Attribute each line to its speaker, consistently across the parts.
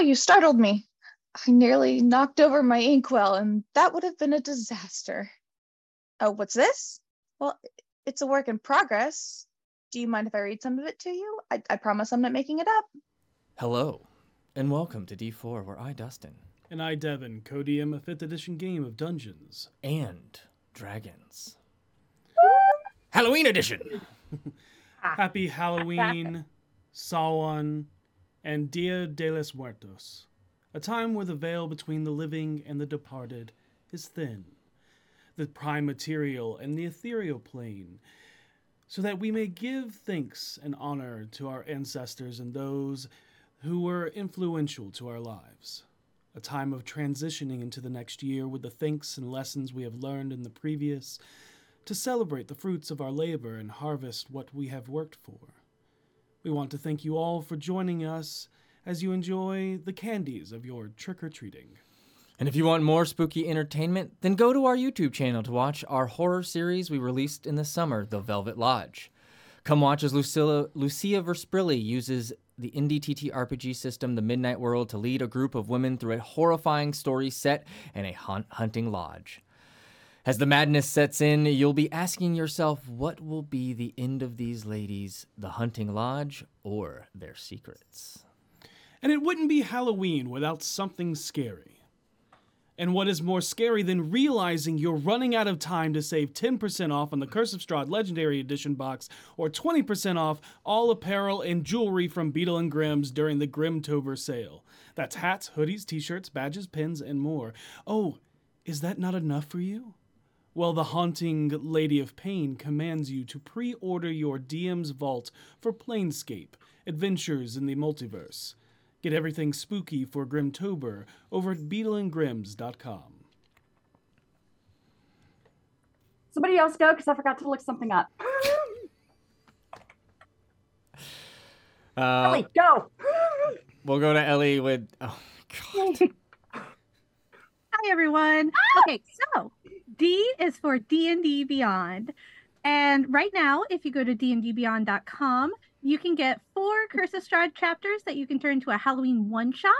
Speaker 1: Oh, you startled me. I nearly knocked over my inkwell, and that would have been a disaster. Oh, what's this? Well, it's a work in progress. Do you mind if I read some of it to you? I, I promise I'm not making it up.
Speaker 2: Hello, and welcome to D4, where I, Dustin,
Speaker 3: And I, Devin, co-DM a 5th edition game of Dungeons.
Speaker 2: and Dragons. Halloween edition!
Speaker 3: Happy Halloween, Samhain, and Dia de los Muertos. A time where the veil between the living and the departed is thin. The prime material and the ethereal plane, so that we may give thanks and honor to our ancestors and those who were influential to our lives. A time of transitioning into the next year with the thanks and lessons we have learned in the previous, to celebrate the fruits of our labor and harvest what we have worked for. We want to thank you all for joining us as you enjoy the candies of your trick or treating.
Speaker 2: And if you want more spooky entertainment, then go to our YouTube channel to watch our horror series we released in the summer, The Velvet Lodge. Come watch as Lucilla, Lucia Versprille uses the indie TT RPG system, The Midnight World, to lead a group of women through a horrifying story set in a hunt- hunting lodge. As the madness sets in, you'll be asking yourself what will be the end of these ladies, the hunting lodge, or their secrets.
Speaker 3: And it wouldn't be Halloween without something scary. And what is more scary than realizing you're running out of time to save 10% off on the Curse of Strahd Legendary Edition box or 20% off all apparel and jewelry from Beadle and Grimm's during the Grimtober sale. That's hats, hoodies, t-shirts, badges, pins, and more. Oh, is that not enough for you? Well, the haunting Lady of Pain commands you to pre order your DM's Vault for Planescape Adventures in the Multiverse. Get everything spooky for Grimtober over at beadleandgrimms.com.
Speaker 4: Somebody else go because I forgot to look something up.
Speaker 2: Uh,
Speaker 4: Ellie, go.
Speaker 2: we'll go to Ellie with. Oh, God.
Speaker 5: Hi everyone. Okay, so D is for D&D Beyond. And right now, if you go to dndbeyond.com, you can get four Curse of Strahd chapters that you can turn into a Halloween one-shot.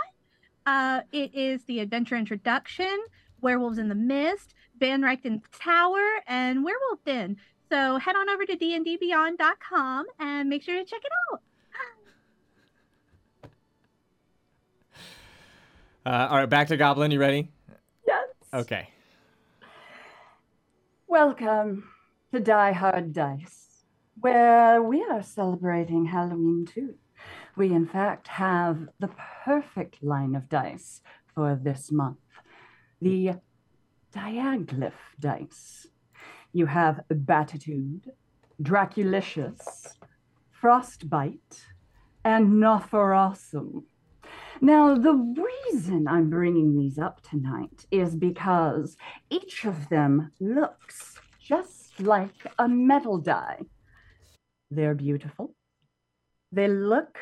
Speaker 5: Uh, it is the Adventure Introduction, Werewolves in the Mist, Van Richten Tower, and Werewolf Den. So head on over to dndbeyond.com and make sure to check it out.
Speaker 2: Uh, all right, back to Goblin. You ready?
Speaker 4: Yes.
Speaker 2: Okay.
Speaker 4: Welcome to Die Hard Dice, where we are celebrating Halloween too. We, in fact, have the perfect line of dice for this month the Diaglyph dice. You have Batitude, Draculicious, Frostbite, and Nosferosum. Now, the reason I'm bringing these up tonight is because each of them looks just like a metal die. They're beautiful. They look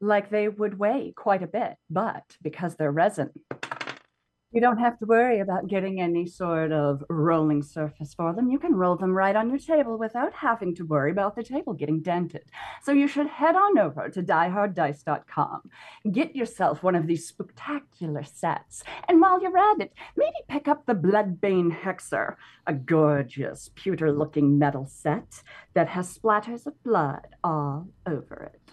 Speaker 4: like they would weigh quite a bit, but because they're resin, you don't have to worry about getting any sort of rolling surface for them. You can roll them right on your table without having to worry about the table getting dented. So you should head on over to dieharddice.com, get yourself one of these spectacular sets, and while you're at it, maybe pick up the Bloodbane Hexer, a gorgeous pewter looking metal set that has splatters of blood all over it.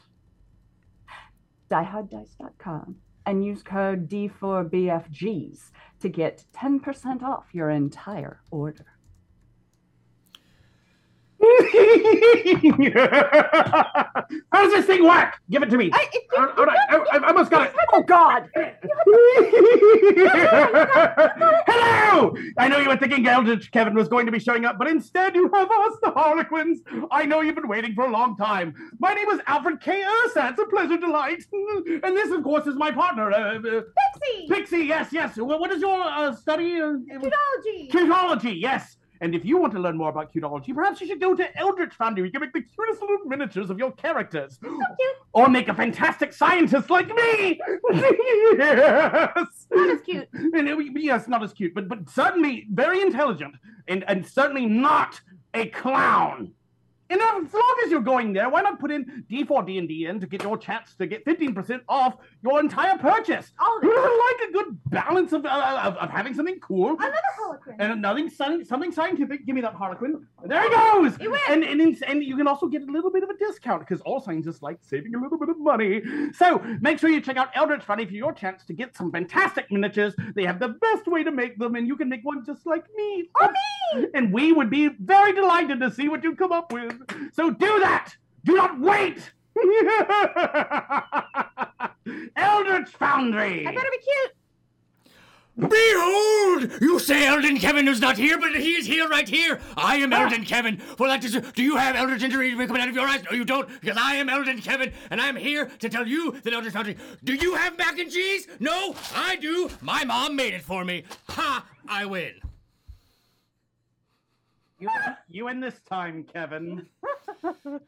Speaker 4: dieharddice.com and use code D4BFGs to get 10% off your entire order.
Speaker 6: How does this thing work? Give it to me.
Speaker 4: I,
Speaker 6: Uh, right, I, I almost got it.
Speaker 4: oh, God!
Speaker 6: Hello! I know you were thinking Eldritch Kevin was going to be showing up, but instead you have us, the Harlequins. I know you've been waiting for a long time. My name is Alfred K. Ursa. It's a pleasure delight. And this, of course, is my partner, uh, uh,
Speaker 5: Pixie!
Speaker 6: Pixie. Yes, yes. Well, what is your uh, study? Uh,
Speaker 5: Cutology!
Speaker 6: Cutology, yes. And if you want to learn more about cutology, perhaps you should go to Eldritch Foundry. You can make the cutest little miniatures of your characters. Or make a fantastic scientist like me. yes.
Speaker 5: Not as cute.
Speaker 6: And uh, it- yes, not as cute, but but certainly very intelligent, and and certainly not a clown. And as long as you're going there, why not put in D4D&D in to get your chance to get 15% off your entire purchase?
Speaker 7: Of
Speaker 6: Who doesn't like a good balance of, uh, of, of having something cool
Speaker 7: Another Harlequin.
Speaker 6: and nothing something, something scientific. Give me that Harlequin. There he goes.
Speaker 7: You win.
Speaker 6: And and in- and you can also get a little bit of a discount because all scientists like saving a little bit of money. So make sure you check out Eldritch Foundry for your chance to get some fantastic miniatures. They have the best way to make them, and you can make one just like me.
Speaker 7: Or me.
Speaker 6: And we would be very delighted to see what you come up with. So do that. Do not wait. Eldritch Foundry.
Speaker 7: I better be cute.
Speaker 2: Behold! You say Eldon Kevin is not here, but he is here right here. I am ah. Eldon Kevin. For that is, do you have Eldritch injury coming out of your eyes? No, you don't, because I am Eldon Kevin, and I am here to tell you that Eldritch Foundry. Do you have mac and cheese? No, I do. My mom made it for me. Ha! I win.
Speaker 6: You, you win this time, Kevin.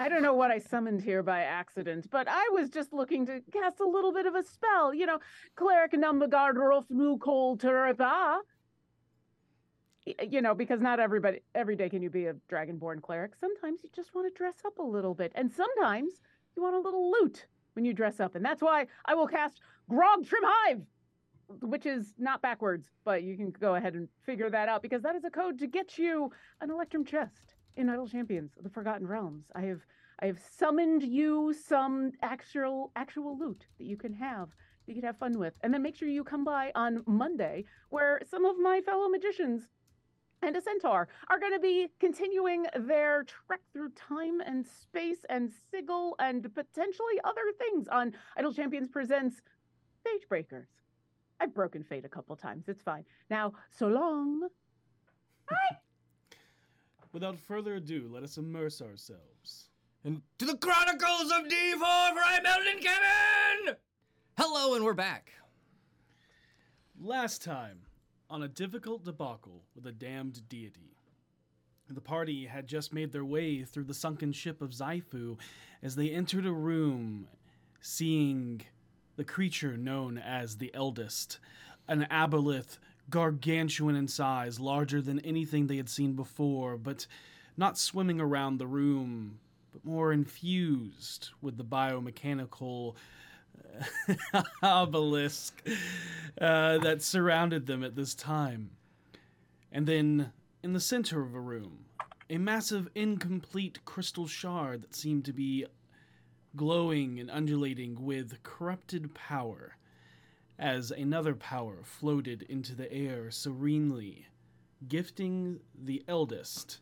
Speaker 8: I don't know what I summoned here by accident, but I was just looking to cast a little bit of a spell. You know, cleric numbagard rolf nu kol turapa. You know, because not everybody every day can you be a dragonborn cleric. Sometimes you just want to dress up a little bit, and sometimes you want a little loot when you dress up, and that's why I will cast Grog Trim Hive, which is not backwards, but you can go ahead and figure that out because that is a code to get you an Electrum chest in Idle Champions the Forgotten Realms. I have I have summoned you some actual actual loot that you can have that you can have fun with. And then make sure you come by on Monday where some of my fellow magicians and a centaur are going to be continuing their trek through time and space and sigil and potentially other things on Idle Champions Presents Fate Breakers. I've broken fate a couple times. It's fine. Now, so long.
Speaker 3: Without further ado, let us immerse ourselves.
Speaker 2: And to the Chronicles of D4 for I'm Eldon Kevin! Hello, and we're back.
Speaker 3: Last time, on a difficult debacle with a damned deity, the party had just made their way through the sunken ship of Zaifu as they entered a room, seeing the creature known as the Eldest, an aboleth gargantuan in size, larger than anything they had seen before, but not swimming around the room, but more infused with the biomechanical obelisk uh, that surrounded them at this time. And then, in the center of a room, a massive incomplete crystal shard that seemed to be glowing and undulating with corrupted power, as another power floated into the air serenely, gifting the eldest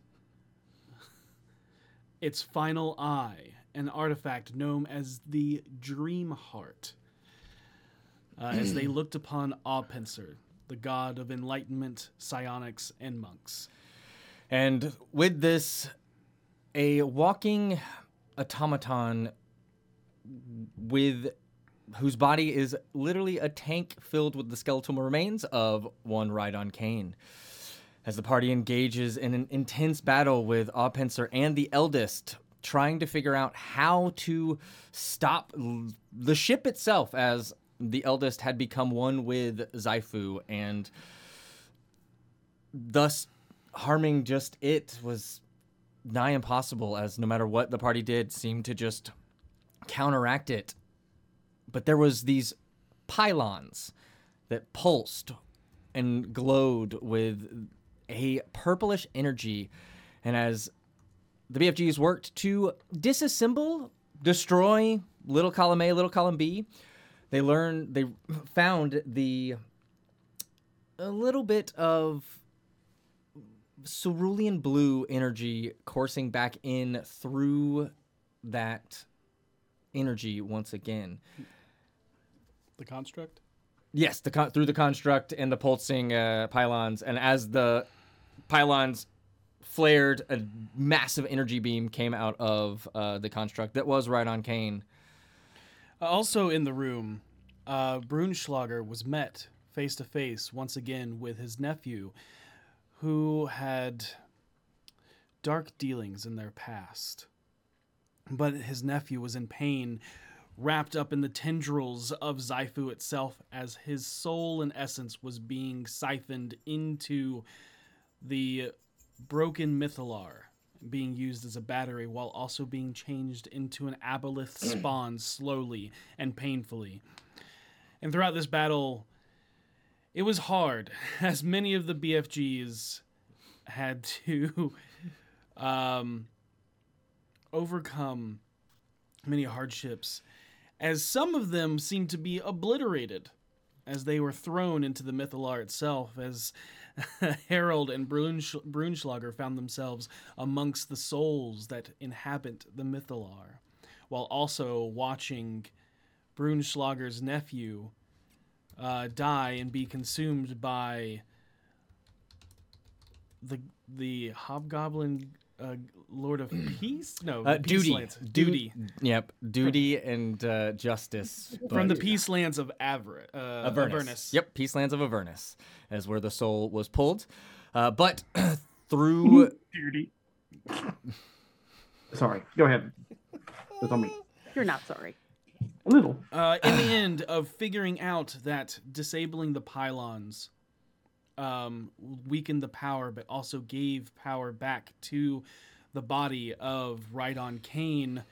Speaker 3: its final eye, an artifact known as the Dream Heart. Uh, as they looked upon Auppenser, the god of enlightenment, psionics, and monks.
Speaker 2: And with this, a walking automaton with whose body is literally a tank filled with the skeletal remains of one Rhydon Kane. As the party engages in an intense battle with ah Auppenser and the Eldest, trying to figure out how to stop the ship itself, as the Eldest had become one with Zaifu, and thus harming just it was nigh impossible, as no matter what the party did, seemed to just counteract it. But there was these pylons that pulsed and glowed with a purplish energy. And as the BFGs worked to disassemble, destroy little column A, little column B, they learned, they found the a little bit of cerulean blue energy coursing back in through that energy once again.
Speaker 3: The construct?
Speaker 2: Yes, the con- through the construct and the pulsing uh, pylons, and as the pylons flared, a massive energy beam came out of uh, the construct that was right on Kane.
Speaker 3: Also in the room, uh, Brunschlager was met face to face once again with his nephew, who had dark dealings in their past. But his nephew was in pain, wrapped up in the tendrils of Zaifu itself, as his soul and essence was being siphoned into the broken mythallar being used as a battery while also being changed into an aboleth spawn slowly and painfully. And throughout this battle, it was hard, as many of the BFGs had to um, overcome many hardships, as some of them seemed to be obliterated as they were thrown into the Mythallar itself, as Harold and Brunsch- Brunschlager found themselves amongst the souls that inhabit the Mythallar, while also watching Brunschlager's nephew uh, die and be consumed by the the hobgoblin uh, Lord of Peace? No,
Speaker 2: Uh,
Speaker 3: Peace
Speaker 2: duty.
Speaker 3: Lands.
Speaker 2: Du-
Speaker 3: Duty.
Speaker 2: Yep. Duty and uh, justice.
Speaker 3: From the Peace Lands of Aver- uh,
Speaker 2: Avernus.
Speaker 3: Avernus.
Speaker 2: Yep, Peace Lands of Avernus is where the soul was pulled. Uh, but through
Speaker 6: Duty. Sorry, go ahead. That's on me.
Speaker 8: You're not sorry.
Speaker 6: A little.
Speaker 3: Uh, in the end of figuring out that disabling the pylons um, weakened the power, but also gave power back to the body of Rhydon Kane,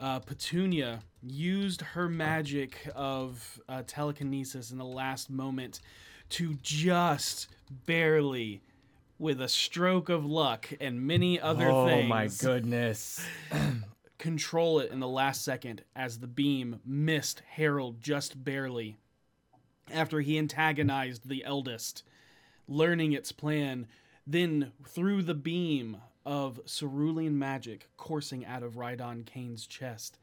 Speaker 3: uh, Petunia used her magic of uh, telekinesis in the last moment to just barely, with a stroke of luck and many other
Speaker 2: oh
Speaker 3: things,
Speaker 2: my goodness.
Speaker 3: control it in the last second as the beam missed Harold just barely after he antagonized the eldest, learning its plan. Then, through the beam of cerulean magic coursing out of Rhydon Kane's chest,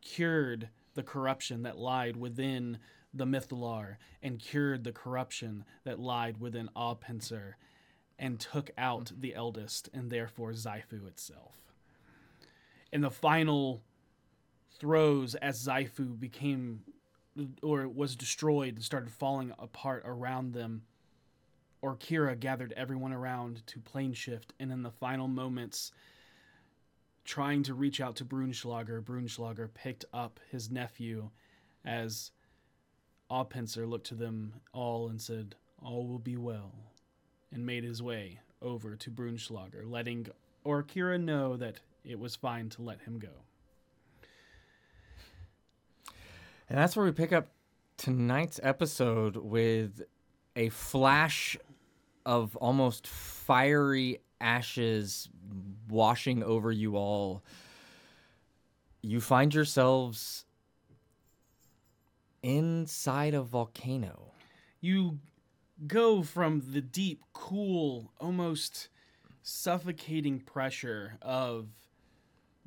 Speaker 3: cured the corruption that lied within the Mythallar and cured the corruption that lied within Auppenser and took out the eldest and therefore Zyphu itself in the final throes as Zyphu became or was destroyed and started falling apart around them, Orkira gathered everyone around to plane shift, and in the final moments, trying to reach out to Brunschlager, Brunschlager picked up his nephew as Auppenser looked to them all and said, All will be well, and made his way over to Brunschlager, letting Orkira know that it was fine to let him go.
Speaker 2: And that's where we pick up tonight's episode with a flash of almost fiery ashes washing over you all. You find yourselves inside a volcano.
Speaker 3: You go from the deep, cool, almost suffocating pressure of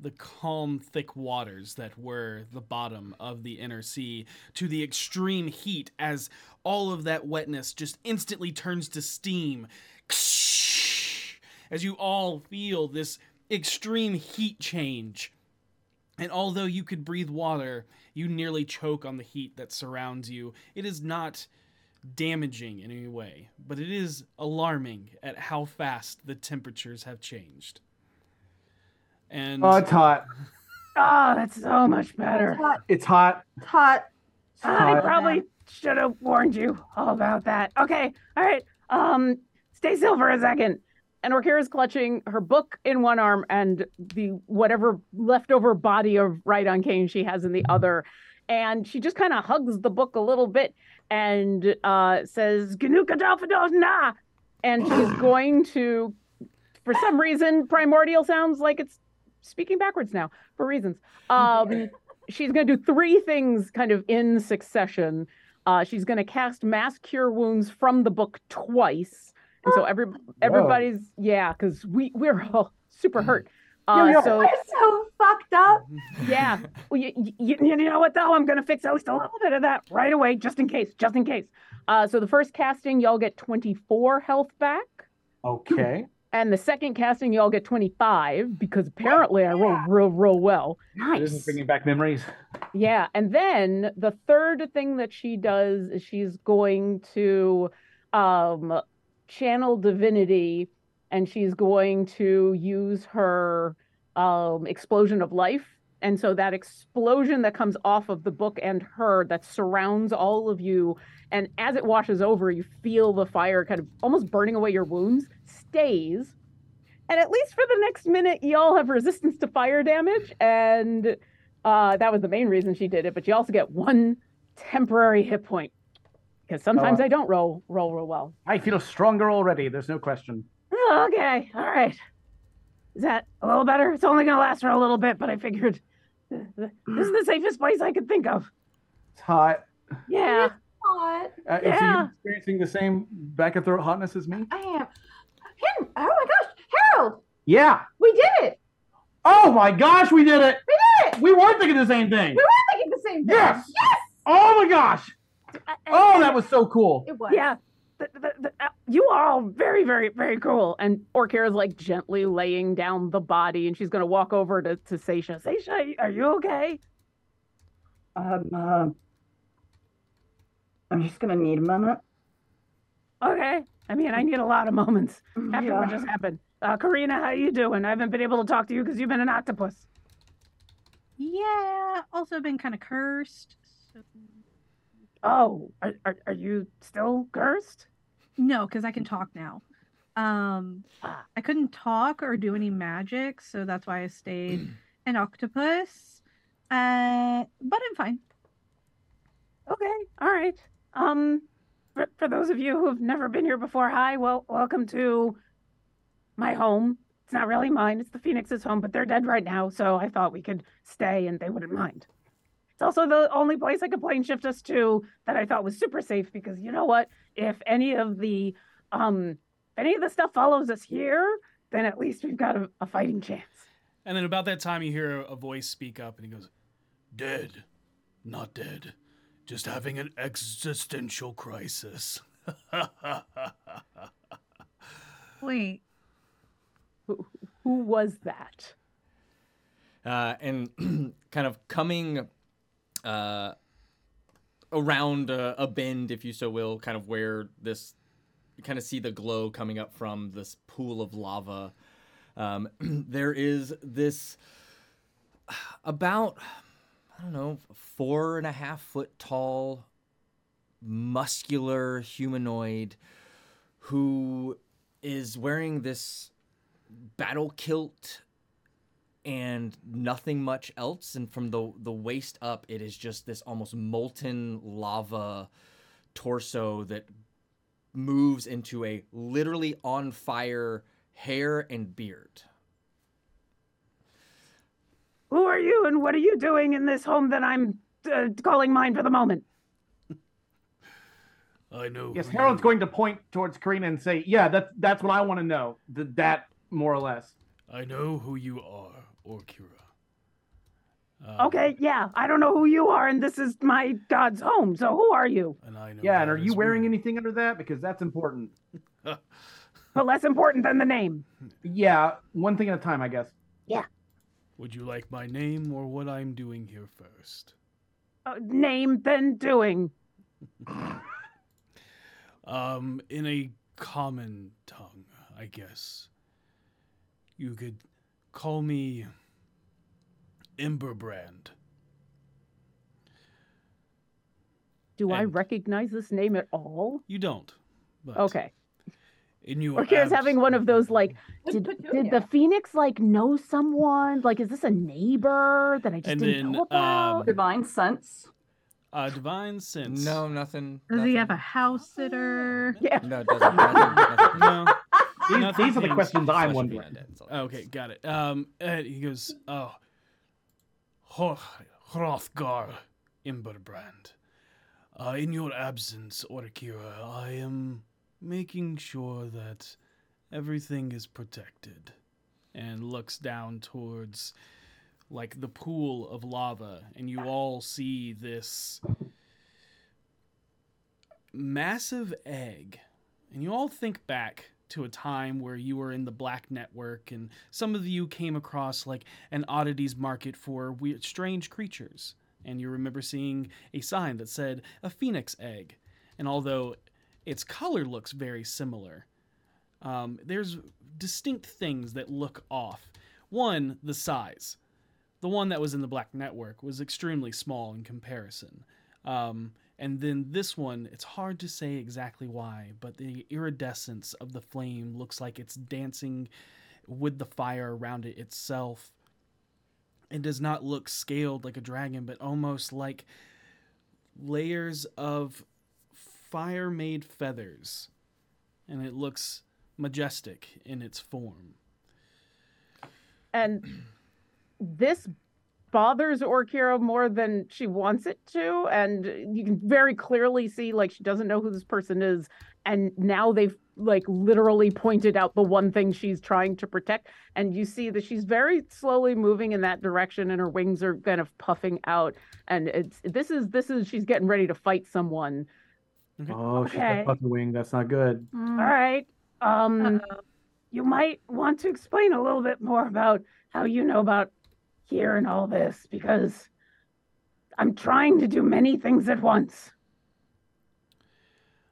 Speaker 3: the calm, thick waters that were the bottom of the inner sea to the extreme heat as all of that wetness just instantly turns to steam. As you all feel this extreme heat change. And although you could breathe water, you nearly choke on the heat that surrounds you. It is not damaging in any way, but it is alarming at how fast the temperatures have changed. And
Speaker 6: Oh, it's hot.
Speaker 8: Oh, that's so much better.
Speaker 4: It's Hot,
Speaker 6: It's hot.
Speaker 4: hot.
Speaker 6: It's
Speaker 8: I probably should have warned you all about that. Okay, all right. Um, stay still for a second. And Orkira's clutching her book in one arm and the whatever leftover body of Rhydon Kane she has in the other. And she just kind of hugs the book a little bit and uh, says, Ganuka Dalfados na. And she's going to, for some reason, primordial sounds like it's speaking backwards now for reasons. Um, she's going to do three things kind of in succession. Uh, she's going to cast Mass Cure Wounds from the book twice. And so every everybody's yeah, because we we're all super hurt. Uh, so
Speaker 4: so fucked up.
Speaker 8: yeah, well, you, you, you know what though? I'm gonna fix at least a little bit of that right away, just in case, just in case. Uh, so the first casting, y'all get 24 health back,
Speaker 6: Okay.
Speaker 8: And the second casting, y'all get 25 because apparently I roll real, real well.
Speaker 6: This is
Speaker 8: Nice.
Speaker 6: bringing back memories.
Speaker 8: Yeah, and then the third thing that she does is she's going to um, channel divinity, and she's going to use her um, explosion of life
Speaker 9: And so that explosion that comes off of the book and her that surrounds all of you, and as it washes over, you feel the fire kind of almost burning away your wounds, stays. And at least for the next minute, y'all have resistance to fire damage. And uh, that was the main reason she did it. But you also get one temporary hit point. Because sometimes
Speaker 6: Oh.
Speaker 9: I don't roll roll real well.
Speaker 6: I feel stronger already. There's no question.
Speaker 9: Okay, all right. Is that a little better? It's only gonna last for a little bit, but I figured this is the safest place I could think of.
Speaker 6: It's hot.
Speaker 9: Yeah.
Speaker 7: It's hot.
Speaker 6: Uh, So
Speaker 9: Yeah.
Speaker 6: you experiencing the same back and throat hotness as me?
Speaker 7: I am. Him. Oh my gosh, Harold,
Speaker 6: Yeah.
Speaker 7: we did it.
Speaker 6: Oh my gosh, we did it.
Speaker 7: We did it.
Speaker 6: We were thinking the same thing.
Speaker 7: We were thinking the same thing.
Speaker 6: Yes.
Speaker 7: Yes.
Speaker 6: Oh my gosh. Oh, that was so cool.
Speaker 7: It was.
Speaker 9: Yeah. Th- th- th- uh, you are all very, very, very cool. And Orkira's like gently laying down the body, and she's gonna walk over to, to Seisha. Seisha, are you okay?
Speaker 7: Um. Uh, I'm just gonna need a moment.
Speaker 9: Okay. I mean, I need a lot of moments after what just happened. Uh, Karina, how are you doing? I haven't been able to talk to you because you've been an octopus.
Speaker 5: Yeah, also been kind of cursed. So...
Speaker 9: Oh, are, are, are you still cursed?
Speaker 5: No, because I can talk now. Um,
Speaker 9: Ah.
Speaker 5: I couldn't talk or do any magic, so that's why I stayed an octopus. Uh, but I'm fine.
Speaker 9: Okay, all right. Um, for, for those of you who've never been here before, hi, well, welcome to my home. It's not really mine; it's the Phoenix's home, but they're dead right now, so I thought we could stay and they wouldn't mind. It's also the only place I could plane shift us to that I thought was super safe because you know what? If any of the um, if any of the stuff follows us here, then at least we've got a, a fighting chance.
Speaker 3: And then about that time, you hear a voice speak up, and he goes, "Dead, not dead, just having an existential crisis."
Speaker 5: Wait,
Speaker 9: Who, who was that?
Speaker 2: uh, and kind of coming uh, around a, a bend, if you so will, kind of where this, you kind of see the glow coming up from this pool of lava. Um, there is this about, I don't know, four and a half foot tall, muscular humanoid who is wearing this battle kilt and nothing much else and from the the waist up it is just this almost molten lava torso that moves into a literally on fire hair and beard
Speaker 9: Who are you and what are you doing in this home that I'm uh, calling mine for the moment?
Speaker 3: I know.
Speaker 6: Yes, Harold's going to point towards Karina and say, "Yeah, that's that's what I want to know. Th- that more or less."
Speaker 3: I know who you are, Orkira. Um,
Speaker 9: Okay, yeah, I don't know who you are, and this is my god's home. So who are you?
Speaker 3: And I know.
Speaker 6: Yeah, and are you wearing
Speaker 3: well.
Speaker 6: anything under that? Because that's important.
Speaker 9: But less important than the name.
Speaker 6: Yeah, one thing at a time, I guess. Yeah.
Speaker 3: Would you like my name or what I'm doing here first?
Speaker 9: Uh, name then doing.
Speaker 3: Um, in a common tongue, I guess. You could call me Emberbrand.
Speaker 9: Do I recognize this name at all?
Speaker 3: You don't. But
Speaker 9: Okay.
Speaker 3: In your
Speaker 9: Orkira's having one of those like, did, did the phoenix like know someone? Like, is this a neighbor that I just
Speaker 3: And
Speaker 9: didn't
Speaker 3: then,
Speaker 9: know about?
Speaker 3: um,
Speaker 7: Divine sense.
Speaker 3: uh, divine sense.
Speaker 2: no nothing
Speaker 5: does he have a house sitter?
Speaker 9: yeah.
Speaker 2: no it doesn't nothing, nothing.
Speaker 3: No.
Speaker 6: These,
Speaker 3: Nothing
Speaker 6: these are the
Speaker 3: seems-
Speaker 6: questions I'm wondering.
Speaker 2: undead.
Speaker 3: Okay, got it. Um, he goes, oh, Hrothgar Emberbrand. Uh, in your absence, Orkira, I am making sure that everything is protected. And looks down towards, like, the pool of lava, and you all see this massive egg. And you all think back to a time where you were in the black network and some of you came across like an oddities market for weird strange creatures. And you remember seeing a sign that said a phoenix egg. And although its color looks very similar um, there's distinct things that look off. One the size. The one that was in the Black Network was extremely small in comparison. Um, and then this one, it's hard to say exactly why, but the iridescence of the flame looks like it's dancing with the fire around it itself. It does not look scaled like a dragon, but almost like layers of fire made feathers. And it looks majestic in its form.
Speaker 9: And this bothers Orkira more than she wants it to. And you can very clearly see like she doesn't know who this person is. And now they've like literally pointed out the one thing she's trying to protect. And you see that she's very slowly moving in that direction and her wings are kind of puffing out. And it's this is this is she's getting ready to fight someone. Mm-hmm.
Speaker 6: Oh, she's
Speaker 9: Okay.
Speaker 6: got puffy wing. That's not good. Mm. Mm.
Speaker 9: All right. Um
Speaker 5: Uh-oh.
Speaker 9: you might want to explain a little bit more about how you know about here and all this because I'm trying to do many things at once.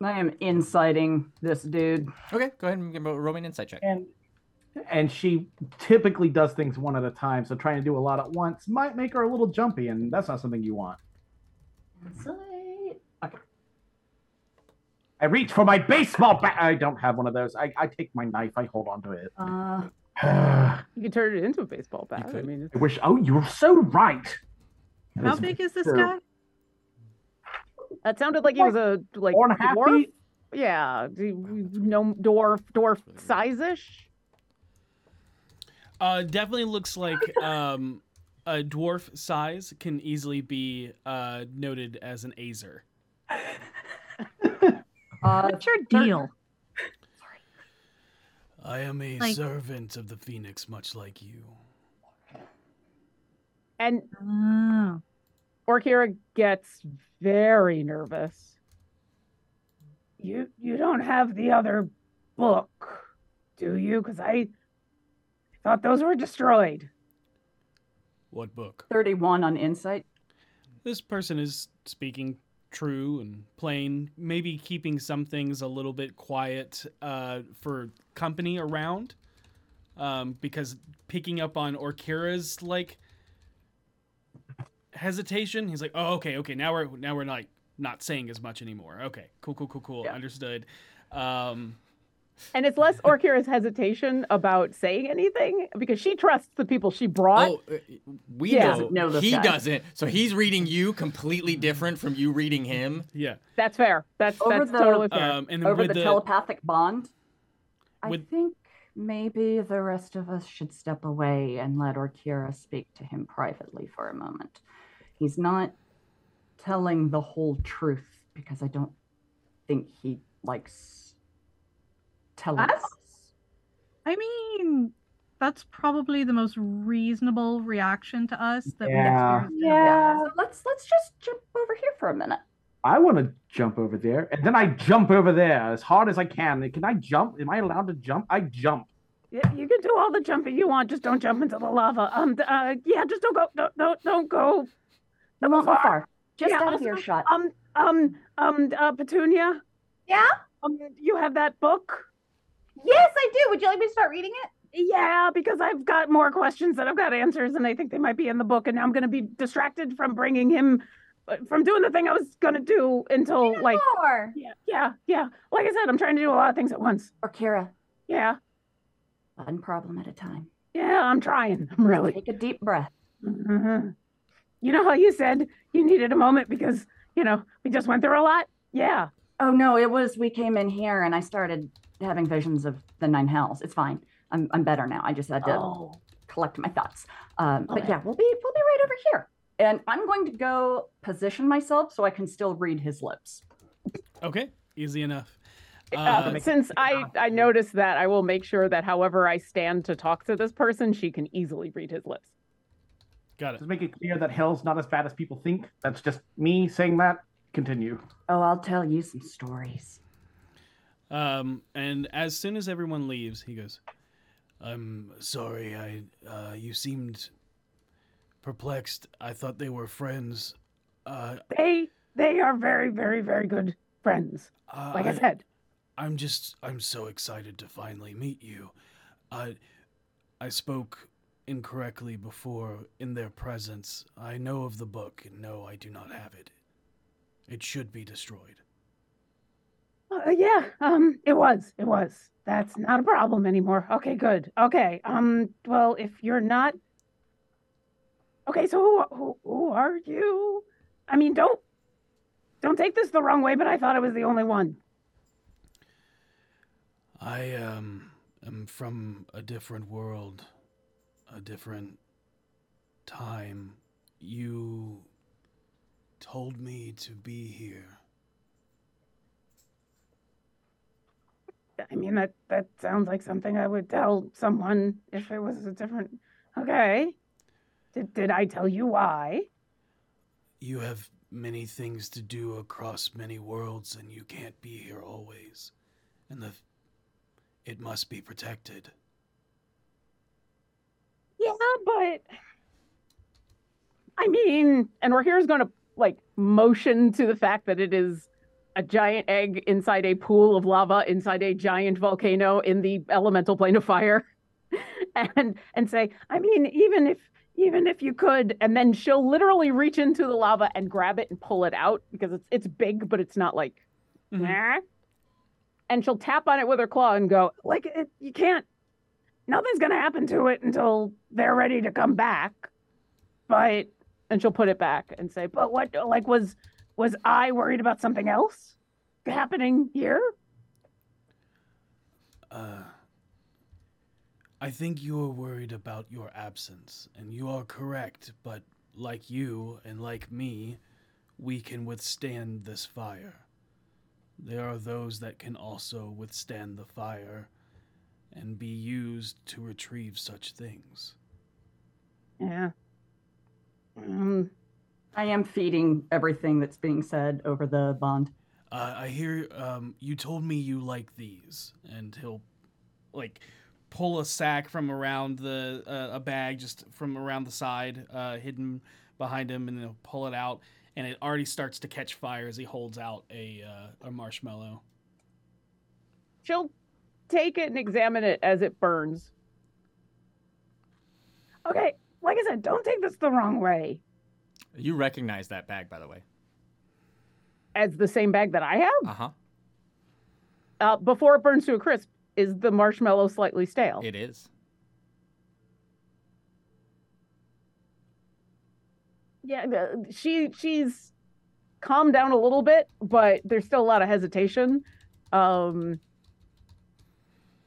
Speaker 4: I am inciting this dude.
Speaker 2: Okay, go ahead and give a roll me an insight check.
Speaker 6: And and she typically does things one at a time, so trying to do a lot at once might make her a little jumpy, and that's not something you want.
Speaker 4: Insight.
Speaker 6: I reach for my baseball bat. I don't have one of those. I, I take my knife. I hold on to it.
Speaker 4: Uh,
Speaker 6: I
Speaker 9: You can turn it into a baseball bat. I mean, I
Speaker 6: wish. Oh, you're so right.
Speaker 5: How
Speaker 6: That's
Speaker 5: big is this
Speaker 6: true.
Speaker 5: guy?
Speaker 9: that sounded like he was a like
Speaker 6: Four and a half
Speaker 9: dwarf.
Speaker 6: feet?
Speaker 9: Yeah, no dwarf dwarf size-ish.
Speaker 3: Uh, definitely looks like um, a dwarf size can easily be uh, noted as an Azer.
Speaker 4: uh,
Speaker 5: What's your deal?
Speaker 3: I am a
Speaker 5: Like-
Speaker 3: servant of the Phoenix, much like you.
Speaker 9: And
Speaker 5: Oh.
Speaker 9: Orkira gets very nervous. You you don't have the other book, do you? Because I thought those were destroyed.
Speaker 3: What book?
Speaker 4: 31 on insight.
Speaker 3: This person is speaking true and plain, maybe keeping some things a little bit quiet uh, for company around. Um, because picking up on Orkira's like hesitation, he's like, "Oh, okay, okay. Now we're now we're like not saying as much anymore. Okay, cool, cool, cool, cool.
Speaker 4: Yeah.
Speaker 3: Understood." Um,
Speaker 9: And it's less Orkira's hesitation about saying anything because she trusts the people she brought.
Speaker 2: Oh, uh, we
Speaker 9: Yeah.
Speaker 2: know,
Speaker 4: Doesn't know this
Speaker 2: he
Speaker 4: guy.
Speaker 2: doesn't. So he's reading you completely different from you reading him.
Speaker 3: yeah.
Speaker 9: That's fair. That's
Speaker 4: Over
Speaker 9: that's
Speaker 4: the-
Speaker 9: totally fair.
Speaker 3: Um, and
Speaker 4: Over the,
Speaker 3: the,
Speaker 4: telepathic bond. I
Speaker 3: with-
Speaker 4: think maybe the rest of us should step away and let Orkira speak to him privately for a moment. He's not telling the whole truth because I don't think he likes telling
Speaker 5: Us?
Speaker 4: us.
Speaker 5: I mean, that's probably the most reasonable reaction to us that
Speaker 6: Yeah.
Speaker 5: we've experienced.
Speaker 4: Yeah. So let's let's just jump over here for a minute.
Speaker 6: I want to jump over there, and then I jump over there as hard as I can. Can I jump? Am I allowed to jump? I jump.
Speaker 9: Yeah, you can do all the jumping you want. Just don't jump into the lava. Um, uh, yeah, just don't go. Don't don't, don't go.
Speaker 4: We won't go far. Just
Speaker 9: Yeah,
Speaker 4: out of
Speaker 9: also,
Speaker 4: earshot.
Speaker 9: Um, um, um, uh, Petunia.
Speaker 5: Yeah?
Speaker 9: Um, you have that book?
Speaker 5: Yes, I do. Would you like me to start reading it?
Speaker 9: Yeah, because I've got more questions than I've got answers, and I think they might be in the book. And now I'm going to be distracted from bringing him, uh, from doing the thing I was going to do until like,
Speaker 5: More.
Speaker 9: yeah, yeah, yeah. Like I said, I'm trying to do a lot of things at once.
Speaker 4: Orkira,
Speaker 9: Yeah,
Speaker 4: one problem at a time.
Speaker 9: yeah, I'm trying. I'm really.
Speaker 4: Take a deep breath.
Speaker 9: Mhm. You know how you said you needed a moment because you know we just went through a lot. Yeah.
Speaker 4: Oh no, it was we came in here and I started having visions of the nine hells. It's fine. I'm I'm better now. I just had to
Speaker 9: Oh.
Speaker 4: collect my thoughts. Um, but
Speaker 9: Okay.
Speaker 4: yeah, we'll be we'll be right over here. And I'm going to go position myself so I can still read his lips.
Speaker 3: okay, easy enough.
Speaker 9: Uh,
Speaker 3: Uh,
Speaker 9: since I I noticed that, I will make sure that however I stand to talk to this person, she can easily read his lips.
Speaker 3: got it.
Speaker 6: Just make it clear that hell's not as bad as people think. That's just me saying that. Continue.
Speaker 4: Oh, I'll tell you some stories.
Speaker 3: Um, and as soon as everyone leaves, he goes, "I'm sorry. I uh, you seemed perplexed. I thought they were friends. Uh,
Speaker 9: They they are very very very good friends.
Speaker 3: uh,
Speaker 9: Like I said.
Speaker 3: I'm just I'm so excited to finally meet you. I I spoke incorrectly before in their presence. I know of the book, and no, I do not have it. It should be destroyed.
Speaker 9: Uh, yeah, um, it was. It was. That's not a problem anymore. Okay, good. Okay. Um, well, if you're not Okay, so who who, who are you? I mean, don't don't take this the wrong way, but I thought I was the only one.
Speaker 3: I um am from a different world, a different time. You told me to be here.
Speaker 9: I mean that that sounds like something I would tell someone if it was a different Okay. Did did I tell you why?
Speaker 3: You have many things to do across many worlds and you can't be here always. And the it must be protected.
Speaker 9: Yeah, but I mean, and Rahir's going to like motion to the fact that it is a giant egg inside a pool of lava inside a giant volcano in the elemental plane of fire and and say i mean even if even if you could and then she'll literally reach into the lava and grab it and pull it out because it's it's big but it's not like
Speaker 3: Mhm.
Speaker 9: nah. and she'll tap on it with her claw and go like it, you can't nothing's gonna happen to it until they're ready to come back but and she'll put it back and say but what like was was i worried about something else happening here
Speaker 3: Uh, I think you are worried about your absence, and you are correct, but like you and like me, we can withstand this fire. There are those that can also withstand the fire and be used to retrieve such things.
Speaker 9: yeah um,
Speaker 4: I am feeding everything that's being said over the bond.
Speaker 3: Uh, I hear um, you told me you like these, and he'll
Speaker 10: like pull a sack from around the uh, a bag just from around the side, uh, hidden behind him, and then he'll pull it out, and it already starts to catch fire as he holds out a uh, a marshmallow.
Speaker 9: she'll take it and examine it as it burns okay like i said don't take this the wrong way
Speaker 2: You recognize that bag, by the way.
Speaker 9: as the same bag that i have
Speaker 2: Uh huh.
Speaker 9: uh, before it burns to a crisp is the marshmallow slightly stale
Speaker 2: It is.
Speaker 9: yeah she she's calmed down a little bit but there's still a lot of hesitation um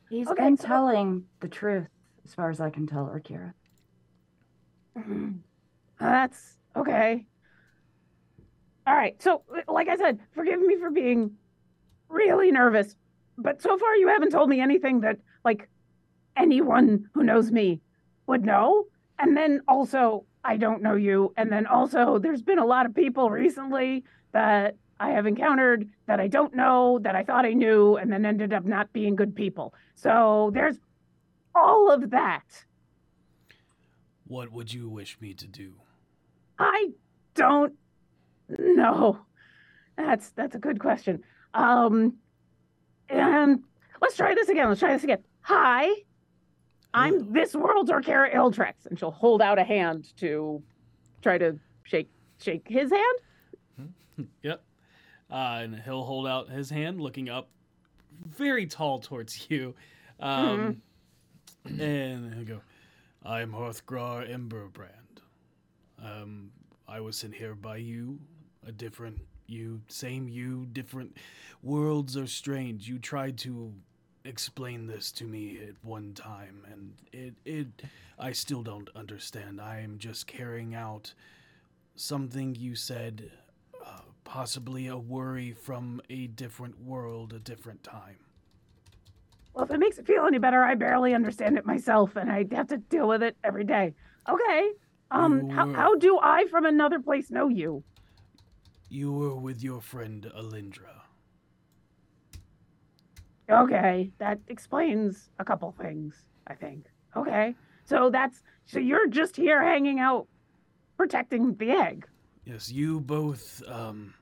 Speaker 4: He's
Speaker 9: Okay,
Speaker 4: been
Speaker 9: so-
Speaker 4: telling the truth, as far as I can tell, Akira.
Speaker 9: that's okay. All right. So like i said forgive me for being really nervous but so far you haven't told me anything that like anyone who knows me would know. And then also i don't know you. And then also there's been a lot of people recently that i have encountered that i don't know that i thought i knew and then ended up not being good people. So there's all of that.
Speaker 3: What would you wish me to do?
Speaker 9: I don't know. That's that's a good question. Um, and let's try this again. Let's try this again. Hi, I'm this world's Orkara Iltrex, and she'll hold out a hand to try to shake shake his hand.
Speaker 10: Yep. Uh, and he'll hold out his hand, looking up, very tall towards you. Um,
Speaker 3: And he'll go, I'm Hrothgar Emberbrand. Um, I was sent here by you, a different you, same you, different worlds are strange. You tried to explain this to me at one time, and it, it, I still don't understand. I am just carrying out something you said, uh, possibly a worry from a different world, a different time.
Speaker 9: Well, if it makes it feel any better, I barely understand it myself, and I have to deal with it every day. Okay. Um, how, how do I from another place know you?
Speaker 3: You were with your friend Alindra.
Speaker 9: Okay, that explains a couple things, I think. Okay. So that's so you're just here hanging out protecting the egg.
Speaker 3: Yes, you both, um.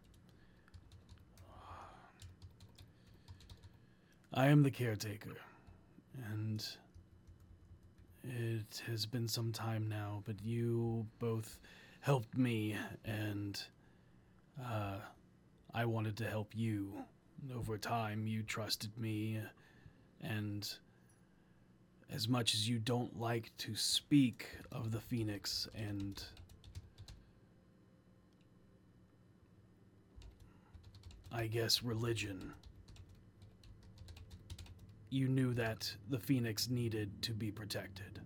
Speaker 3: I am the caretaker. And It has been some time now, but you both helped me, and uh, I wanted to help you. Over time, you trusted me, and as much as you don't like to speak of the Phoenix and I guess religion, you knew that the Phoenix needed to be protected.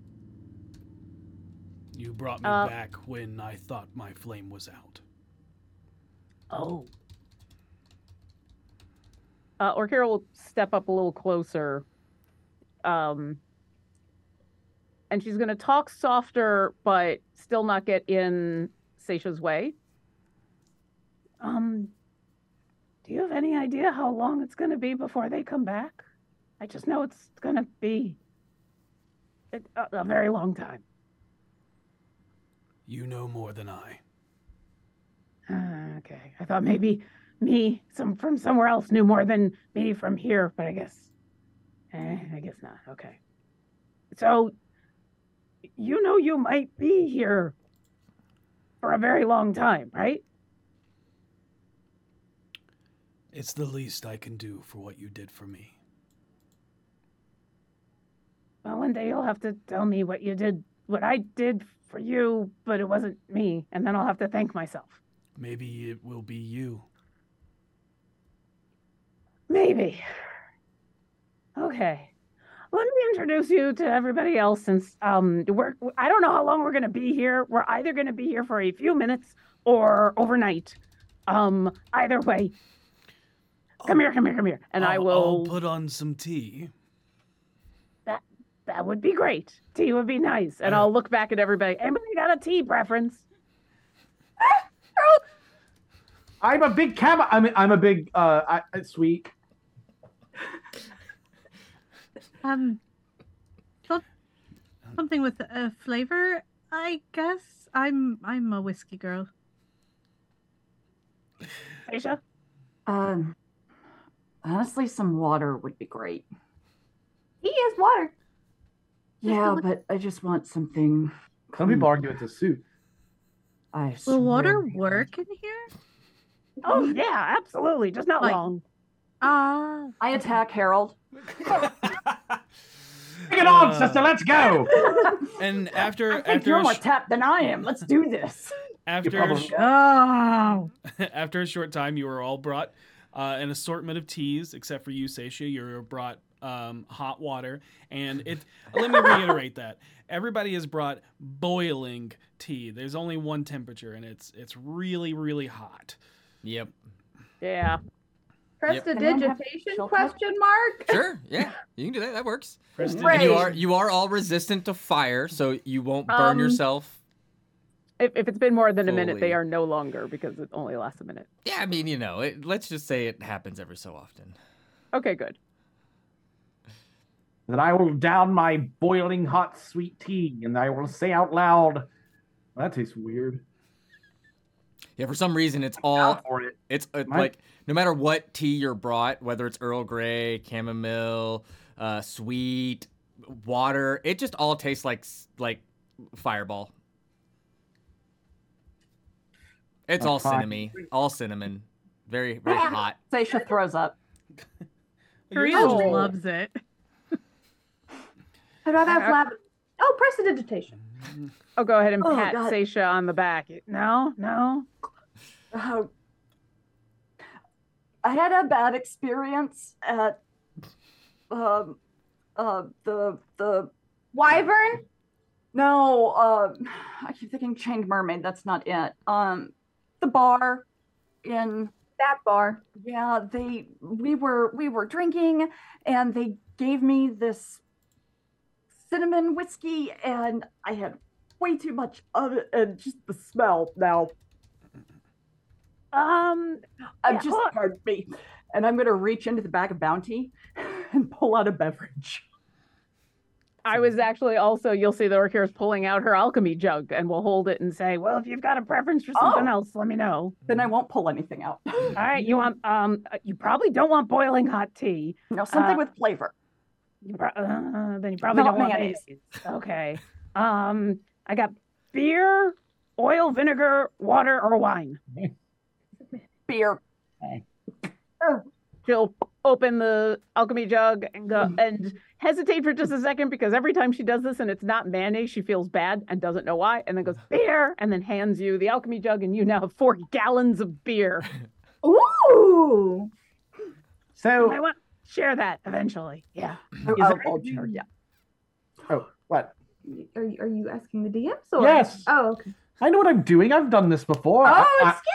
Speaker 3: You brought me
Speaker 9: Uh,
Speaker 3: back when I thought my flame was out.
Speaker 9: Oh. Uh, Carol, will step up a little closer. Um, and she's going to talk softer, but still not get in Seisha's way. Um, do you have any idea how long it's going to be before they come back? I just know it's going to be a, a very long time.
Speaker 3: You know more than I.
Speaker 9: Ah, okay. I thought maybe me some from somewhere else knew more than me from here, but I guess eh, I guess not. Okay. So you know you might be here for a very long time, right?
Speaker 3: It's the least I can do for what you did for me.
Speaker 9: Well, one day you'll have to tell me what you did, what I did for you, but it wasn't me, and then I'll have to thank myself.
Speaker 3: Maybe it will be you.
Speaker 9: Maybe. Okay. Let me introduce you to everybody else since um we're I don't know how long we're gonna be here. We're either gonna be here for a few minutes or overnight. Um either way. Come here, come here, come here. And I
Speaker 3: I'll-
Speaker 9: will
Speaker 3: I'll put on some tea.
Speaker 9: That would be great. Tea would be nice. And I'll look back at everybody. Anybody got a tea preference?
Speaker 6: I'm a big cam. I'm I'm a big uh I, I- sweet.
Speaker 5: Um, something with a flavor, I guess. I'm I'm a whiskey girl.
Speaker 9: Aisha?
Speaker 4: Um, honestly, some water would be great.
Speaker 7: He is water.
Speaker 4: Yeah, but I just want something.
Speaker 6: Some people argue it's a soup.
Speaker 4: I
Speaker 5: Will water work in here?
Speaker 9: Oh yeah, absolutely. Just not
Speaker 5: Like-
Speaker 9: long.
Speaker 5: Ah,
Speaker 4: I attack Harold.
Speaker 6: Bring it on,
Speaker 3: Uh,
Speaker 6: sister. Let's go.
Speaker 3: And after
Speaker 4: I think
Speaker 3: after
Speaker 4: you're
Speaker 3: a
Speaker 4: more
Speaker 3: sh-
Speaker 4: tapped than I am. Let's do this.
Speaker 3: after a
Speaker 6: probably-
Speaker 3: sh-
Speaker 9: Oh.
Speaker 3: after a short time, you were all brought uh, an assortment of teas, except for you, Seisha. You were brought um, hot water, and it. let me reiterate that everybody has brought boiling tea. There's only one temperature, and it's it's really really hot.
Speaker 2: Yep.
Speaker 9: Yeah.
Speaker 7: Prestidigitation
Speaker 4: She'll
Speaker 7: question mark?
Speaker 2: Sure. Yeah. You can do that. That works.
Speaker 3: Preston,
Speaker 2: And you are you are all resistant to fire, so you won't burn
Speaker 9: Um,
Speaker 2: yourself.
Speaker 9: If, if it's been more than a minute, they are no longer because it only lasts a minute.
Speaker 2: Yeah, I mean, you know, it, let's just say it happens every so often.
Speaker 9: Okay, good.
Speaker 6: Then I will down my boiling hot sweet tea, and I will say out loud, "That tastes weird."
Speaker 2: Yeah, for some reason it's all.
Speaker 6: For it.
Speaker 2: It's uh,
Speaker 6: My-
Speaker 2: like no matter what tea you're brought, whether it's Earl Grey, chamomile, uh, sweet, water, it just all tastes like like Fireball. It's all
Speaker 6: fine.
Speaker 2: cinnamon, all cinnamon, very very hot.
Speaker 4: Seisha throws up.
Speaker 3: You're
Speaker 5: Karina loves it.
Speaker 7: I'd rather have lab. Oh, prestidigitation.
Speaker 9: Oh, go ahead and
Speaker 4: Oh,
Speaker 9: pat
Speaker 4: God.
Speaker 9: Seisha on the back. No, no.
Speaker 4: Oh, I had a bad experience at um uh the the
Speaker 7: Wyvern?
Speaker 4: no uh I keep thinking Chained Mermaid. That's not it. Um, the bar in
Speaker 7: That bar.
Speaker 4: yeah they we were we were drinking and they gave me this cinnamon whiskey and I had way too much of it and just the smell now
Speaker 9: Um,
Speaker 4: I'm
Speaker 9: Yeah,
Speaker 4: just pardon me. And I'm gonna reach into the bag of bounty and pull out a beverage.
Speaker 9: I was actually also, you'll see the Orkira's pulling out her alchemy jug and we'll hold it and say, well, if you've got a preference for something
Speaker 4: Oh.
Speaker 9: else, let me know.
Speaker 4: Then I won't pull anything out.
Speaker 9: All right, you want, um, you probably don't want boiling hot tea.
Speaker 4: no, something
Speaker 9: Uh,
Speaker 4: with flavor.
Speaker 9: You pro- uh, then you probably
Speaker 4: Not
Speaker 9: don't want
Speaker 4: mayonnaise.
Speaker 9: mayonnaise. Okay. Um, I got beer, oil, vinegar, water, or wine.
Speaker 4: Beer.
Speaker 9: She'll open the alchemy jug and go and hesitate for just a second because every time she does this and it's not mayonnaise, she feels bad and doesn't know why, and then goes beer and then hands you the alchemy jug, and you now have four gallons of beer.
Speaker 7: Ooh.
Speaker 6: So,
Speaker 9: I want to share that eventually. Yeah.
Speaker 4: Oh,
Speaker 6: Is
Speaker 4: oh,
Speaker 6: there
Speaker 4: oh, sure, yeah.
Speaker 6: oh, what?
Speaker 7: Are you, are you asking the DMs or?
Speaker 6: Yes.
Speaker 7: Oh, okay.
Speaker 6: I know what I'm doing. I've done this before.
Speaker 7: Oh,
Speaker 6: I,
Speaker 7: excuse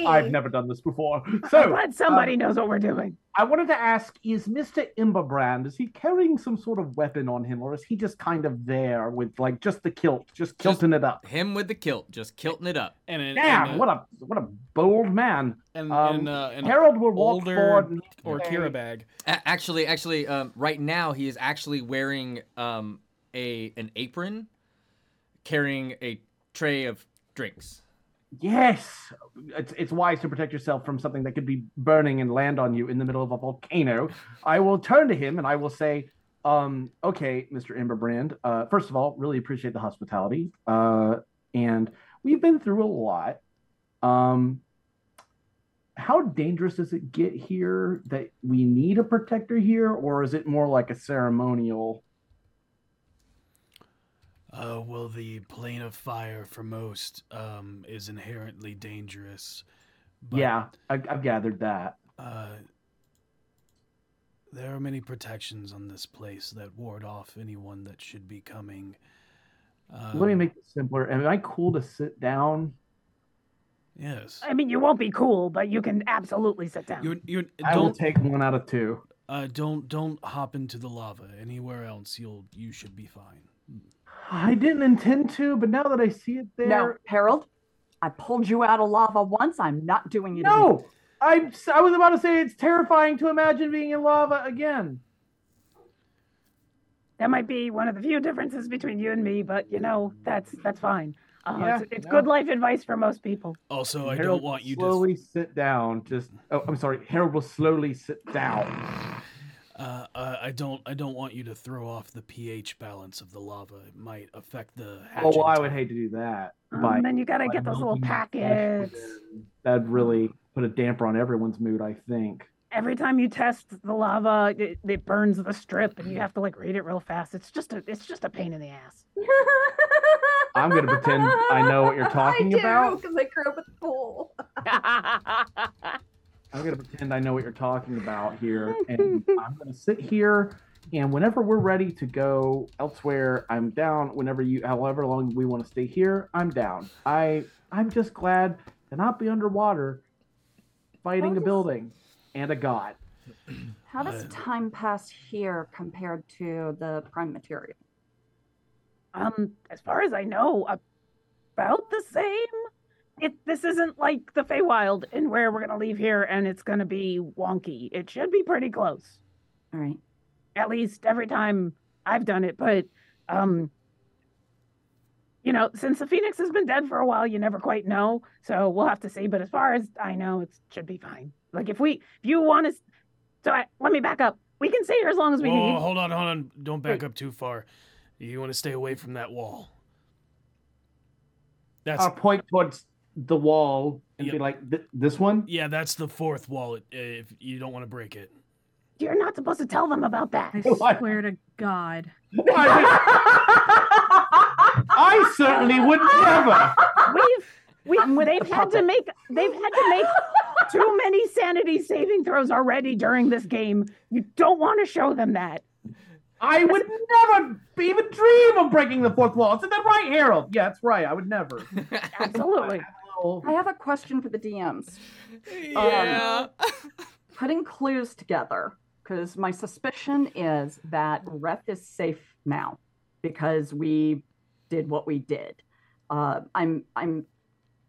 Speaker 7: me.
Speaker 6: have never done this before.
Speaker 9: I'm
Speaker 6: So,
Speaker 9: glad somebody knows what we're doing.
Speaker 6: I wanted to ask: Is Mister Emberbrand is he carrying some sort of weapon on him, or is he just kind of there with like just the kilt, just kilting it up?
Speaker 2: Him with the kilt, just kilting it up.
Speaker 3: And an,
Speaker 6: Damn!
Speaker 3: and,
Speaker 6: what a what a bold man.
Speaker 3: and,
Speaker 6: um,
Speaker 3: and, uh, an
Speaker 6: Harold will walk
Speaker 3: older
Speaker 6: forward and
Speaker 3: or
Speaker 6: say-
Speaker 3: Kira bag.
Speaker 2: Actually, actually, um, right now he is actually wearing um, a an apron, carrying a tray of drinks.
Speaker 6: Yes, it's, it's wise to protect yourself from something that could be burning and land on you in the middle of a volcano. I will turn to him and I will say, um, okay, Mr. Emberbrand, uh, first of all, really appreciate the hospitality. Uh, and we've been through a lot. Um, how dangerous does it get here that we need a protector here, or is it more like a ceremonial?
Speaker 3: Uh, well, the plane of fire for most um, is inherently dangerous. but,
Speaker 6: yeah, I, I've gathered that.
Speaker 3: Uh, there are many protections on this place that ward off anyone that should be coming. Um,
Speaker 6: Let me make it simpler. Am I cool to sit down?
Speaker 3: Yes.
Speaker 9: I mean, you won't be cool, but you can absolutely sit down.
Speaker 3: You're, you're,
Speaker 6: I will
Speaker 3: don't
Speaker 6: take one out of two.
Speaker 3: uh, don't don't hop into the lava. Anywhere else, you'll you should be fine.
Speaker 6: I didn't intend to, but now that I see it there,
Speaker 4: No, Harold, I pulled you out of lava once. I'm not doing it again.
Speaker 6: no, I I was about to say it's terrifying to imagine being in lava again.
Speaker 9: That might be one of the few differences between you and me, but you know, that's that's fine. Uh,
Speaker 6: Yeah,
Speaker 9: it's it's
Speaker 6: yeah.
Speaker 9: good life advice for most people.
Speaker 3: Also, I
Speaker 6: Harold
Speaker 3: don't want you
Speaker 6: will slowly sit down. Just oh, I'm sorry. Harold will slowly sit down.
Speaker 3: To. Uh, uh, I don't. I don't want you to throw off the pH balance of the lava. It might affect the.
Speaker 6: Oh, well, I would hate to do that.
Speaker 9: Um,
Speaker 6: by-
Speaker 9: then you got to get those little
Speaker 6: melting the flesh
Speaker 9: packets.
Speaker 6: That'd really put a damper on everyone's mood. I think.
Speaker 9: Every time you test the lava, it, it burns the strip, and you have to like read it real fast. It's just a it's just a pain in the ass.
Speaker 6: I'm gonna pretend I know what you're talking
Speaker 7: I
Speaker 6: about.
Speaker 7: because I grew up with the pool.
Speaker 6: I'm gonna pretend I know what you're talking about here, and I'm gonna sit here. And whenever we're ready to go elsewhere, I'm down. Whenever you, however long we want to stay here, I'm down. I, I'm just glad to not be underwater, fighting
Speaker 4: How
Speaker 6: a
Speaker 4: does-
Speaker 6: building and a god.
Speaker 4: How does
Speaker 3: Uh,
Speaker 4: time pass here compared to the prime material?
Speaker 9: Um, as far as I know, about the same. It this isn't like the Feywild, and where we're gonna leave here, and it's gonna be wonky. It should be pretty close.
Speaker 4: All right.
Speaker 9: At least every time I've done it, but um, you know, since the Phoenix has been dead for a while, you never quite know. So we'll have to see. But as far as I know, it should be fine. Like if we, if you want to, so I, let me back up. We can stay here as long as we
Speaker 3: Whoa,
Speaker 9: need.
Speaker 3: hold on, hold on. Don't back
Speaker 9: Wait.
Speaker 3: up too far. You want to stay away from that wall. That's
Speaker 6: I'll point towards the wall and be like, "This one."
Speaker 3: yeah, that's the fourth wall. If you don't want to break it.
Speaker 9: You're not supposed to tell them about that.
Speaker 5: I
Speaker 6: What?
Speaker 5: swear to God.
Speaker 6: I certainly would never.
Speaker 9: We've we they've
Speaker 4: the
Speaker 9: had to make they've had to make too many sanity saving throws already during this game. You don't want to show them that.
Speaker 6: I would never even dream of breaking the fourth wall. Isn't that right, Harold? Yeah, that's right. I would never.
Speaker 9: Absolutely.
Speaker 4: I have a question for the DMs.
Speaker 2: yeah.
Speaker 4: Putting clues together, because my suspicion is that Reth is safe now because we did what we did. Uh, I'm I'm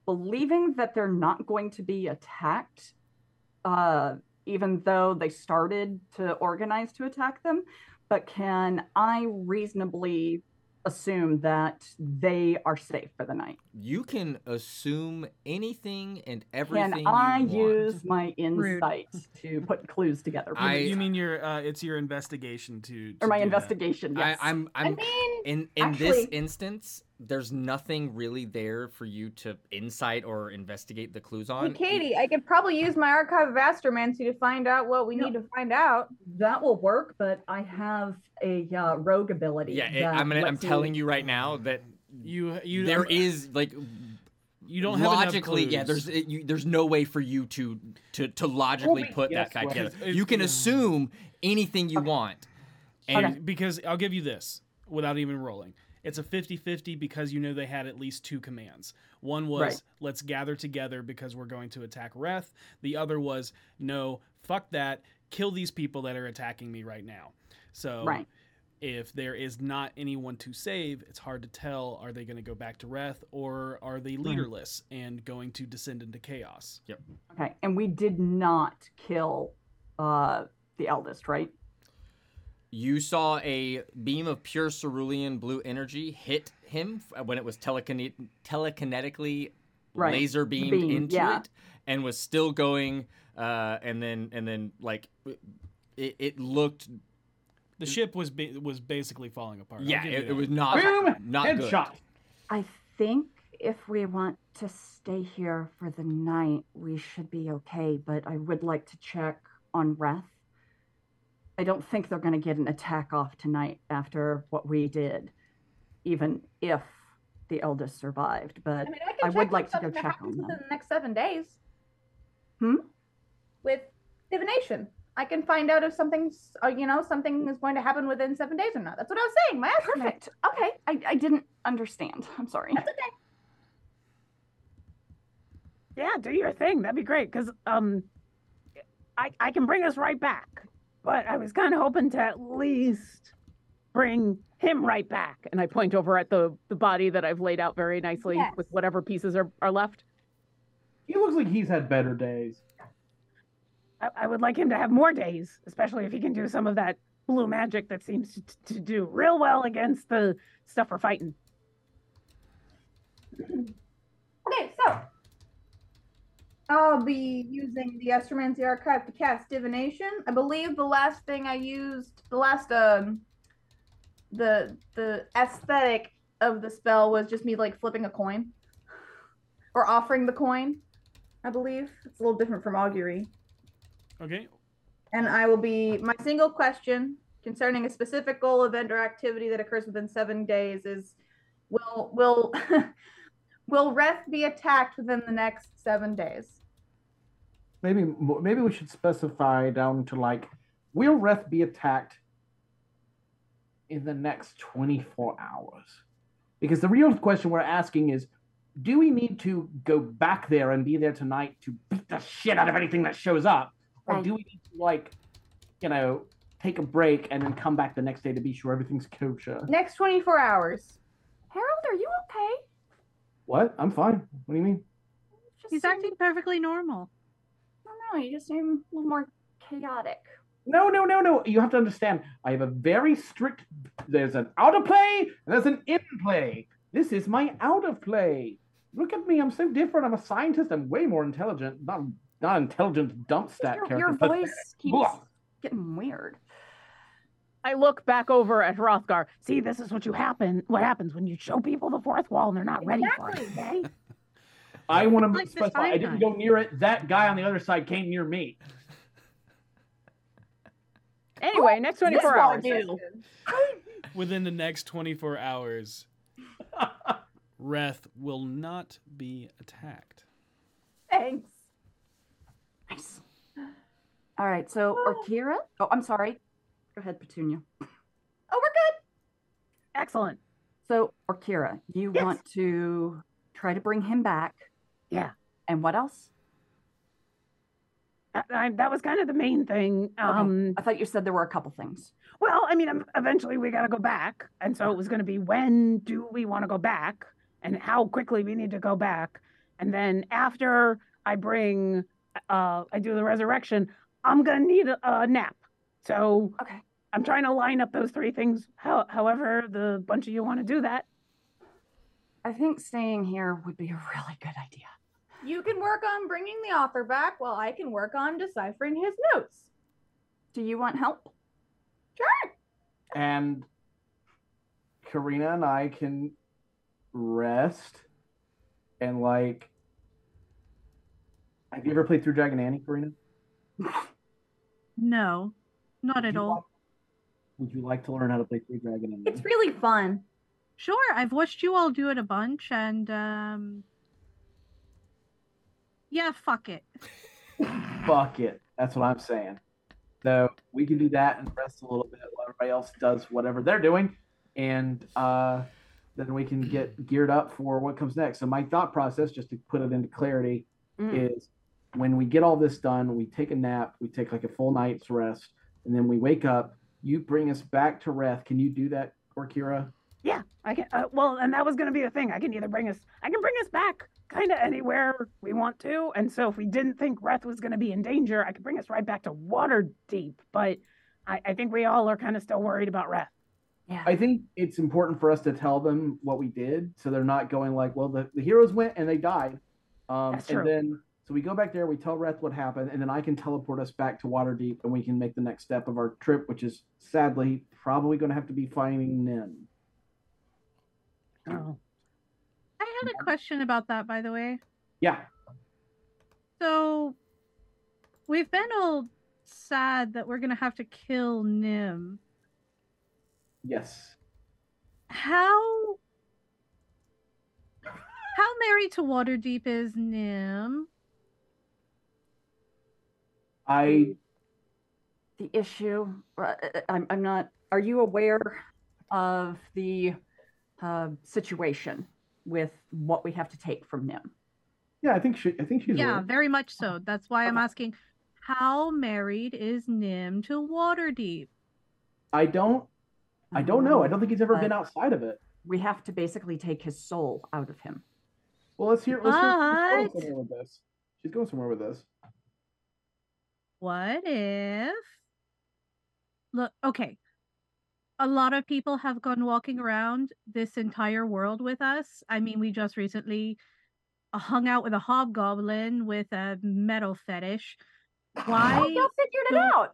Speaker 4: believing that they're not going to be attacked, uh, even though they started to organize to attack them. But can I reasonably assume that they are safe for the night.
Speaker 2: You can assume anything and everything.
Speaker 4: Can I
Speaker 2: you want.
Speaker 4: use my
Speaker 5: Rude.
Speaker 4: insight to put clues together?
Speaker 2: I-
Speaker 3: you mean your uh, it's your investigation to,
Speaker 4: or my
Speaker 3: do that.
Speaker 4: investigation? Yes.
Speaker 2: I, I'm.
Speaker 7: I
Speaker 2: I'm.
Speaker 7: mean,
Speaker 2: in in this instance, there's nothing really there for you to insight or investigate the clues on.
Speaker 7: hey, Katie, I could probably use my archive of astromancy to find out what we
Speaker 4: No.
Speaker 7: need to find out.
Speaker 4: that will work, but I have a uh, rogue ability.
Speaker 2: Yeah, it, I'm. Gonna, I'm
Speaker 4: lets
Speaker 2: telling you right now that
Speaker 3: You you
Speaker 2: there is like
Speaker 3: you don't have
Speaker 2: logically yeah there's it, you, there's no way for you to to to logically
Speaker 6: Well,
Speaker 2: put
Speaker 6: yes,
Speaker 2: that guy
Speaker 6: well,
Speaker 2: together
Speaker 3: it's-
Speaker 2: you can
Speaker 3: yeah.
Speaker 2: assume anything you want
Speaker 3: and
Speaker 4: Okay.
Speaker 3: because I'll give you this without even rolling. It's a 50-50 because you know they had at least two commands. One was
Speaker 4: Right.
Speaker 3: let's gather together because we're going to attack Reth. The other was no, fuck that, kill these people that are attacking me right now. So
Speaker 4: Right.
Speaker 3: If there is not anyone to save, it's hard to tell are they going to go back to Reth or are they leaderless and going to descend into chaos? Yep.
Speaker 4: Okay, and we did not kill uh, the eldest, right?
Speaker 2: you saw a beam of pure cerulean blue energy hit him when it was telekine- telekinetically
Speaker 4: Right.
Speaker 2: laser beamed
Speaker 4: Beam,
Speaker 2: into
Speaker 4: yeah.
Speaker 2: it and was still going uh and then and then like it, it looked
Speaker 3: The ship was ba- was basically falling apart.
Speaker 2: Yeah it, it was not
Speaker 6: Boom!
Speaker 2: not good
Speaker 6: Headshot.
Speaker 4: I think if we want to stay here for the night, we should be okay, but I would like to check on Reth. I don't think they're going to get an attack off tonight after what we did, even if the eldest survived. But
Speaker 7: I mean, I,
Speaker 4: I would like to go check on them.
Speaker 7: within the next seven days.
Speaker 4: Hmm?
Speaker 7: With divination, I can find out if something's, uh, you know, something is going to happen within seven days or not. That's what I was saying. My estimate.
Speaker 4: perfect. Okay, I, I didn't understand. I'm sorry.
Speaker 7: That's okay.
Speaker 9: Yeah, do your thing. That'd be great. Cause um, I I can bring us right back, but I was kind of hoping to at least bring him right back. And I point over at the the body that I've laid out very nicely
Speaker 7: Yes.
Speaker 9: with whatever pieces are are left.
Speaker 6: He looks like he's had better days.
Speaker 9: I, would like him to have more days, especially if he can do some of that blue magic that seems to, to do real well against the stuff we're fighting.
Speaker 7: Okay, so I'll be using the Astromancy Archive to cast divination. I believe the last thing I used, the last um, the the aesthetic of the spell was just me like flipping a coin or offering the coin. I believe it's a little different from augury.
Speaker 3: Okay.
Speaker 7: And I will be my single question concerning a specific goal, event, or activity that occurs within seven days is will will will Reth be attacked within the next seven days?
Speaker 6: Maybe maybe we should specify down to like, will Reth be attacked in the next 24 hours? Because the real question we're asking is, do we need to go back there and be there tonight to beat the shit out of anything that shows up? Or do we need to like, you know, take a break and then come back the next day to be sure everything's kosher?
Speaker 7: Next 24 hours.
Speaker 4: Harold, are you okay?
Speaker 6: What? I'm fine. What do you mean?
Speaker 4: Just
Speaker 5: He's
Speaker 4: seem-
Speaker 5: acting perfectly normal.
Speaker 4: I don't know. You just seem a little more chaotic.
Speaker 6: No, no, no, no. You have to understand. I have a very strict. There's an out of play and there's an in play. This is my out of play. Look at me. I'm so different. I'm a scientist. I'm way more intelligent. Not not intelligent dump stat
Speaker 4: Your,
Speaker 6: character.
Speaker 4: your voice keeps
Speaker 6: Blah.
Speaker 4: getting weird.
Speaker 9: I look back over at Hrothgar. See, this is what you happen. What happens when you show people the fourth wall and they're not ready for it. Okay?
Speaker 6: I want to
Speaker 5: Like
Speaker 6: specify. I didn't go near it. That guy on the other side came near me.
Speaker 9: Anyway, next 24 hours.
Speaker 3: Within the next 24 hours, Reth will not be attacked.
Speaker 7: Thanks.
Speaker 4: All right. So, Orkira. Oh, I'm sorry. Go ahead, Petunia.
Speaker 7: Oh, we're good.
Speaker 9: Excellent.
Speaker 4: So, Orkira, you
Speaker 9: Yes.
Speaker 4: want to try to bring him back.
Speaker 9: Yeah.
Speaker 4: And what else?
Speaker 9: I, I, that was kind of the main thing. Um,
Speaker 4: I thought you said there were a couple things.
Speaker 9: Well, I mean, eventually we got to go back. And so it was going to be when do we want to go back and how quickly we need to go back. And then after I bring, uh, I do the resurrection, I'm going to need a, a nap. So
Speaker 4: Okay.
Speaker 9: I'm trying to line up those three things. How, however, the bunch of you want to do that.
Speaker 4: I think staying here would be a really good idea.
Speaker 7: You can work on bringing the author back while I can work on deciphering his notes.
Speaker 4: Do you want help?
Speaker 7: Sure.
Speaker 6: And Karina and I can rest and like. Have you ever played through Dragon Ante, Karina?
Speaker 5: No, not
Speaker 6: Would
Speaker 5: at all.
Speaker 6: like- would you like to learn how to play Three Dragon Ante?
Speaker 7: It's really fun.
Speaker 5: Sure, I've watched you all do it a bunch, and um, yeah, fuck it.
Speaker 6: Fuck it. That's what I'm saying. So we can do that and rest a little bit while everybody else does whatever they're doing. And uh, then we can get geared up for what comes next. So my thought process, just to put it into clarity,
Speaker 4: Mm.
Speaker 6: is when we get all this done, we take a nap, we take like a full night's rest, and then we wake up. You bring us back to Reth. Can you do that, Orkira?
Speaker 9: Yeah, I can. Uh, well, and that was going to be the thing. I can either bring us, I can bring us back kind of anywhere we want to. And so if we didn't think Reth was going to be in danger, I could bring us right back to Waterdeep. But I, I think we all are kind of still worried about Reth.
Speaker 4: Yeah.
Speaker 6: I think it's important for us to tell them what we did, so they're not going like, "Well, the, the heroes went and they died," um,
Speaker 9: That's true.
Speaker 6: and then so we go back there, we tell Reth what happened, and then I can teleport us back to Waterdeep, and we can make the next step of our trip, which is sadly probably going to have to be finding Nim.
Speaker 9: Oh.
Speaker 5: I had a question about that, by the way.
Speaker 6: Yeah,
Speaker 5: So, we've been all sad that we're gonna have to kill Nim.
Speaker 6: yes.
Speaker 5: How how married to Waterdeep is Nim?
Speaker 6: I
Speaker 4: the issue uh, I'm, I'm not are you aware of the uh, situation with what we have to take from nim
Speaker 6: yeah, I think she, I think she's
Speaker 5: Yeah,
Speaker 6: aware.
Speaker 5: very much so. That's why I'm asking how married is Nim to Waterdeep?
Speaker 6: I don't I don't know. I don't think he's ever
Speaker 4: But-
Speaker 6: been outside of it.
Speaker 4: we have to basically take his soul out of him
Speaker 6: Well, let's hear. Let's hear she's
Speaker 5: What?
Speaker 6: going somewhere with this. She's going somewhere with this.
Speaker 5: What if Look, okay. A lot of people have gone walking around this entire world with us. I mean, we just recently uh, hung out with a hobgoblin with a metal fetish. Why
Speaker 4: y'all figured it out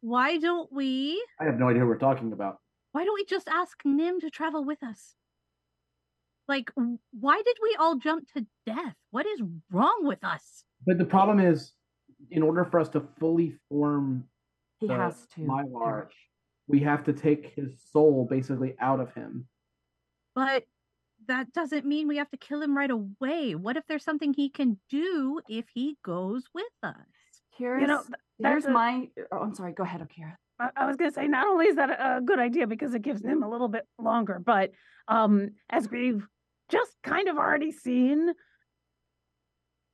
Speaker 5: why don't we
Speaker 6: I have no idea who we're talking about.
Speaker 5: why don't we just ask Nim to travel with us? Like, why did we all jump to death? What is wrong with us?
Speaker 6: But the problem is, in order for us to fully form
Speaker 4: he
Speaker 6: the
Speaker 4: has to
Speaker 6: mythallar,
Speaker 4: perish.
Speaker 6: we have to take his soul basically out of him.
Speaker 5: But that doesn't mean we have to kill him right away. What if there's something he can do if he goes with us?
Speaker 4: here's,
Speaker 9: You know, th-
Speaker 4: here's
Speaker 9: a-
Speaker 4: my oh i'm sorry go ahead Orkira
Speaker 9: I, I was going to say, not only is that a, a good idea because it gives him a little bit longer, but um, as we've just kind of already seen,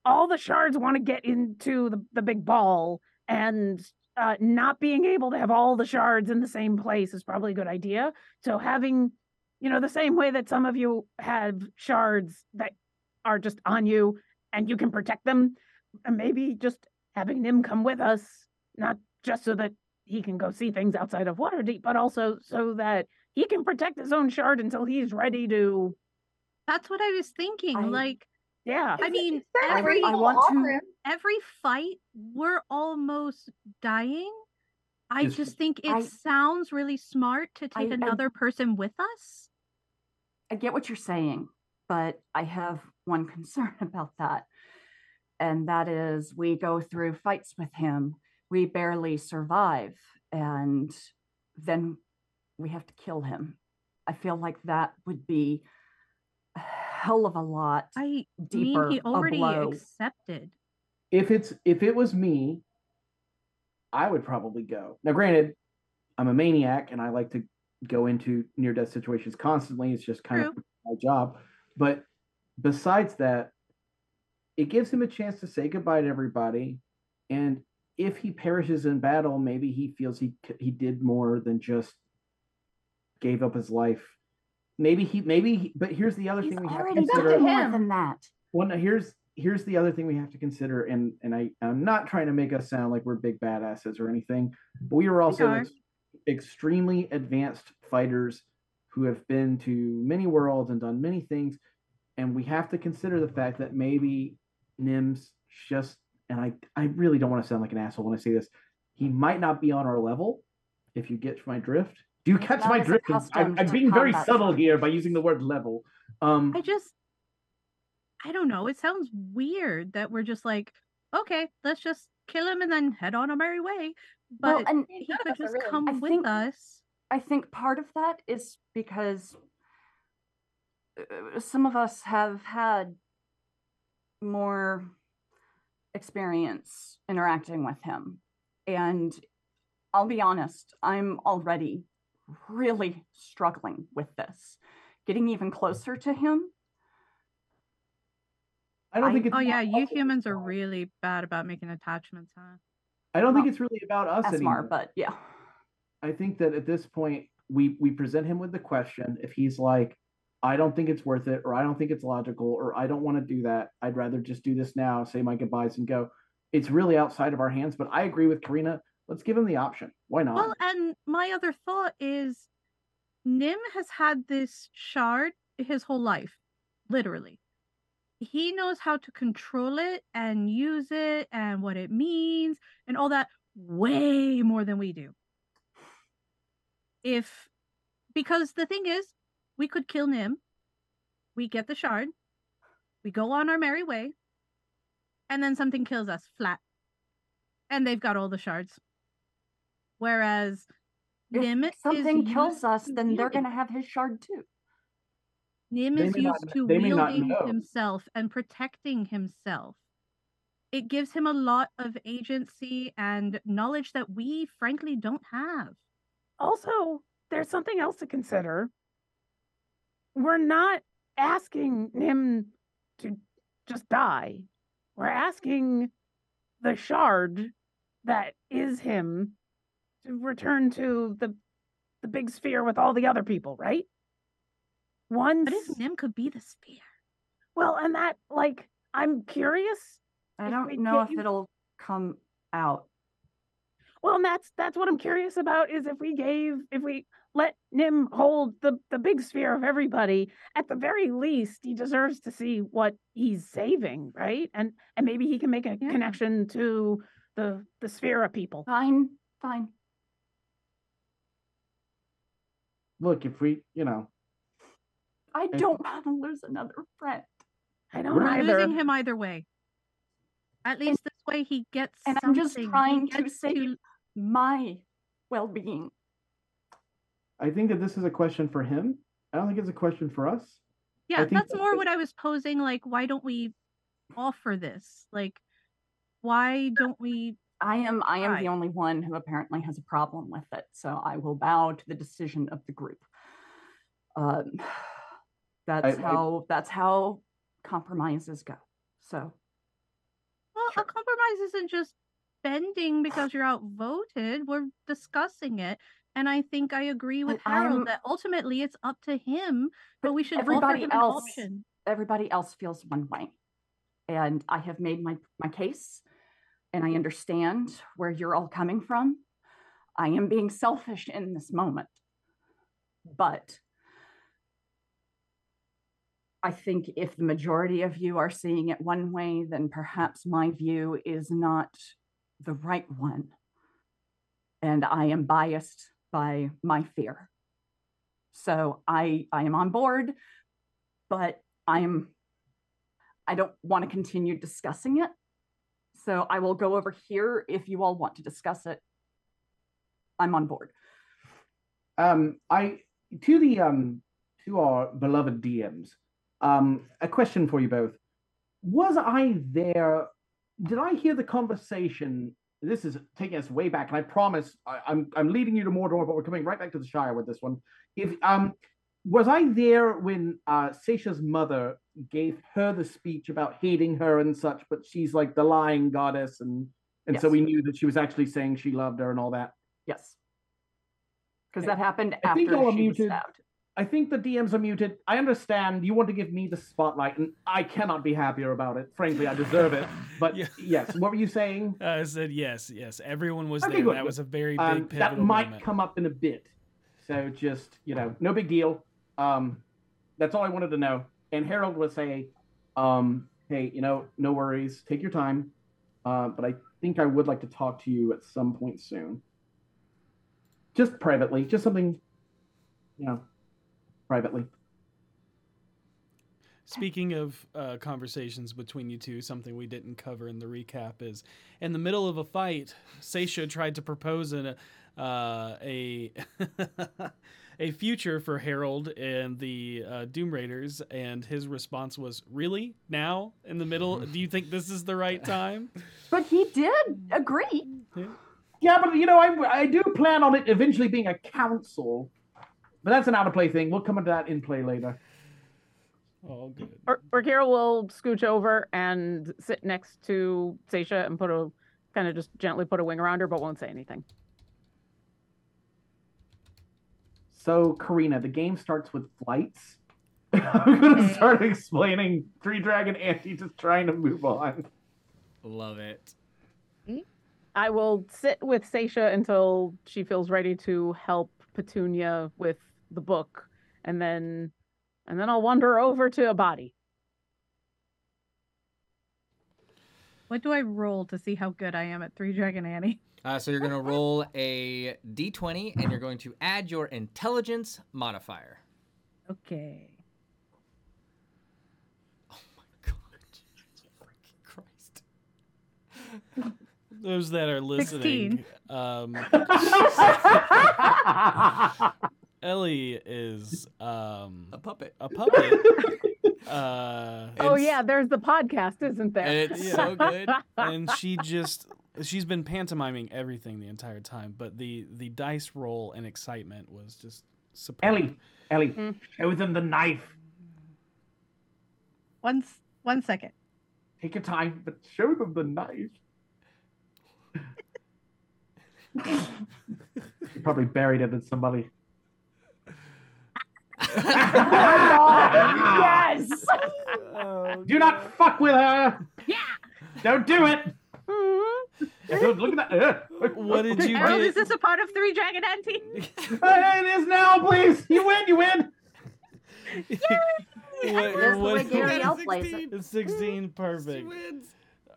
Speaker 9: all the shards want to get into the, the big ball, and uh, not being able to have all the shards in the same place is probably a good idea. So having, you know, the same way that some of you have shards that are just on you and you can protect them, and maybe just having Nim come with us, not just so that he can go see things outside of Waterdeep, but also so that he can protect his own shard until he's ready to.
Speaker 5: That's what I was thinking.
Speaker 4: I-
Speaker 5: like,
Speaker 9: Yeah.
Speaker 5: I mean, every
Speaker 4: I want to-
Speaker 5: every fight, we're almost dying. I
Speaker 6: Yes,
Speaker 5: just think it
Speaker 4: I-
Speaker 5: sounds really smart to take
Speaker 4: I-
Speaker 5: another person with us.
Speaker 4: I get what you're saying, but I have one concern about that. And that is we go through fights with him, we barely survive, and then we have to kill him. I feel like that would be a hell of a lot
Speaker 5: I
Speaker 4: deeper
Speaker 5: mean, he already accepted.
Speaker 6: If it's if it was me, I would probably go. Now, granted, I'm a maniac and I like to go into near death situations constantly. It's just kind of my job. But besides that, it gives him a chance to say goodbye to everybody. And if he perishes in battle, maybe he feels he he did more than just gave up his life. Maybe he maybe. He, but here's the other
Speaker 4: He's
Speaker 6: thing we have to
Speaker 4: already
Speaker 7: It's to
Speaker 6: consider.
Speaker 4: more than that.
Speaker 6: Well, no, here's here's the other thing we have to consider, and and I I'm not trying to make us sound like we're big badasses or anything, but we are also
Speaker 5: are.
Speaker 6: ex- extremely advanced fighters who have been to many worlds and done many things, and we have to consider the fact that maybe Nim's just and I I really don't want to sound like an asshole when I say this. He might not be on our level. If you get my drift, do you catch
Speaker 4: Not
Speaker 6: my drift? I'm, I'm
Speaker 4: to
Speaker 6: being very subtle
Speaker 4: sports.
Speaker 6: here by using the word level. Um,
Speaker 5: I just, I don't know. It sounds weird that we're just like, okay, let's just kill him and then head on our merry way. But
Speaker 4: Well, and
Speaker 5: he could just
Speaker 7: really-
Speaker 5: come
Speaker 4: I
Speaker 5: with
Speaker 4: think-
Speaker 5: us.
Speaker 4: I think part of that is because uh, some of us have had more experience interacting with him. And I'll be honest, I'm already really struggling with this. Getting even closer to him,
Speaker 6: I don't
Speaker 4: I-
Speaker 6: think it's
Speaker 5: Oh yeah, you humans are really bad about making attachments, huh?
Speaker 6: I don't think it's really about us anymore.
Speaker 4: But yeah.
Speaker 6: I think that at this point we we present him with the question. If he's like, I don't think it's worth it, or I don't think it's logical, or I don't want to do that. I'd rather just do this now, say my goodbyes, and go. It's really outside of our hands. But I agree with Karina. Let's give him the option. Why not?
Speaker 5: Well, and my other thought is Nim has had this shard his whole life, literally. He knows how to control it and use it and what it means and all that way more than we do. If, because the thing is, we could kill Nim, we get the shard, we go on our merry way, and then something kills us flat. And they've got all the shards. Whereas
Speaker 4: If
Speaker 5: Nim
Speaker 4: something
Speaker 5: is
Speaker 4: kills us,
Speaker 5: to
Speaker 4: then they're going to have his shard too.
Speaker 5: Nim is
Speaker 6: may not
Speaker 5: used to
Speaker 6: they may not
Speaker 5: wielding himself and protecting himself. It gives him a lot of agency and knowledge that we frankly don't have.
Speaker 9: Also, there's something else to consider. We're not asking him to just die. We're asking the shard that is him to return to the the big sphere with all the other people, right? Once
Speaker 5: But if Nim could be the sphere?
Speaker 9: well, and that like I'm curious.
Speaker 4: I don't
Speaker 9: we
Speaker 4: know if
Speaker 9: gave-
Speaker 4: it'll come out.
Speaker 9: Well, and that's that's what I'm curious about is if we gave if we let Nim hold the the big sphere of everybody, at the very least, he deserves to see what he's saving, right? And and maybe he can make a
Speaker 5: Yeah.
Speaker 9: connection to the the sphere of people.
Speaker 4: Fine, fine.
Speaker 6: Look, if we, you know,
Speaker 4: I
Speaker 6: I-
Speaker 4: don't want to lose another friend.
Speaker 9: I don't
Speaker 6: We're
Speaker 5: We're
Speaker 9: either.
Speaker 5: losing him either way. At least this way he gets
Speaker 4: And I'm just trying to
Speaker 5: gets
Speaker 4: save my well-being.
Speaker 6: I think that this is a question for him. I don't think it's a question for us.
Speaker 5: Yeah,
Speaker 6: think
Speaker 5: that's
Speaker 6: that
Speaker 5: more what I was posing. Like, why don't we offer this? Like, why don't we?
Speaker 4: I am I am
Speaker 5: Right.
Speaker 4: the only one who apparently has a problem with it, so I will bow to the decision of the group. Um, that's
Speaker 6: I-
Speaker 4: how that's how compromises go. So
Speaker 5: Well,
Speaker 6: Sure.
Speaker 5: a compromise isn't just bending because you're outvoted. We're discussing it, and I think I agree with
Speaker 4: But
Speaker 5: Harold
Speaker 4: I'm-
Speaker 5: that ultimately it's up to him. But,
Speaker 4: But
Speaker 5: we should
Speaker 4: everybody
Speaker 5: offer him
Speaker 4: else-
Speaker 5: an option.
Speaker 4: everybody else feels one way, and I have made my my case, and I understand where you're all coming from. I am being selfish in this moment, but I think if the majority of you are seeing it one way, then perhaps my view is not the right one. And I am biased by my fear. So I I am on board, but I'm I don't want to continue discussing it. So I will go over here if you all want to discuss it. I'm on board.
Speaker 6: Um, I to the um to our beloved DMs. Um, a question for you both. Was I there? Did I hear the conversation? This is taking us way back, and I promise I, I'm I'm leading you to Mordor, but we're coming right back to the Shire with this one. If um, was I there when uh Seisha's mother gave her the speech about hating her and such, but she's like the lying goddess, and and so we knew that she was actually saying she loved her and all that.
Speaker 4: Yes. Because
Speaker 6: Okay.
Speaker 4: that happened
Speaker 6: I think
Speaker 4: after
Speaker 6: y'all
Speaker 4: she was
Speaker 6: muted.
Speaker 4: stabbed.
Speaker 6: I think the DMs are muted. I understand you want to give me the spotlight, and I cannot be happier about it. Frankly, I deserve it. But
Speaker 3: Yeah.
Speaker 6: yes, what were you saying?
Speaker 3: Uh, I said yes, yes. Everyone was
Speaker 6: Okay,
Speaker 3: there.
Speaker 6: good,
Speaker 3: that
Speaker 6: good.
Speaker 3: was a very big
Speaker 6: Um,
Speaker 3: pivotal
Speaker 6: that might
Speaker 3: moment.
Speaker 6: come up in a bit. So just you know, no big deal. Um, that's all I wanted to know. And Harold will say, um, "Hey, you know, no worries. Take your time. Uh, but I think I would like to talk to you at some point soon. Just privately, just something, you know, privately."
Speaker 3: Speaking of uh, conversations between you two, something we didn't cover in the recap is in the middle of a fight, Seisha tried to propose an, uh, a a future for Harold and the uh, Doom Raiders, and his response was, "Really? Now? In the middle? Do you think this is the right time?"
Speaker 4: But he did agree.
Speaker 6: Yeah, but you know, I I do plan on it eventually being a council. But that's an out of play thing. We'll come into that in play later.
Speaker 3: Oh, good.
Speaker 8: Or, or Kira will scooch over and sit next to Seisha and put a kind of just gently put a wing around her, but won't say anything.
Speaker 6: So, Karina, the game starts with flights. I'm oh,
Speaker 5: gonna
Speaker 6: start explaining Three Dragon Ante just trying to move on.
Speaker 2: Love it. Mm-hmm.
Speaker 8: I will sit with Seisha until she feels ready to help Petunia with the book, and then and then I'll wander over to a body.
Speaker 5: What do I roll to see how good I am at Three Dragon Ante?
Speaker 2: Uh, so you're going to roll a d20 and you're going to add your intelligence modifier.
Speaker 5: Okay.
Speaker 2: Oh my god. Freaking Christ.
Speaker 3: Those that are listening,
Speaker 5: 16.
Speaker 3: um, Ellie is um,
Speaker 2: A puppet.
Speaker 3: a puppet. uh,
Speaker 8: Oh yeah, there's the podcast, isn't there?
Speaker 2: It's so good.
Speaker 3: and she just she's been pantomiming everything the entire time, but the the dice roll and excitement was just superb.
Speaker 6: Ellie, Ellie,
Speaker 8: Hmm.
Speaker 6: show them the knife.
Speaker 5: One, s- one second.
Speaker 6: Take your time, but show them the knife. you probably buried it in somebody.
Speaker 4: yes.
Speaker 6: Do not fuck with her.
Speaker 5: Yeah.
Speaker 6: Don't do it.
Speaker 8: Mhm.
Speaker 6: Look at that.
Speaker 3: What did you
Speaker 5: Harold,
Speaker 3: get?
Speaker 5: is this a part of Three Dragon Ante?
Speaker 6: Hey, it is now, please. You win. You win.
Speaker 3: What,
Speaker 4: There's the way
Speaker 3: what-
Speaker 4: Gary L plays it.
Speaker 3: It's 16, perfect.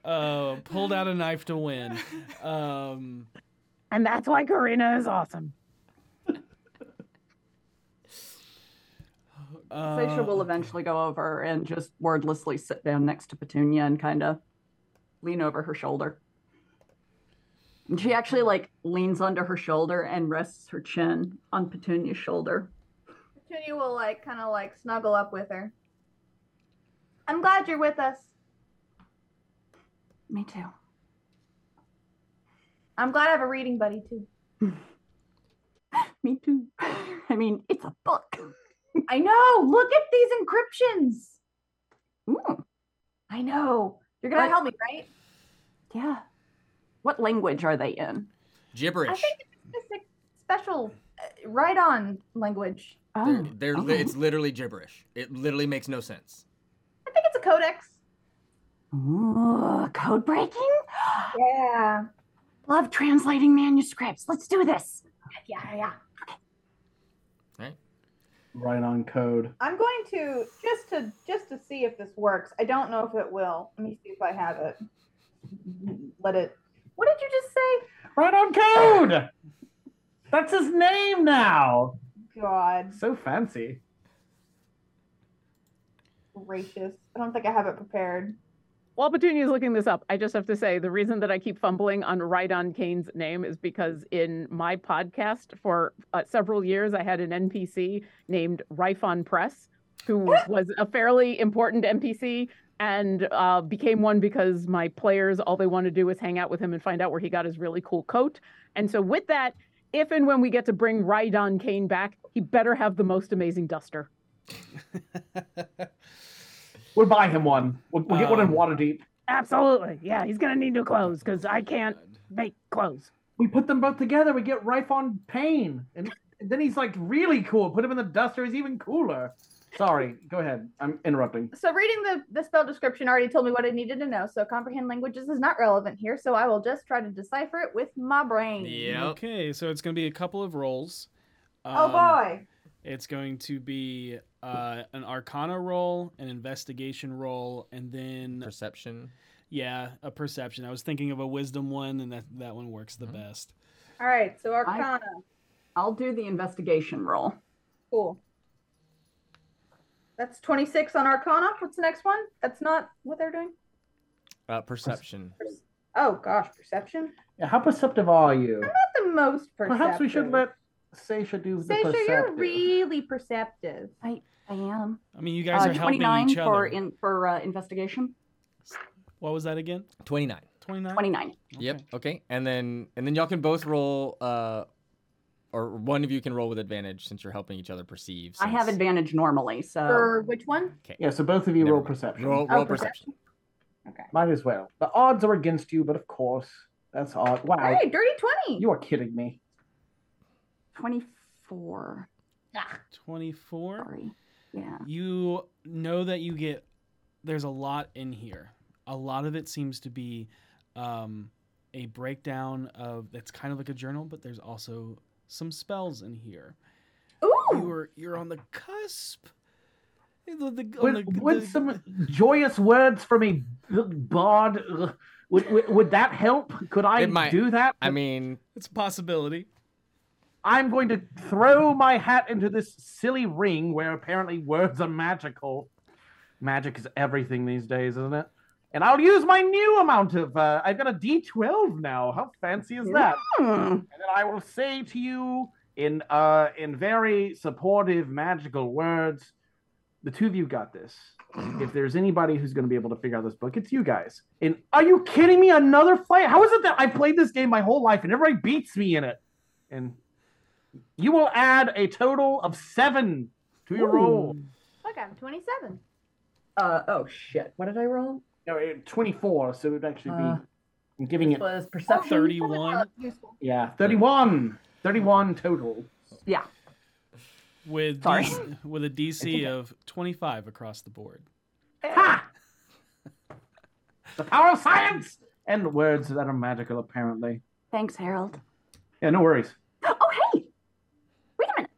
Speaker 3: Uh, pulled out a knife to win. Um,
Speaker 8: And that's why Karina is awesome.
Speaker 3: uh,
Speaker 4: Seisha will eventually go over and just wordlessly sit down next to Petunia and kind of lean over her shoulder. And she actually like leans under her shoulder and rests her chin on Petunia's shoulder.
Speaker 7: Petunia will like kind of like snuggle up with her. I'm glad you're with us.
Speaker 4: Me too.
Speaker 7: I'm glad I have a reading buddy too.
Speaker 4: Me too. I mean, it's a book.
Speaker 7: I know. Look at these encryptions.
Speaker 4: Ooh,
Speaker 7: I know. You're gonna
Speaker 4: But-
Speaker 7: help me, right?
Speaker 4: yeah. What language are they in?
Speaker 2: Gibberish.
Speaker 7: I think it's just a special, uh, right on language.
Speaker 2: They're,
Speaker 4: Oh,
Speaker 2: they're
Speaker 4: oh.
Speaker 2: li- It's literally gibberish. It literally makes no sense.
Speaker 7: I think it's a codex.
Speaker 4: Ooh, code breaking?
Speaker 7: Yeah.
Speaker 4: Love translating manuscripts. Let's do this.
Speaker 7: Yeah, yeah.
Speaker 6: Right on code.
Speaker 7: I'm going to just to just to see if this works. I don't know if it will. Let me see if I have it. Let it. What did you just say?
Speaker 6: Right on code. That's his name now.
Speaker 7: God
Speaker 6: So fancy.
Speaker 7: gracious! I don't think I have it prepared.
Speaker 8: While Petunia is looking this up, I just have to say the reason that I keep fumbling on Rhydon Kane's name is because in my podcast for uh, several years, I had an NPC named Rifon Press, who was a fairly important NPC and uh, became one because my players, all they want to do is hang out with him and find out where he got his really cool coat. And so, with that, if and when we get to bring Rhydon Kane back, he better have the most amazing duster.
Speaker 6: We'll buy him one. We'll, we'll get one in
Speaker 3: Um,
Speaker 6: Waterdeep.
Speaker 8: Absolutely. Yeah, he's going to need new clothes because I can't make clothes.
Speaker 6: We put them both together. We get Rife on Pain, and then he's like really cool. Put him in the duster, he's even cooler. Sorry, go ahead. I'm interrupting.
Speaker 7: So reading the, the spell description already told me what I needed to know. So comprehend languages is not relevant here. So I will just try to decipher it with my brain. Yeah.
Speaker 3: Okay, so it's going to be a couple of rolls.
Speaker 7: Oh
Speaker 3: Um,
Speaker 7: boy.
Speaker 3: It's going to be uh, an Arcana roll, an Investigation roll, and then
Speaker 2: Perception.
Speaker 3: yeah, a Perception. I was thinking of a Wisdom one, and that that one works the
Speaker 2: Mm-hmm.
Speaker 3: best.
Speaker 7: All right. So Arcana.
Speaker 4: I'll do the investigation roll.
Speaker 7: Cool. That's 26 on Arcana. What's the next one? That's not what they're doing?
Speaker 2: Uh, perception.
Speaker 7: Oh gosh, perception.
Speaker 6: Yeah, how perceptive are you?
Speaker 7: I'm Not the most perceptive.
Speaker 6: Perhaps we should let Seisha do the
Speaker 7: Seisha, you're
Speaker 6: perceptive.
Speaker 7: really perceptive.
Speaker 4: I I am.
Speaker 3: I mean, you guys
Speaker 4: Uh,
Speaker 3: are helping
Speaker 4: 29
Speaker 3: each other.
Speaker 4: for in for uh, investigation.
Speaker 3: What was that again?
Speaker 2: 29.
Speaker 3: 29?
Speaker 4: 29.
Speaker 2: Yep. Okay. And then and then y'all can both roll uh or one of you can roll with advantage since you're helping each other perceive.
Speaker 4: I have
Speaker 2: since-
Speaker 4: advantage normally, so
Speaker 7: For which one? Okay.
Speaker 6: Yeah, so both of you
Speaker 2: Never
Speaker 6: roll
Speaker 2: mind.
Speaker 6: perception.
Speaker 2: Roll,
Speaker 7: Oh,
Speaker 2: roll
Speaker 7: perception.
Speaker 2: perception.
Speaker 7: Okay.
Speaker 6: Might as well. The odds are against you, but of course, that's odd. Wow,
Speaker 7: Hey, dirty 20.
Speaker 6: you are kidding me.
Speaker 4: 24.
Speaker 3: 24.
Speaker 4: Sorry. Yeah.
Speaker 3: You know that you get there's a lot in here. A lot of it seems to be um, a breakdown of that's kind of like a journal, but there's also some spells in here.
Speaker 7: Ooh.
Speaker 3: You're you're on the cusp. The- the- on
Speaker 6: Would,
Speaker 3: the-
Speaker 6: would
Speaker 3: the-
Speaker 6: some joyous words from a bard uh, would, would would that help? Could I
Speaker 2: might.
Speaker 6: do that?
Speaker 2: I mean,
Speaker 3: it's a possibility.
Speaker 6: I'm going to throw my hat into this silly ring where apparently words are magical. Magic is everything these days, isn't it? And I'll use my new amount of. Uh, I've got a D12 now. How fancy is that?
Speaker 4: Hmm.
Speaker 6: And then I will say to you in uh, in very supportive magical words, the two of you got this. If there's anybody who's going to be able to figure out this book, it's you guys. And are you kidding me? Another fight? How is it that I played this game my whole life and everybody beats me in it? And you will add a total of seven to your roll.
Speaker 7: Okay, I'm 27.
Speaker 4: Uh oh shit. What did I roll?
Speaker 6: No, eh, 24, so it would actually be.
Speaker 4: Uh,
Speaker 6: I'm giving it.
Speaker 4: Was perception
Speaker 3: 31
Speaker 7: Useful.
Speaker 6: Yeah, 31. 31 total.
Speaker 4: Yeah.
Speaker 3: with
Speaker 4: Sorry.
Speaker 3: DC with a DC of 25 across the board.
Speaker 6: Ha! the power of science and words that are magical, apparently.
Speaker 4: Thanks, Harold.
Speaker 6: Yeah, no worries.
Speaker 4: Oh hey! Wait a minute.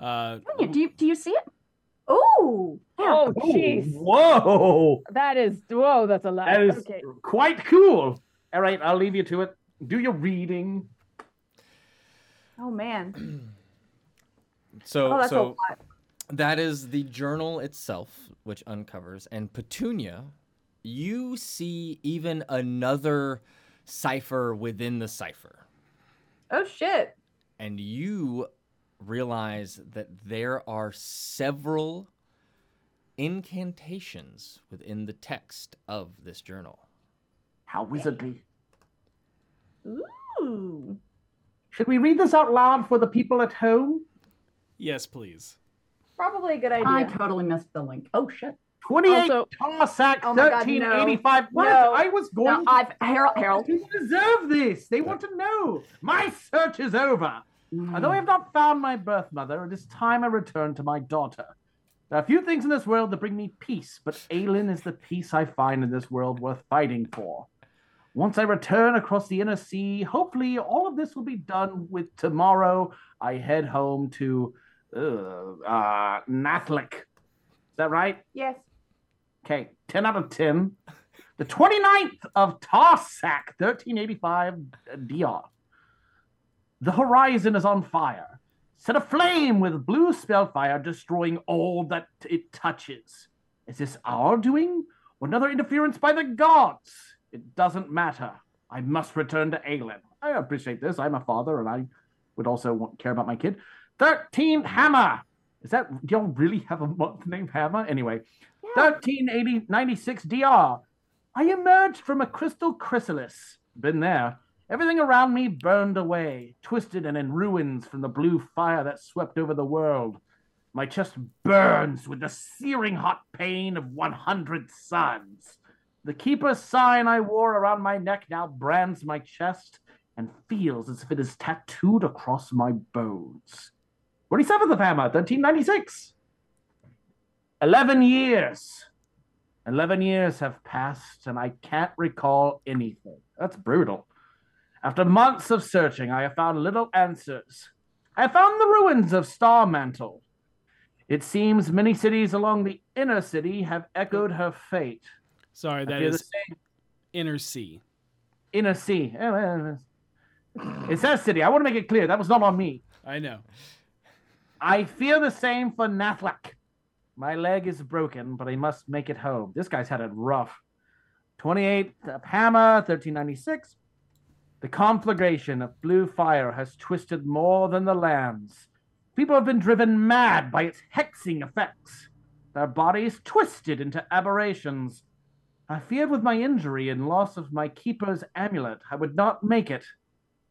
Speaker 3: Uh,
Speaker 4: Sonia, do you do you see it?
Speaker 7: Ooh.
Speaker 9: Oh,
Speaker 6: Oh,
Speaker 9: jeez.
Speaker 6: whoa!
Speaker 9: That is whoa. That's a lot.
Speaker 6: That is
Speaker 9: Okay.
Speaker 6: quite cool. All right, I'll leave you to it. Do your reading.
Speaker 7: Oh man.
Speaker 2: so
Speaker 7: Oh, that's a
Speaker 2: so
Speaker 7: lot.
Speaker 2: that is the journal itself which uncovers and Petunia, you see even another cipher within the cipher.
Speaker 7: Oh shit.
Speaker 2: and you realize that there are several incantations within the text of this journal.
Speaker 6: How wizardly.
Speaker 7: Ooh.
Speaker 6: Should we read this out loud for the people at home?
Speaker 3: yes, please.
Speaker 7: Probably a good idea.
Speaker 4: I totally missed the link. Oh shit.
Speaker 6: 28
Speaker 9: Also-
Speaker 6: Tarsakh,
Speaker 7: Oh my God,
Speaker 6: 1385. What?
Speaker 7: No.
Speaker 6: I was going
Speaker 4: No,
Speaker 6: to
Speaker 4: I've Harold Harold.
Speaker 6: People deserve this. They want to know. My search is over. Although I have not found my birth mother, it is time I return to my daughter. There are few things in this world that bring me peace, but Aelin is the peace I find in this world worth fighting for. Once I return across the inner sea, hopefully all of this will be done with tomorrow. I head home to uh, uh, Nathlik. Is that right?
Speaker 7: Yes.
Speaker 6: Okay, 10 out of 10. The 29th of Tarsakh, 1385 DR. The horizon is on fire, set aflame with blue spellfire, destroying all that it touches. Is this our doing, or another interference by the gods? It doesn't matter. I must return to Aelin. I appreciate this. I'm a father, and I would also want, care about my kid. 13th Hammer. Is that, do y'all really have a month named Hammer? Anyway, 1396 DR. I emerged from a crystal chrysalis. Been there. Everything around me burned away, twisted and in ruins from the blue fire that swept over the world. My chest burns with the searing hot pain of 100 suns. The keeper's sign I wore around my neck now brands my chest, and feels as if it is tattooed across my bones. 27th of Hammer, 1396. 11 years. 11 years have passed, and I can't recall anything. That's brutal. After months of searching, I have found little answers. I found the ruins of Starmantle. It seems many cities along the inner city have echoed her fate.
Speaker 3: Sorry, that is inner C.
Speaker 6: inner sea. Eh, well, It says city. I want to make it clear that was not on me.
Speaker 3: I know.
Speaker 6: I feel the same for Nathlak. My leg is broken, but I must make it home. This guy's had it rough. 28th of Hammer, 1396. The conflagration of blue fire has twisted more than the lands. People have been driven mad by its hexing effects. Their bodies twisted into aberrations. I feared with my injury and loss of my keeper's amulet, I would not make it.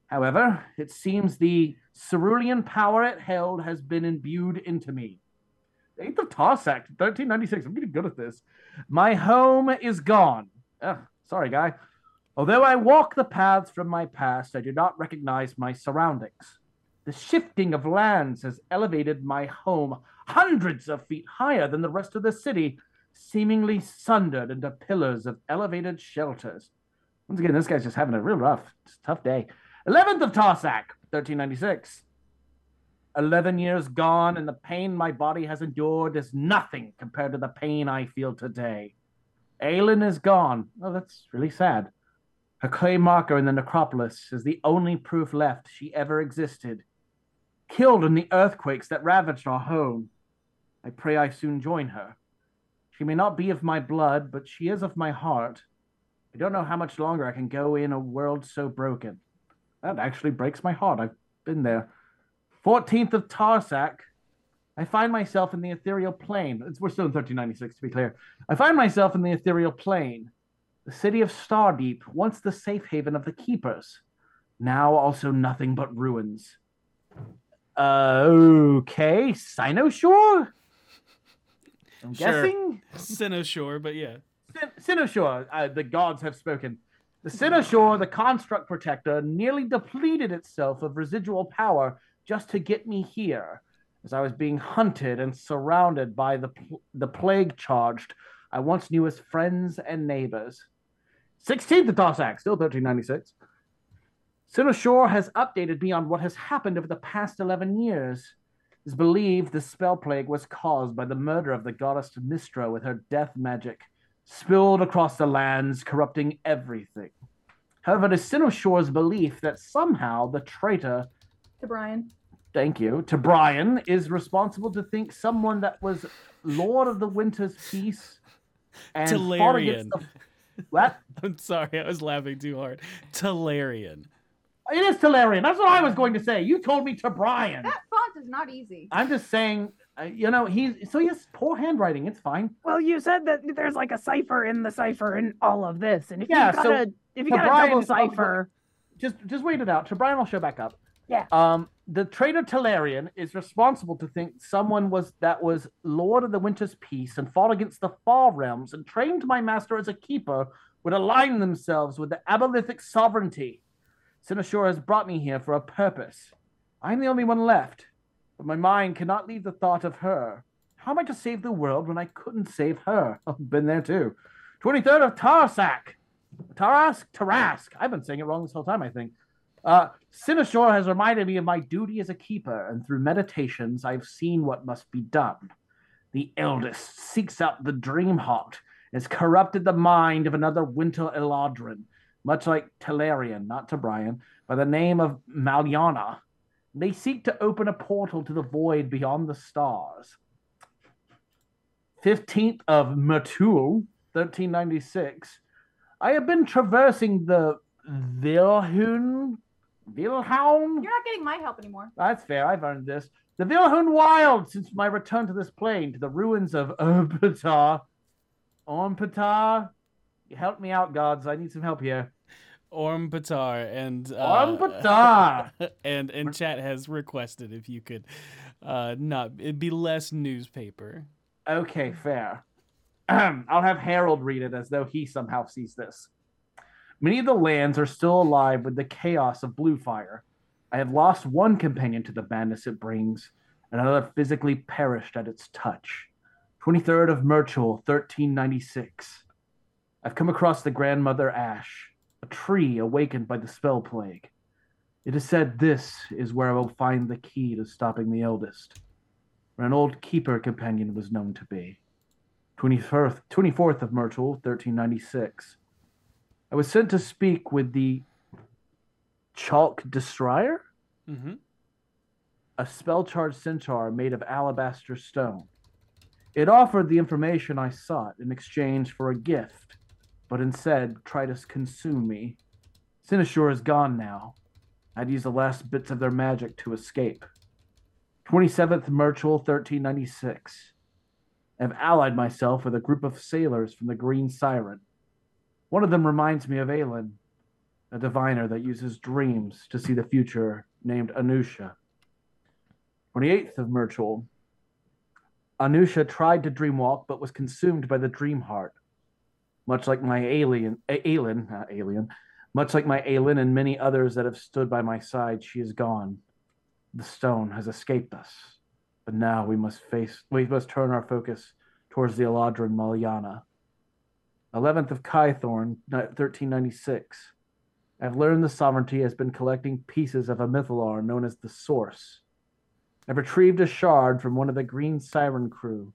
Speaker 6: However, it seems the cerulean power it held has been imbued into me. 8th of Tarsakh, 1396. I'm getting good at this. My home is gone. Ugh, sorry, guy. Although I walk the paths from my past, I do not recognize my surroundings. The shifting of lands has elevated my home hundreds of feet higher than the rest of the city, seemingly sundered into pillars of elevated shelters. Once again, this guy's just having a real rough, tough day. 11th of Tarsakh, 1396. 11 years gone, and the pain my body has endured is nothing compared to the pain I feel today. Aelin is gone. Oh, that's really sad. Her clay marker in the necropolis is the only proof left she ever existed. Killed in the earthquakes that ravaged our home. I pray I soon join her. She may not be of my blood, but she is of my heart. I don't know how much longer I can go in a world so broken. That actually breaks my heart. I've been there. 14th of Tarsakh. I find myself in the ethereal plane. It's, we're still in 1396, to be clear. I find myself in the ethereal plane. The city of Stardeep, once the safe haven of the Keepers. Now also nothing but ruins. Uh, okay. Cynoshore? I'm
Speaker 3: Sure.
Speaker 6: guessing?
Speaker 3: Cynoshore, but yeah.
Speaker 6: Sin- Cynoshore, uh, the gods have spoken. The Cynoshore, the construct protector, nearly depleted itself of residual power just to get me here. As I was being hunted and surrounded by the, pl- the plague charged I once knew as friends and neighbors. 16th of Tarsakh, still 1396. Cynoshore has updated me on what has happened over the past 11 years. It is believed the spell plague was caused by the murder of the goddess Mystra with her death magic, spilled across the lands, corrupting everything. However, it is Cynoshore's belief that somehow the traitor,
Speaker 7: To Brian.
Speaker 6: thank you, to Brian, is responsible to think someone that was Lord of the Winter's Peace and
Speaker 3: Talarian.
Speaker 6: the what?
Speaker 3: I'm sorry, I was laughing too hard. Talarian.
Speaker 6: It is Talarian. That's what I was going to say. You told me to Brian.
Speaker 7: That font is not easy.
Speaker 6: I'm just saying, uh, you know, he's so he has poor handwriting. It's fine.
Speaker 9: Well, you said that there's like a cipher in the cipher in all of this, and if
Speaker 6: Yeah,
Speaker 9: you got
Speaker 6: so
Speaker 9: a if you got a double cipher,
Speaker 6: Just just wait it out. To Brian, I'll show back up.
Speaker 9: Yeah.
Speaker 6: Um, the traitor Talarian is responsible to think someone was that was Lord of the Winter's Peace and fought against the Far Realms and trained my master as a keeper would align themselves with the abolithic sovereignty. Cynoshore has brought me here for a purpose. I'm the only one left, but my mind cannot leave the thought of her. How am I to save the world when I couldn't save her? I've been there too. 23rd of Tarsakh. Tarask? Tarask. I've been saying it wrong this whole time, I think. Uh, has reminded me of my duty as a keeper, and through meditations, I've seen what must be done. The eldest seeks out the dream heart, has corrupted the mind of another Winter Eladrin, much like Talarian, not to Brian, by the name of Maliana. They seek to open a portal to the void beyond the stars. 15th of Matul, 1396. I have been traversing the Vilhon. Vilhaun?
Speaker 7: You're not getting my help anymore.
Speaker 6: That's fair. I've earned this. The Vilhon Wild since my return to this plane to the ruins of Urpatar. Ormpetarr. You help me out, gods. I need some help here.
Speaker 3: Ormpetarr and uh,
Speaker 6: Ormpetarr.
Speaker 3: and and chat has requested if you could uh not it'd be less newspaper.
Speaker 6: Okay, fair. I'll have Harold read it as though he somehow sees this. Many of the lands are still alive with the chaos of blue fire. I have lost one companion to the madness it brings, and another physically perished at its touch. 23rd of Merchul, 1396. I've come across the grandmother ash, a tree awakened by the spell plague. It is said this is where I will find the key to stopping the eldest, where an old keeper companion was known to be. 24th, 24th of Mirtul, 1396. I was sent to speak with the Chalk Destroyer,
Speaker 3: Mm-hmm.
Speaker 6: a spell charged centaur made of alabaster stone. It offered the information I sought in exchange for a gift, but instead tried to consume me. Sinashur is gone now. I'd used the last bits of their magic to escape. 27th Merchul, 1396. I've allied myself with a group of sailors from the Green Siren. One of them reminds me of Aelin, a diviner that uses dreams to see the future, named Anusha. 28th of Merchul. Anusha tried to dreamwalk but was consumed by the dream heart. Much like my alien, A- Aelin, not alien, much like my Aelin and many others that have stood by my side, she is gone. The stone has escaped us. But now we must face, we must turn our focus towards the Eladrin Maliana. 11th of Kythorn, 1396. I've learned the sovereignty has been collecting pieces of a mythallar known as the Source. I've retrieved a shard from one of the Green Siren crew.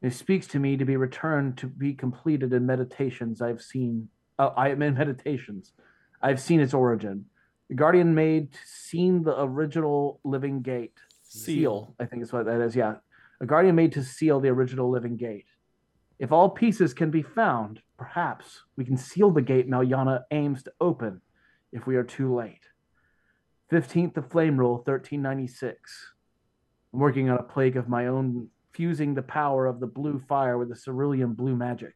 Speaker 6: It speaks to me to be returned to be completed in meditations I've seen. Uh, I am in meditations. I've seen its origin. The Guardian made to seem the original living gate.
Speaker 3: Seal.
Speaker 6: I think is what that is. Yeah. A Guardian made to seal the original living gate. If all pieces can be found, perhaps we can seal the gate Maliana aims to open if we are too late. 15th of Flamerule, 1396. I'm working on a plague of my own, fusing the power of the blue fire with the cerulean blue magic.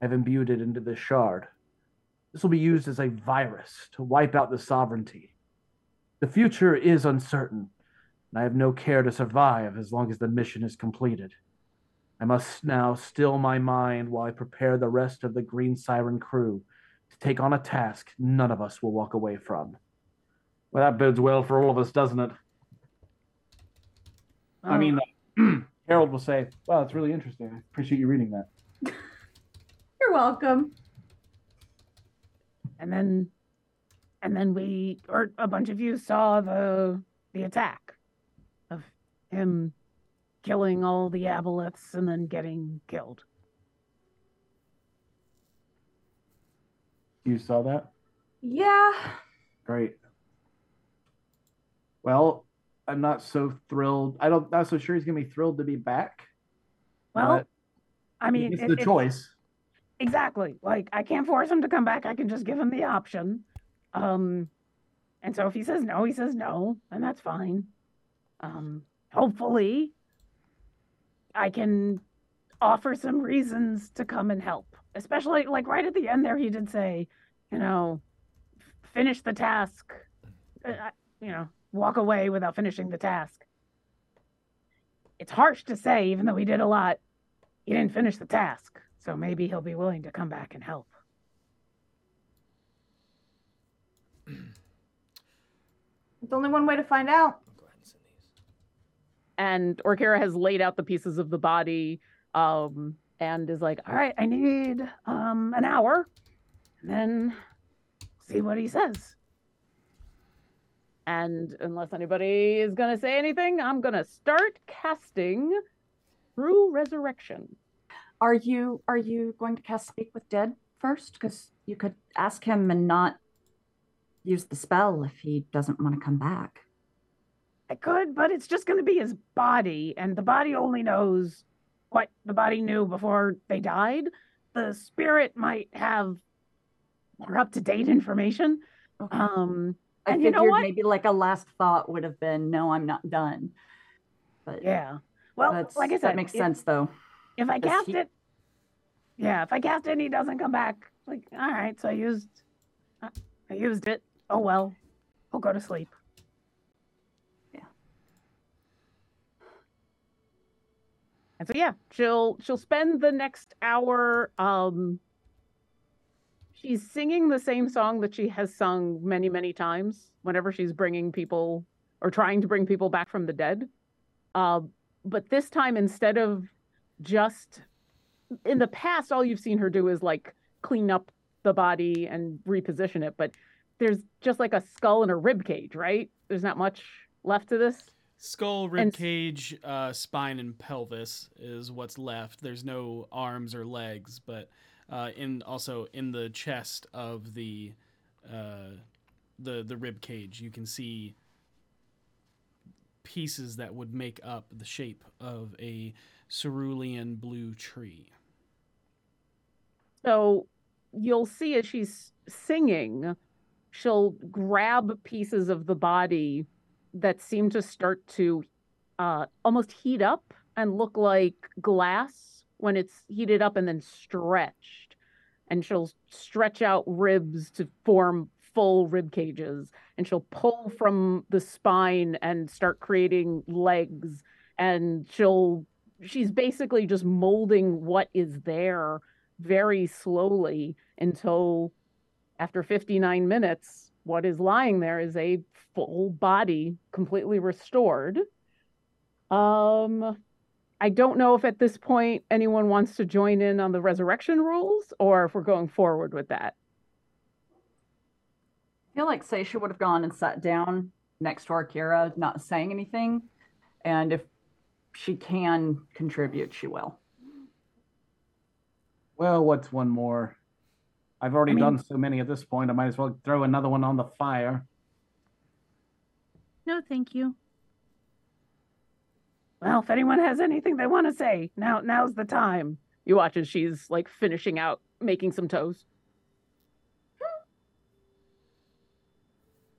Speaker 6: I've imbued it into this shard. This will be used as a virus to wipe out the sovereignty. The future is uncertain, and I have no care to survive as long as the mission is completed. I must now still my mind while I prepare the rest of the Green Siren crew to take on a task none of us will walk away from. Well, that bodes well for all of us, doesn't it? I mean, uh, Harold will say, "Wow, it's really interesting. I appreciate you reading that."
Speaker 7: You're welcome.
Speaker 9: and then and then we or a bunch of you saw the the attack of him killing all the aboleths and then getting killed
Speaker 6: You saw that?
Speaker 7: Yeah.
Speaker 6: Great. Well, I'm not so thrilled. I don't. Not so sure he's gonna be thrilled to be back.
Speaker 9: well i mean
Speaker 6: it's
Speaker 9: it-
Speaker 6: the
Speaker 9: it's-
Speaker 6: choice.
Speaker 9: exactly like i can't force him to come back i can just give him the option um and so if he says no he says no and that's fine um hopefully i can offer some reasons to come and help. Especially like right at the end there he did say you know finish the task. Uh, you know walk away without finishing the task. It's harsh to say even though he did a lot he didn't finish the task. So maybe he'll be willing to come back and help.
Speaker 7: It's only one way to find out.
Speaker 2: Go ahead and send these.
Speaker 9: And Orkira has laid out the pieces of the body um and is like all right i need um an hour and then see what he says and unless anybody is going to say anything i'm going to start casting True Resurrection
Speaker 4: Are you are you going to cast Speak with Dead first? Because you could ask him and not use the spell if he doesn't want to come back.
Speaker 9: I could but it's just going to be his body and the body only knows what the body knew before they died the spirit might have more up to date information
Speaker 4: Okay.
Speaker 9: um
Speaker 4: I
Speaker 9: and you know what?
Speaker 4: maybe like a last thought would have been, "No, I'm not done." But
Speaker 9: Yeah. Well,
Speaker 4: that's,
Speaker 9: like I said,
Speaker 4: that makes
Speaker 9: if,
Speaker 4: sense though.
Speaker 9: If I cast
Speaker 4: he-
Speaker 9: it, yeah, if I cast it and he doesn't come back, like, all right, so I used, I I used it. Oh well, I'll go to sleep. And so yeah, she'll she'll spend the next hour um
Speaker 8: she's singing the same song that she has sung many, many times whenever she's bringing people or trying to bring people back from the dead. Uh, but this time, instead of just in the past, all you've seen her do is like clean up the body and reposition it. But there's just like a skull and a rib cage, right? There's not much left to this.
Speaker 3: Skull, rib
Speaker 8: And-
Speaker 3: cage, uh, spine, and pelvis is what's left. There's no arms or legs, but uh, in also in the chest of the uh, the the rib cage, you can see pieces that would make up the shape of a cerulean blue tree.
Speaker 8: So you'll see as she's singing, she'll grab pieces of the body that seem to start to uh, almost heat up and look like glass when it's heated up and then stretched. And she'll stretch out ribs to form full rib cages. And she'll pull from the spine and start creating legs. And she'll, she's basically just molding what is there very slowly until after 59 minutes, what is lying there is a full body, completely restored. Um, I don't know if at this point anyone wants to join in on the resurrection rules or if we're going forward with that.
Speaker 4: I feel like Seisha would have gone and sat down next to Orkira, not saying anything. And if she can contribute, she will.
Speaker 6: Well, what's one more? I've already
Speaker 8: I mean-
Speaker 6: done so many at this point. I might as well throw another one on the fire.
Speaker 5: No, thank you.
Speaker 8: Well, if anyone has anything they want to say, now now's the time. You watch as she's like finishing out making some toes.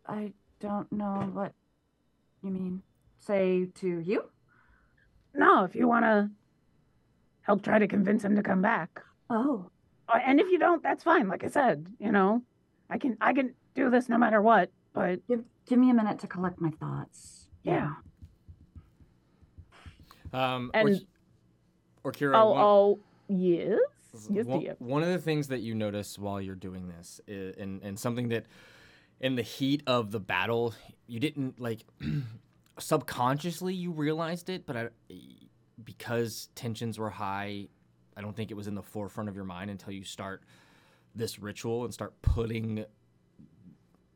Speaker 4: I don't know what you mean. Say to you?
Speaker 8: No, if you want to help try to convince him to come back.
Speaker 4: Oh,
Speaker 8: And if you don't, that's fine. Like I said, you know, I can I can do this no matter what. But
Speaker 4: give give me a minute to collect my thoughts.
Speaker 8: yeah,
Speaker 2: Um,
Speaker 8: And-
Speaker 2: or, or Kira,
Speaker 8: oh
Speaker 2: one,
Speaker 8: oh yes, yes,
Speaker 2: one,
Speaker 8: dear.
Speaker 2: one of the things that you notice while you're doing this, i and and something that in the heat of the battle, you didn't like subconsciously you realized it, but I, because tensions were high, I don't think it was in the forefront of your mind until you start this ritual and start putting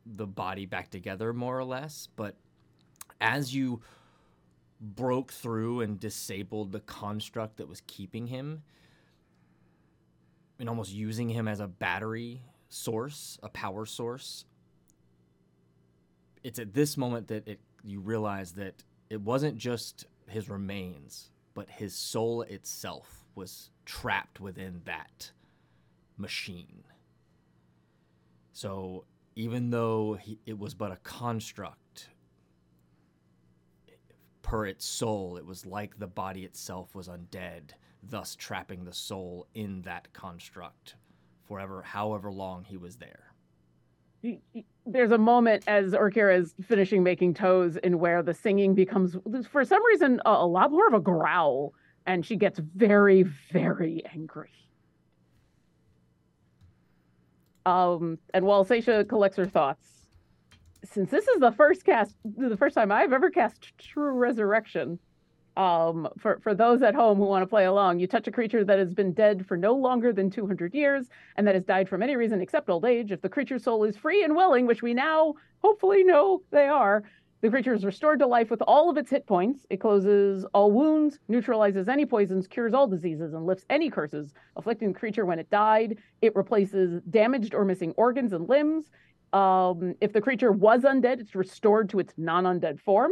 Speaker 2: the body back together more or less. But as you broke through and disabled the construct that was keeping him and almost using him as a battery source, a power source, it's at this moment that it you realize that it wasn't just his remains, but his soul itself was trapped within that machine. So even though he, it was but a construct, per its soul, it was like the body itself was undead, thus trapping the soul in that construct forever, however long he was there.
Speaker 8: There's a moment as Orkira is finishing making toes in where the singing becomes, for some reason, a, a lot more of a growl, and she gets very, very angry. Um, and while Seisha collects her thoughts, since this is the first cast, the first time I've ever cast True Resurrection, um, for for those at home who want to play along, you touch a creature that has been dead for no longer than 200 years and that has died from any reason except old age. If the creature's soul is free and willing, which we now hopefully know they are, the creature is restored to life with all of its hit points. It closes all wounds, neutralizes any poisons, cures all diseases, and lifts any curses afflicting the creature when it died. It replaces damaged or missing organs and limbs. Um, if the creature was undead, it's restored to its non undead form.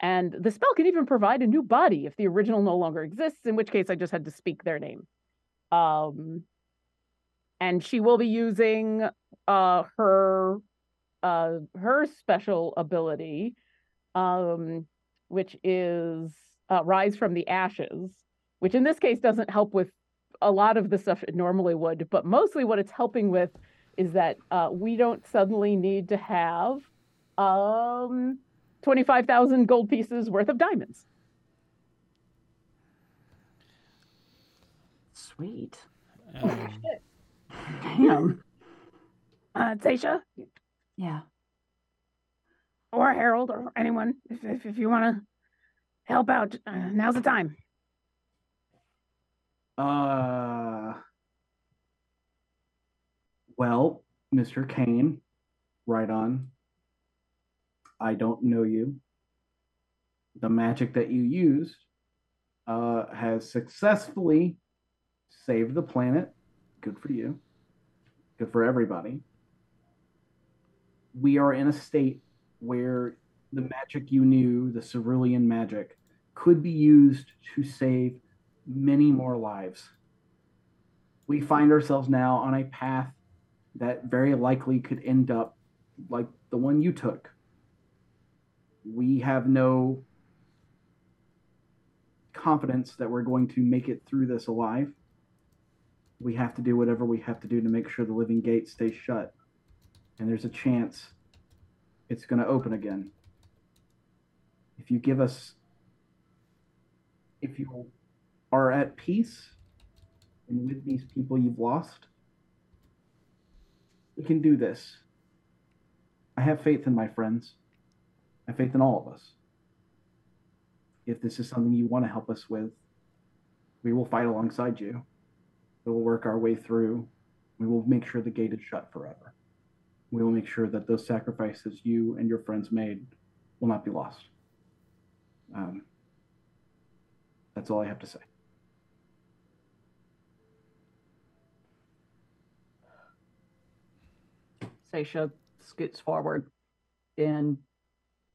Speaker 8: And the spell can even provide a new body if the original no longer exists, in which case I just had to speak their name. Um, and she will be using uh, her uh, her special ability, um, which is uh, Rise from the Ashes, which in this case doesn't help with a lot of the stuff it normally would, but mostly what it's helping with is that uh, we don't suddenly need to have um, 25,000 gold pieces worth of diamonds.
Speaker 4: sweet.
Speaker 3: Um,
Speaker 4: Damn.
Speaker 9: Uh, Tasha
Speaker 4: Yeah.
Speaker 9: Or Harold or anyone, if if, if you want to help out, uh, now's the time.
Speaker 6: Uh, well, Mr. Kane, right on. I don't know you. The magic that you used uh, has successfully saved the planet. Good for you. Good for everybody. We are in a state where the magic you knew, the cerulean magic, could be used to save many more lives. We find ourselves now on a path that very likely could end up like the one you took. We have no confidence that we're going to make it through this alive. We have to do whatever we have to do to make sure the living gate stays shut. And there's a chance it's going to open again. If you give us, if you are at peace and with these people you've lost, we can do this. I have faith in my friends. I have faith in all of us. If this is something you want to help us with, we will fight alongside you. We will work our way through. We will make sure the gate is shut forever. We will make sure that those sacrifices you and your friends made will not be lost. Um, that's all I have to say.
Speaker 4: Seisha scoots forward and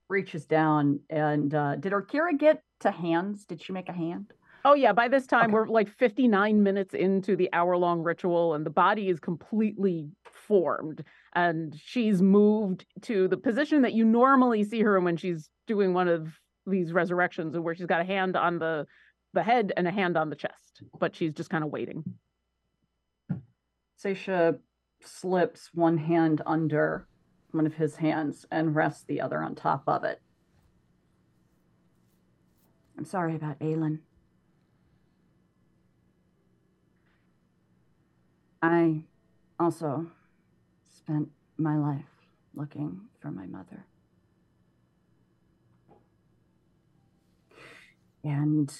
Speaker 4: reaches down. And uh, did Orkira get to hands? Did she make a hand?
Speaker 9: Oh yeah, by this time
Speaker 4: Okay.
Speaker 9: we're like 59 minutes into the hour-long ritual and the body is completely formed and she's moved to the position that you normally see her in when she's doing one of these resurrections where she's got a hand on the the head and a hand on the chest, but she's just kind of waiting.
Speaker 4: Seisha slips one hand under one of his hands and rests the other on top of it. I'm sorry about Aelin. I also spent my life looking for my mother. And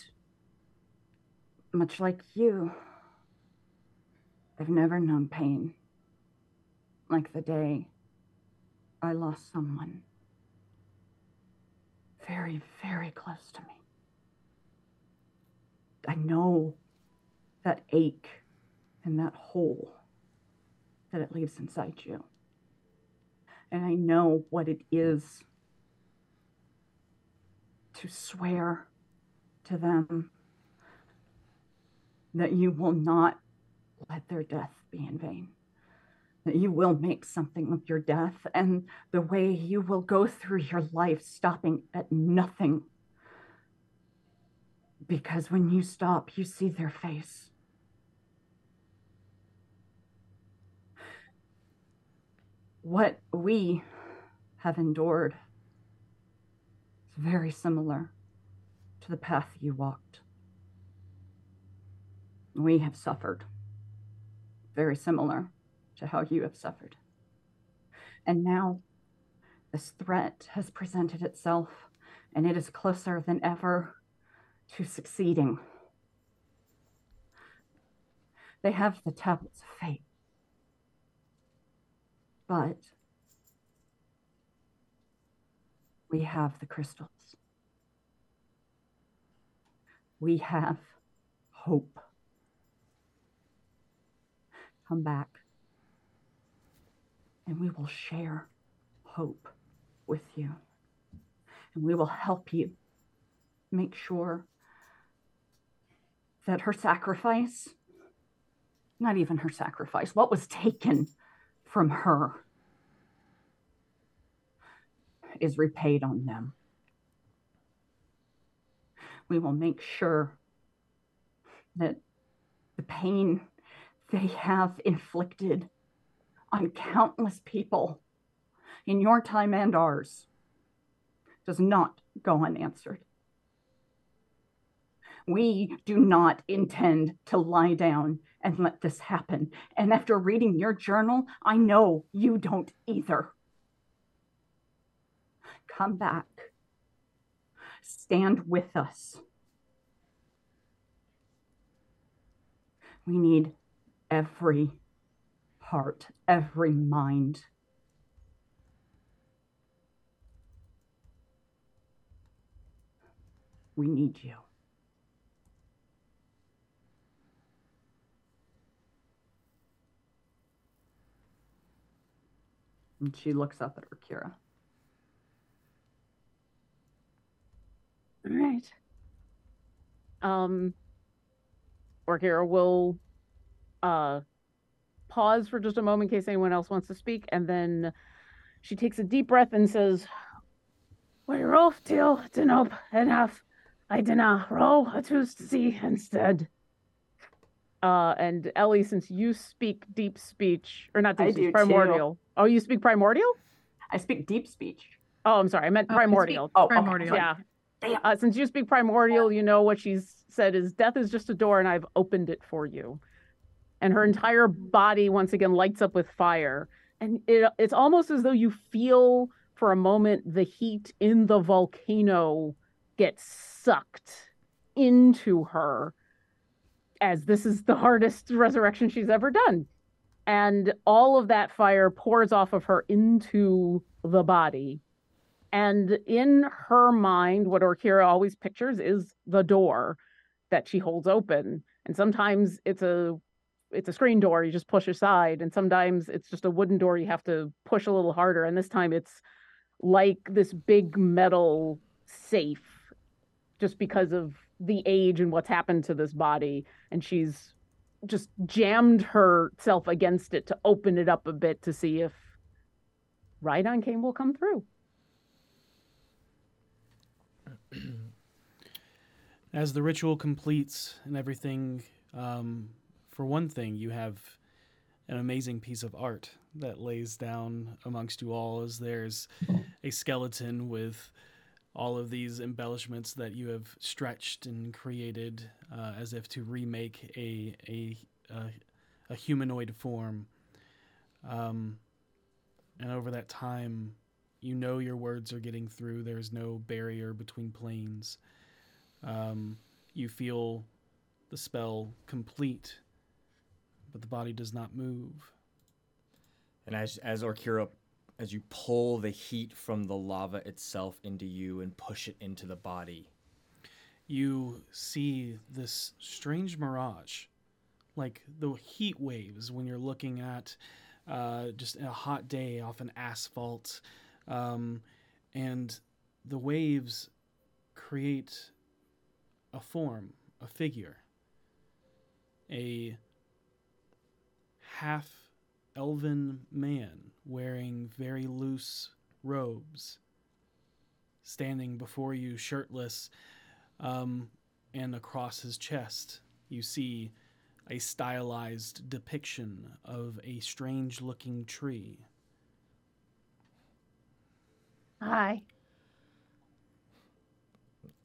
Speaker 4: much like you, I've never known pain like the day I lost someone very, very close to me. I know that ache and that hole that it leaves inside you. And I know what it is to swear to them that you will not let their death be in vain. That you will make something of your death and the way you will go through your life stopping at nothing. Because when you stop, you see their face. What we have endured is very similar to the path you walked. We have suffered, very similar to how you have suffered. And now this threat has presented itself, and it is closer than ever to succeeding. They have the tablets of fate. But we have the crystals. We have hope. Come back, and we will share hope with you. And we will help you make sure that her sacrifice, not even her sacrifice, what was taken from her, is repaid on them. We will make sure that the pain they have inflicted on countless people in your time and ours does not go unanswered. We do not intend to lie down and let this happen. And after reading your journal, I know you don't either. Come back. Stand with us. We need every heart, every mind. We need you. And she looks up at her, Kira.
Speaker 8: All right. Um, Orkira will uh pause for just a moment in case anyone else wants to speak, and then she takes a deep breath and says, We're off till Denope enough. I dinna row a choose to see instead. Uh, and Ellie, since you speak deep speech, or not deep
Speaker 4: I
Speaker 8: speech,
Speaker 4: do
Speaker 8: primordial. Oh, you speak primordial?
Speaker 4: I speak deep speech.
Speaker 8: Oh, I'm sorry. I meant
Speaker 5: Oh, you speak
Speaker 8: primordial.
Speaker 4: Oh, okay.
Speaker 5: Primordial.
Speaker 8: Yeah. Uh, since you speak primordial, you know what she's said is death is just a door and I've opened it for you. And her entire body once again lights up with fire. And it, it's almost as though you feel for a moment the heat in the volcano get sucked into her as this is the hardest resurrection she's ever done. And all of that fire pours off of her into the body. And in her mind, what Orkira always pictures is the door that she holds open. And sometimes it's a it's a screen door you just push aside, and sometimes it's just a wooden door you have to push a little harder. And this time it's like this big metal safe, just because of the age and what's happened to this body. And she's just jammed herself against it to open it up a bit to see if Rhydon Kane will come through.
Speaker 3: As the ritual completes and everything, um, for one thing, you have an amazing piece of art that lays down amongst you all as there's a skeleton with all of these embellishments that you have stretched and created uh, as if to remake a a a, a humanoid form. Um, and over that time, you know your words are getting through. There's no barrier between planes. Um, you feel the spell complete, but the body does not move.
Speaker 2: And as as Orkira, as you pull the heat from the lava itself into you and push it into the body,
Speaker 3: you see this strange mirage, like the heat waves when you're looking at uh, just a hot day off an asphalt, um, and the waves create a form, a figure, a half elven man wearing very loose robes, standing before you shirtless, um, and across his chest, you see a stylized depiction of a strange looking tree.
Speaker 8: Hi.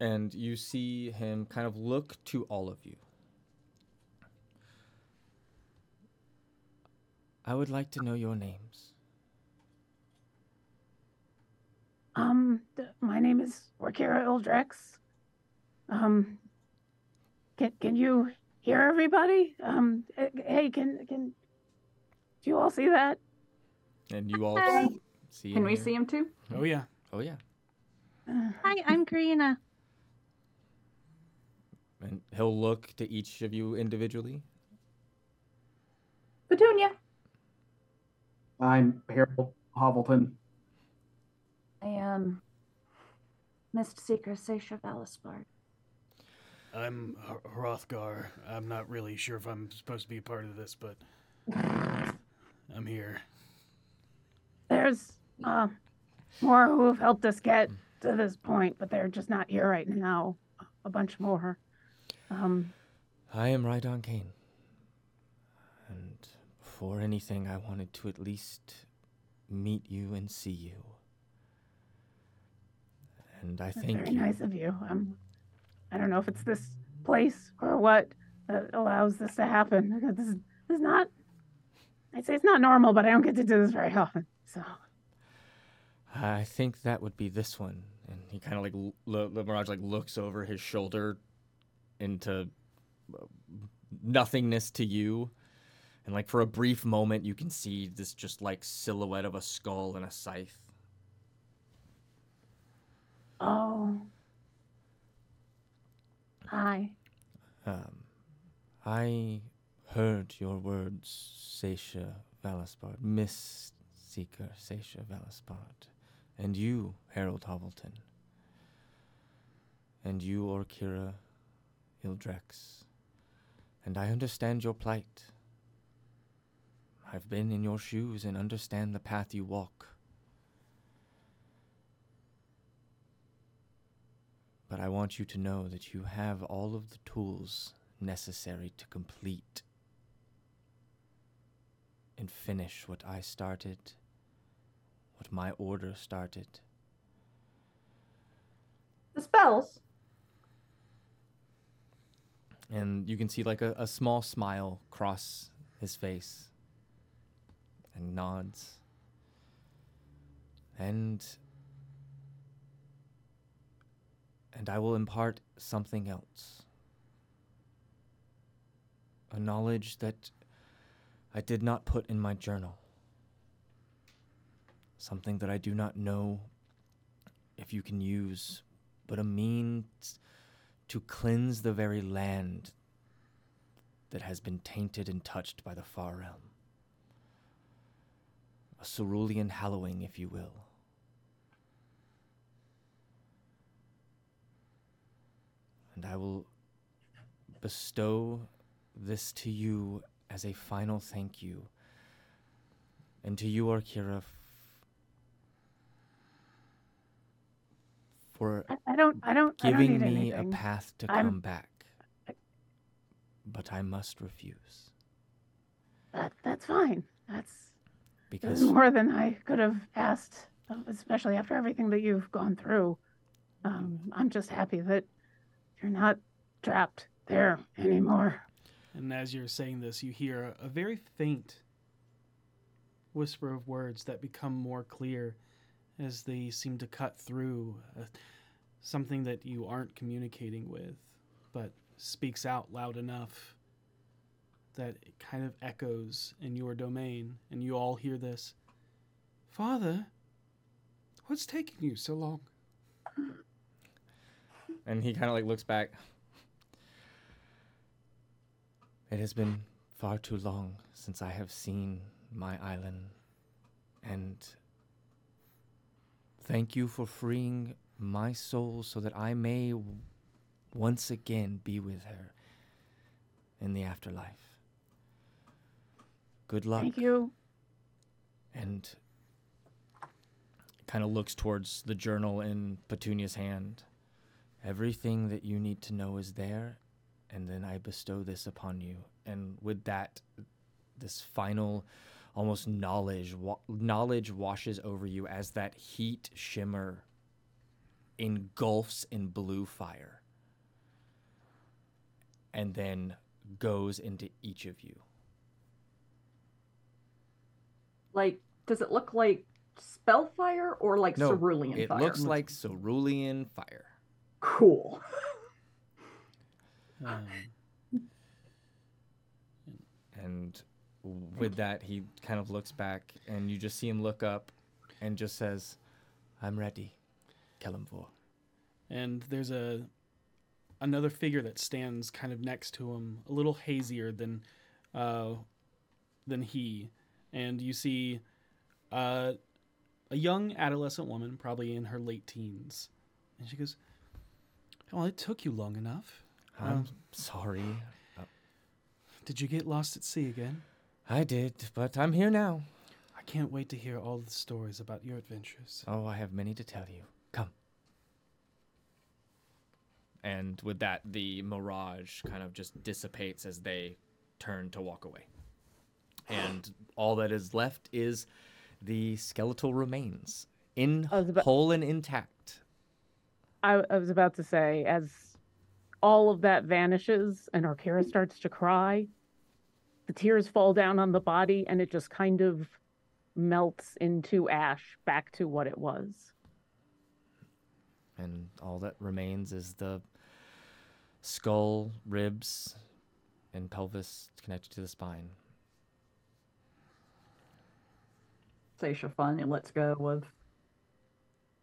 Speaker 2: and you see him kind of look to all of you. I would like to know your names.
Speaker 8: Um, my name is Orkira Ildrex. Um, can can you hear everybody? Um, eh, hey, can can do you all see that?
Speaker 2: And you all
Speaker 7: Hi.
Speaker 2: see.
Speaker 4: Can we
Speaker 2: here?
Speaker 4: see him too?
Speaker 3: Oh, yeah.
Speaker 2: Oh yeah.
Speaker 8: Uh,
Speaker 5: Hi, I'm Karina.
Speaker 2: And he'll look to each of you individually.
Speaker 7: Petunia.
Speaker 6: I'm Harold Hovelton.
Speaker 4: I am Mist Seeker Seisha Valispard.
Speaker 3: I'm H- Hrothgar. I'm not really sure if I'm supposed to be a part of this, but I'm here.
Speaker 8: there's uh more who have helped us get to this point, but they're just not here right now. A bunch more. Um,
Speaker 2: I am Rhydon Kane. And before anything, I wanted to at least meet you and see you. And I
Speaker 8: that's
Speaker 2: thank
Speaker 8: very
Speaker 2: you.
Speaker 8: nice of you. Um, I don't know if it's this
Speaker 9: place or what that allows this to happen. This is, this is not. I'd say it's not normal, but I don't get to do this very often. So
Speaker 2: I think that would be this one. And he kind of like l- lo- the Mirage like looks over his shoulder into uh, nothingness to you. And like for a brief moment, you can see this just like silhouette of a skull and a scythe.
Speaker 9: Oh, hi.
Speaker 2: Um, I heard your words, Seisha Valaspard, Mist Seeker Seisha Valaspard, and you, Harold Hovelton, and you, Orkira Ildrex, and I understand your plight. I've been in your shoes and understand the path you walk. But I want you to know that you have all of the tools necessary to complete and finish what I started, what my order started.
Speaker 7: The spells.
Speaker 2: And you can see like a, a small smile cross his face and nods. And and I will impart something else. A knowledge that I did not put in my journal. Something that I do not know if you can use, but a means to cleanse the very land that has been tainted and touched by the far realm. A cerulean hallowing, if you will. And I will bestow this to you as a final thank you. And to you, Orkira, f- for
Speaker 9: I, I don't. I don't. I don't
Speaker 2: giving me
Speaker 9: anything.
Speaker 2: a path to
Speaker 9: I'm-
Speaker 2: come back. But I must refuse.
Speaker 9: That, that's fine. That's
Speaker 2: Because
Speaker 9: more than I could have asked, especially after everything that you've gone through. Um, I'm just happy that you're not trapped there anymore.
Speaker 3: And as you're saying this, you hear a, very faint whisper of words that become more clear as they seem to cut through uh, something that you aren't communicating with, but speaks out loud enough that it kind of echoes in your domain, and you all hear this Father, what's taking you so long?
Speaker 2: And he kind of like looks back. It has been far too long since I have seen my island, and thank you for freeing my soul so that I may w- once again be with her in the afterlife. Good luck.
Speaker 9: Thank you.
Speaker 2: and kind of looks towards the journal in Petunia's hand. Everything that you need to know is there, and then I bestow this upon you. And with that, this final, almost knowledge, wa- knowledge washes over you as that heat shimmer engulfs in blue fire, and then goes into each of you.
Speaker 4: Like, does it look like spellfire or like
Speaker 2: No,
Speaker 4: cerulean
Speaker 2: it
Speaker 4: fire?
Speaker 2: looks like cerulean fire.
Speaker 4: Cool.
Speaker 3: Um,
Speaker 2: And with that, he kind of looks back, and you just see him look up and just says, I'm ready, Kelemvor.
Speaker 3: and there's a another figure that stands kind of next to him, a little hazier than uh, than he, and you see uh, a young adolescent woman, probably in her late teens, and she goes, "Well, it took you long enough.
Speaker 2: I'm
Speaker 3: Um,
Speaker 2: sorry.
Speaker 3: Did you get lost at sea again?
Speaker 2: I did, but I'm here now.
Speaker 3: I can't wait to hear all the stories about your adventures."
Speaker 2: Oh, I have many to tell you. Come. And with that, the mirage kind of just dissipates as they turn to walk away. And all that is left is the skeletal remains in
Speaker 9: about-
Speaker 2: whole and intact.
Speaker 9: I, I was about to say, as all of that vanishes and Orkira starts to cry, the tears fall down on the body and it just kind of melts into ash back to what it was.
Speaker 2: And all that remains is the skull, ribs, and pelvis connected to the spine.
Speaker 4: Seisha finally lets go of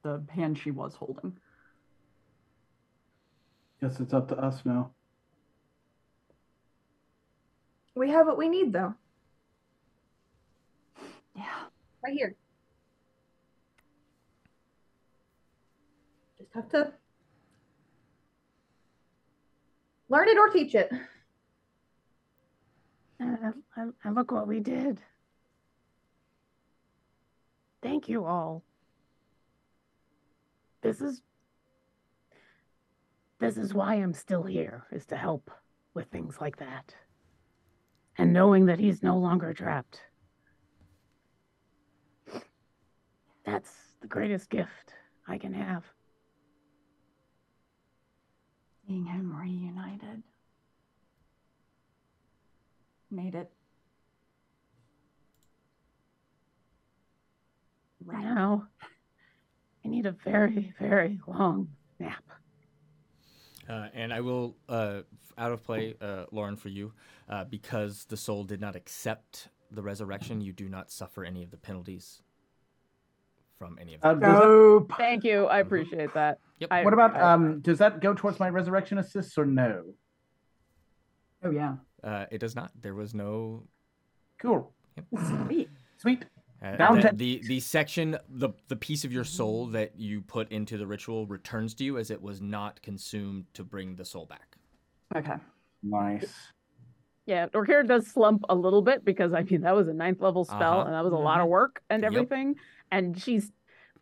Speaker 4: the hand she was holding.
Speaker 6: Guess it's up to us now.
Speaker 7: We have what we need, though.
Speaker 4: Yeah.
Speaker 7: Right here. Just have to learn it or teach it.
Speaker 9: And, and, and look what we did. Thank you all. This is this is why I'm still here, is to help with things like that. And knowing that he's no longer trapped. That's the greatest gift I can have.
Speaker 4: Seeing him reunited made it right.
Speaker 9: Now, I need a very, very long nap.
Speaker 2: Uh, and I will, uh, out of play, uh, Lauren, for you, uh, because the soul did not accept the resurrection, you do not suffer any of the penalties from any of
Speaker 6: Uh,
Speaker 2: them.
Speaker 6: does that-
Speaker 4: Nope.
Speaker 9: Thank you. I appreciate that.
Speaker 2: Yep.
Speaker 9: I-
Speaker 6: what about
Speaker 9: I-
Speaker 6: um? Does that go towards my resurrection assists or no?
Speaker 4: Oh yeah.
Speaker 2: Uh, it does not. There was no.
Speaker 6: Cool.
Speaker 4: Sweet.
Speaker 6: Sweet.
Speaker 2: Uh, the, the the section the the piece of your soul that you put into the ritual returns to you as it was not consumed to bring the soul back.
Speaker 4: Okay.
Speaker 6: Nice.
Speaker 9: Yeah, Orkira does slump a little bit because I mean that was a ninth level spell
Speaker 2: Uh-huh.
Speaker 9: and that was a lot of work and
Speaker 2: Yep.
Speaker 9: everything. And she's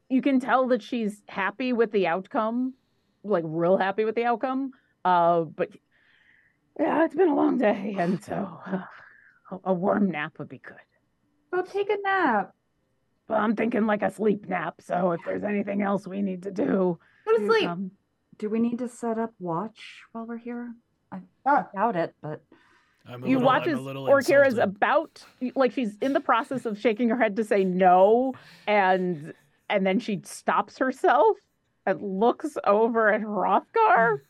Speaker 9: you can tell that she's happy with the outcome, like real happy with the outcome. Uh but yeah, it's been a long day and so uh, a, a warm nap would be good.
Speaker 7: Go take a nap.
Speaker 9: But I'm thinking like a sleep nap, so if there's anything else we need to do,
Speaker 7: Go to sleep.
Speaker 9: um,
Speaker 4: Do we need to set up watch while we're here? I
Speaker 6: Ah.
Speaker 4: doubt it, but
Speaker 3: I'm a
Speaker 9: you
Speaker 3: little,
Speaker 9: watch
Speaker 3: I'm
Speaker 9: as
Speaker 3: a little
Speaker 9: Orkira's
Speaker 3: insulted.
Speaker 9: about like she's in the process of shaking her head to say no, and and then she stops herself and looks over at Hrothgar.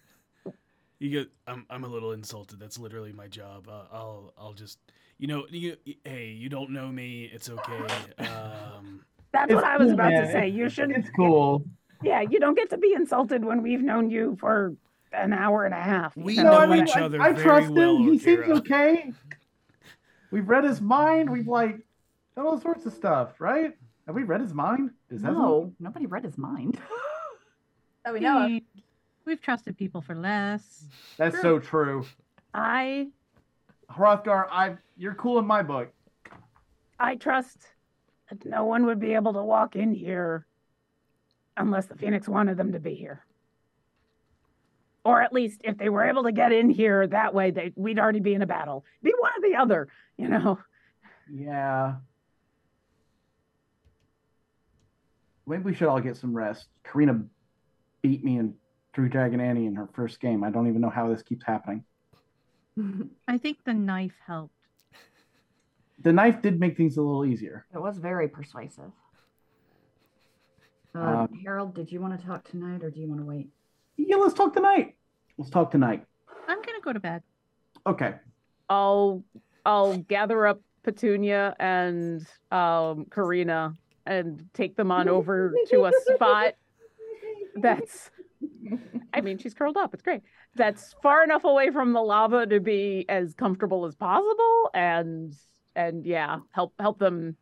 Speaker 3: You get. I'm. I'm a little insulted. That's literally my job. Uh, I'll. I'll just. You know. You. Hey. You don't know me. It's okay. Um.
Speaker 9: That's
Speaker 6: It's
Speaker 9: what I was
Speaker 6: cool,
Speaker 9: about to say. You shouldn't.
Speaker 6: It's cool.
Speaker 9: Yeah, you don't get to be insulted when we've known you for an hour and a half.
Speaker 3: We
Speaker 9: you
Speaker 3: know
Speaker 6: I
Speaker 3: each
Speaker 6: I-
Speaker 3: other
Speaker 6: I,
Speaker 3: very
Speaker 6: trust
Speaker 3: well,
Speaker 6: him. He seems okay. We've read his mind. We've like done all sorts of stuff, right? Have we read his mind? Is that
Speaker 4: no, nobody read his mind.
Speaker 7: That we know of.
Speaker 5: We've trusted people for less.
Speaker 6: That's so true.
Speaker 9: I
Speaker 6: Hrothgar, I you're cool in my book.
Speaker 9: I trust that no one would be able to walk in here unless the Phoenix wanted them to be here. Or at least if they were able to get in here that way, they we'd already be in a battle. Be one or the other, you know.
Speaker 6: Yeah. Maybe we should all get some rest. Karina beat me and Three Dragon Ante in her first game. I don't even know how this keeps happening.
Speaker 5: I think the knife helped.
Speaker 6: The knife did make things a little easier.
Speaker 4: It was very persuasive. Uh,
Speaker 6: Um,
Speaker 4: Harold, did you want to talk tonight or do you want to wait?
Speaker 6: Yeah, let's talk tonight. Let's talk tonight.
Speaker 5: I'm gonna go to bed.
Speaker 6: Okay.
Speaker 9: I'll I'll gather up Petunia and um Karina and take them on over to a spot that's I mean she's curled up. It's great. That's far enough away from the lava to be as comfortable as possible and and yeah, help help them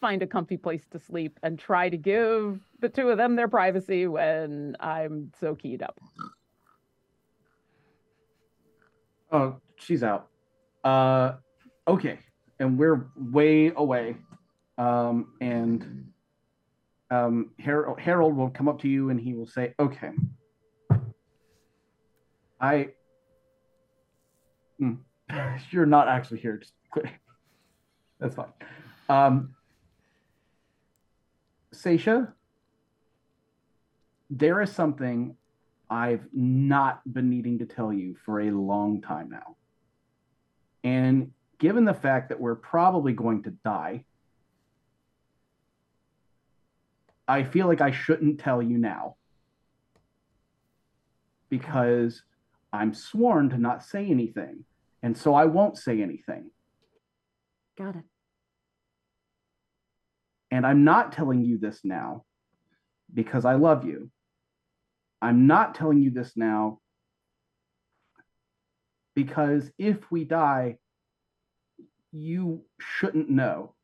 Speaker 9: find a comfy place to sleep and try to give the two of them their privacy when I'm so keyed up.
Speaker 6: Oh, she's out. Uh, okay, and we're way away. Um, and um, Harold, Harold will come up to you and he will say, "Okay, I." Hmm. You're not actually here. Just that's fine. Um, Seisha, there is something I've not been needing to tell you for a long time now. And given the fact that we're probably going to die, I feel like I shouldn't tell you now because I'm sworn to not say anything. And so I won't say anything.
Speaker 4: Got it.
Speaker 6: And I'm not telling you this now because I love you. I'm not telling you this now because if we die, you shouldn't know.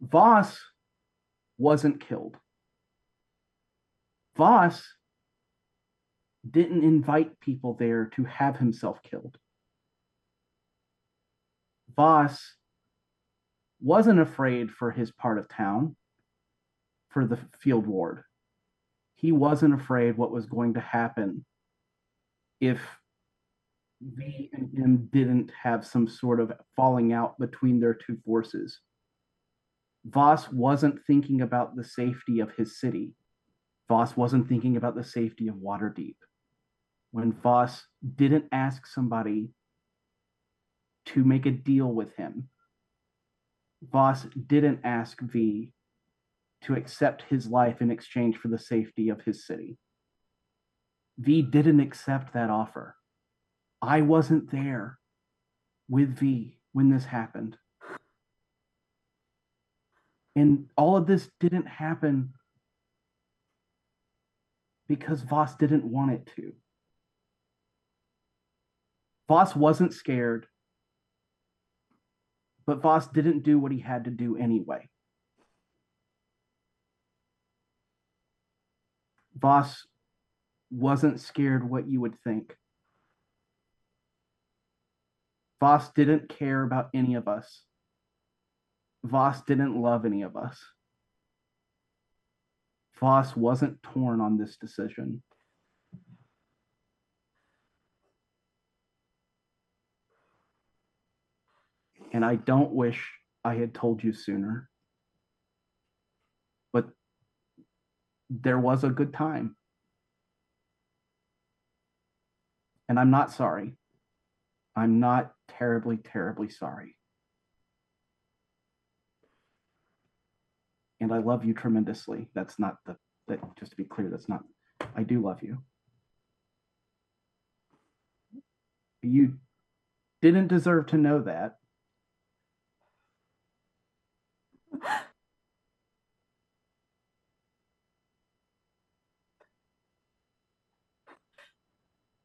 Speaker 6: Voss wasn't killed. Voss didn't invite people there to have himself killed. Voss wasn't afraid for his part of town, for the field ward. He wasn't afraid what was going to happen if V and him didn't have some sort of falling out between their two forces. Voss wasn't thinking about the safety of his city. Voss wasn't thinking about the safety of Waterdeep. When Voss didn't ask somebody to make a deal with him, Voss didn't ask V to accept his life in exchange for the safety of his city. V didn't accept that offer. I wasn't there with V when this happened. And all of this didn't happen because Voss didn't want it to. Voss wasn't scared, but Voss didn't do what he had to do anyway. Voss wasn't scared what you would think. Voss didn't care about any of us. Voss didn't love any of us. Voss wasn't torn on this decision. And I don't wish I had told you sooner. But there was a good time. And I'm not sorry. I'm not terribly, terribly sorry. And I love you tremendously. That's not the, that, just to be clear, that's not, I do love you. You didn't deserve to know that.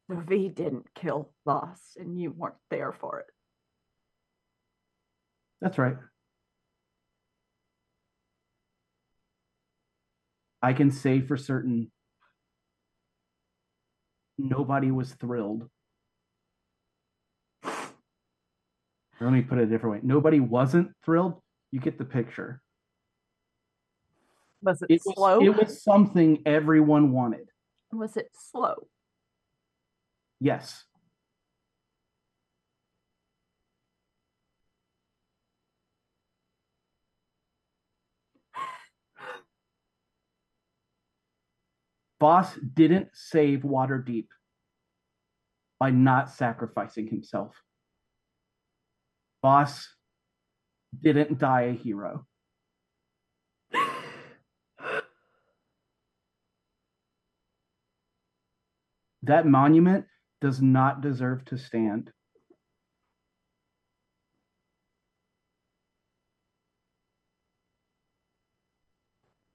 Speaker 4: The V didn't kill Voss, and you weren't there for it.
Speaker 6: That's right. I can say for certain nobody was thrilled. Let me put it a different way. Nobody wasn't thrilled. You get the picture.
Speaker 4: Was it,
Speaker 6: It was,
Speaker 4: slow?
Speaker 6: it was something everyone wanted.
Speaker 4: was it slow?
Speaker 6: Yes. Voss didn't save Waterdeep by not sacrificing himself. Voss didn't die a hero. That monument does not deserve to stand.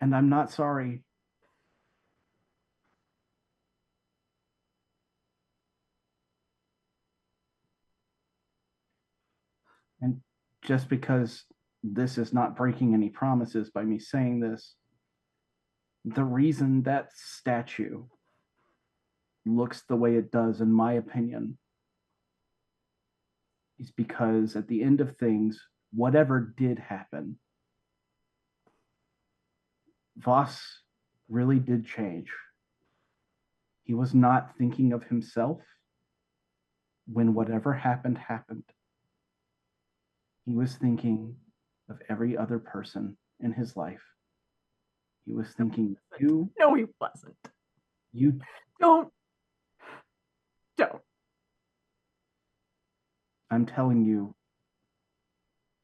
Speaker 6: And I'm not sorry. And just because this is not breaking any promises by me saying this, the reason that statue looks the way it does, in my opinion, is because at the end of things, whatever did happen, Voss really did change. He was not thinking of himself when whatever happened, happened. He was thinking of every other person in his life. He was thinking you,
Speaker 4: No, he wasn't.
Speaker 6: you
Speaker 4: Don't. Don't.
Speaker 6: I'm telling you,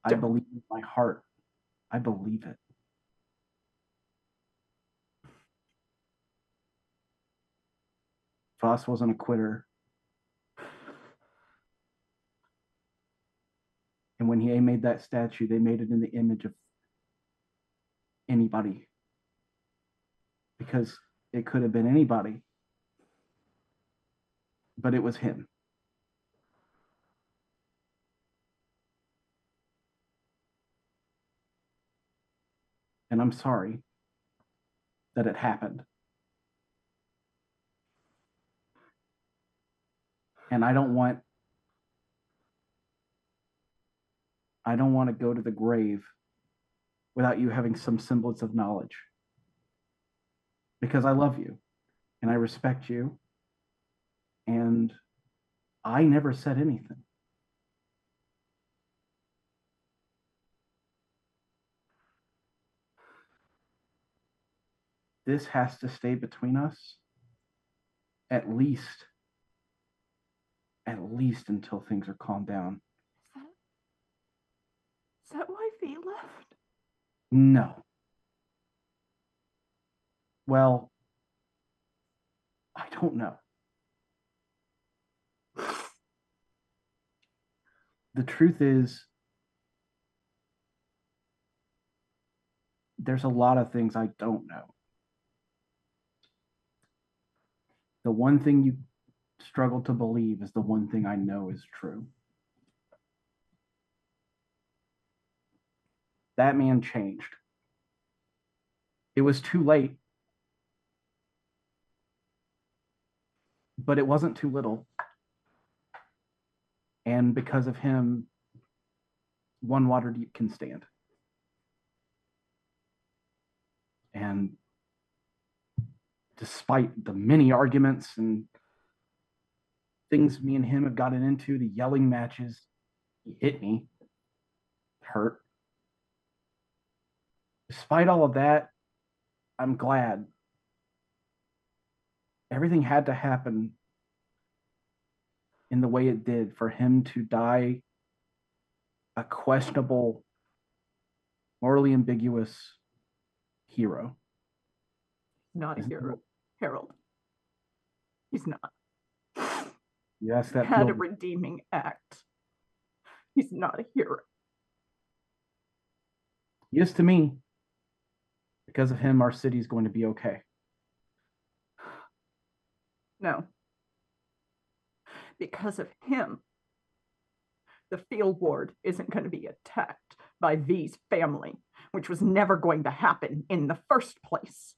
Speaker 6: I
Speaker 4: Don't.
Speaker 6: believe in my heart. I believe it. Voss wasn't a quitter. And when he made that statue, they made it in the image of anybody. Because it could have been anybody. But it was him. And I'm sorry that it happened. And I don't want I don't want to go to the grave without you having some semblance of knowledge. Because I love you and I respect you. And I never said anything. This has to stay between us at least at least until things are calmed down.
Speaker 4: Is that why V left?
Speaker 6: No. Well, I don't know. The truth is, there's a lot of things I don't know. The one thing you struggle to believe is the one thing I know is true. That man changed. It was too late, but it wasn't too little. And because of him, one Waterdeep can stand. And despite the many arguments and things me and him have gotten into, the yelling matches, he hit me, hurt. Despite all of that, I'm glad. Everything had to happen in the way it did for him to die a questionable, morally ambiguous hero.
Speaker 4: Not a hero, Harold. He's not.
Speaker 6: Yes, that
Speaker 4: Had a redeeming act. He's not a hero.
Speaker 6: Yes, to me. Because of him, our city is going to be okay.
Speaker 4: No. Because of him, the field ward isn't going to be attacked by V's family, which was never going to happen in the first place.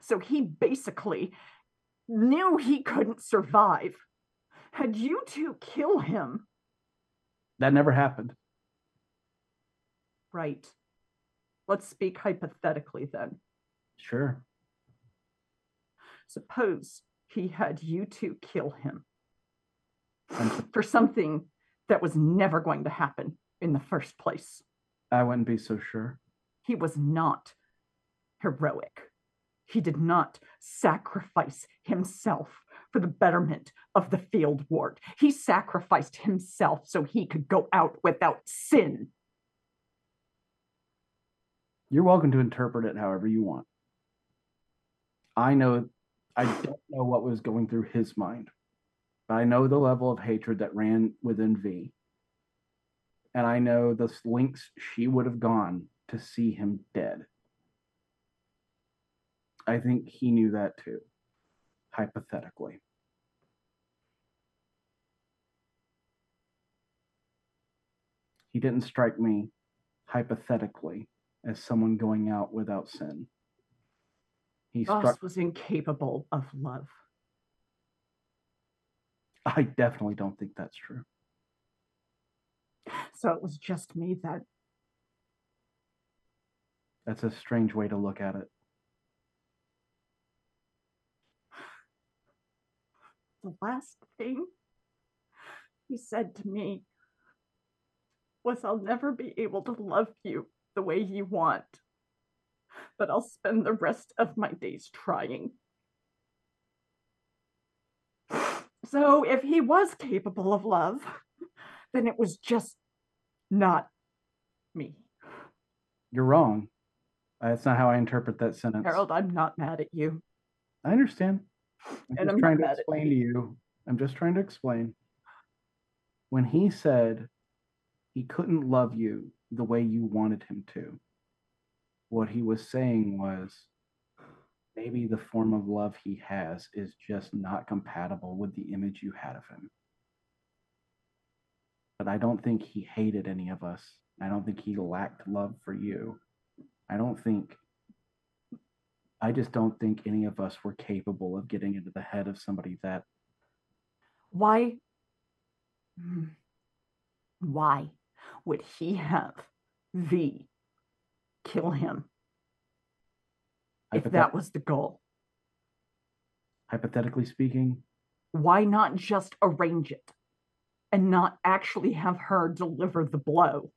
Speaker 4: So he basically knew he couldn't survive. Had you two kill him,
Speaker 6: That never happened.
Speaker 4: right? Let's speak hypothetically then.
Speaker 6: Sure.
Speaker 4: Suppose he had you two kill him for something that was never going to happen in the first place.
Speaker 6: I wouldn't be so sure.
Speaker 4: He was not heroic. He did not sacrifice himself for the betterment of the field ward. He sacrificed himself so he could go out without sin.
Speaker 6: You're welcome to interpret it however you want. I know, I don't know what was going through his mind, but I know the level of hatred that ran within V. And I know the lengths she would have gone to see him dead. I think he knew that too, hypothetically. He didn't strike me hypothetically as someone going out without sin. He struck.
Speaker 4: was incapable of love.
Speaker 6: I definitely don't think that's true.
Speaker 4: So it was just me that
Speaker 6: That's a strange way to look at it.
Speaker 4: the last thing he said to me was, I'll never be able to love you the way you want. but I'll spend the rest of my days trying. So if he was capable of love, then it was just not me.
Speaker 6: You're wrong. Uh, That's not how I interpret that sentence.
Speaker 4: Harold, I'm not mad at you.
Speaker 6: I understand. I'm
Speaker 4: And
Speaker 6: just
Speaker 4: I'm
Speaker 6: trying to explain to you. I'm just trying to explain. When he said he couldn't love you the way you wanted him to, what he was saying was maybe the form of love he has is just not compatible with the image you had of him. But I don't think he hated any of us. I don't think he lacked love for you. I don't think I just don't think any of us were capable of getting into the head of somebody that
Speaker 4: Why? Hmm. Why would he have V kill him if that was the goal?
Speaker 6: hypothetically speaking,
Speaker 4: Why not just arrange it and not actually have her deliver the blow?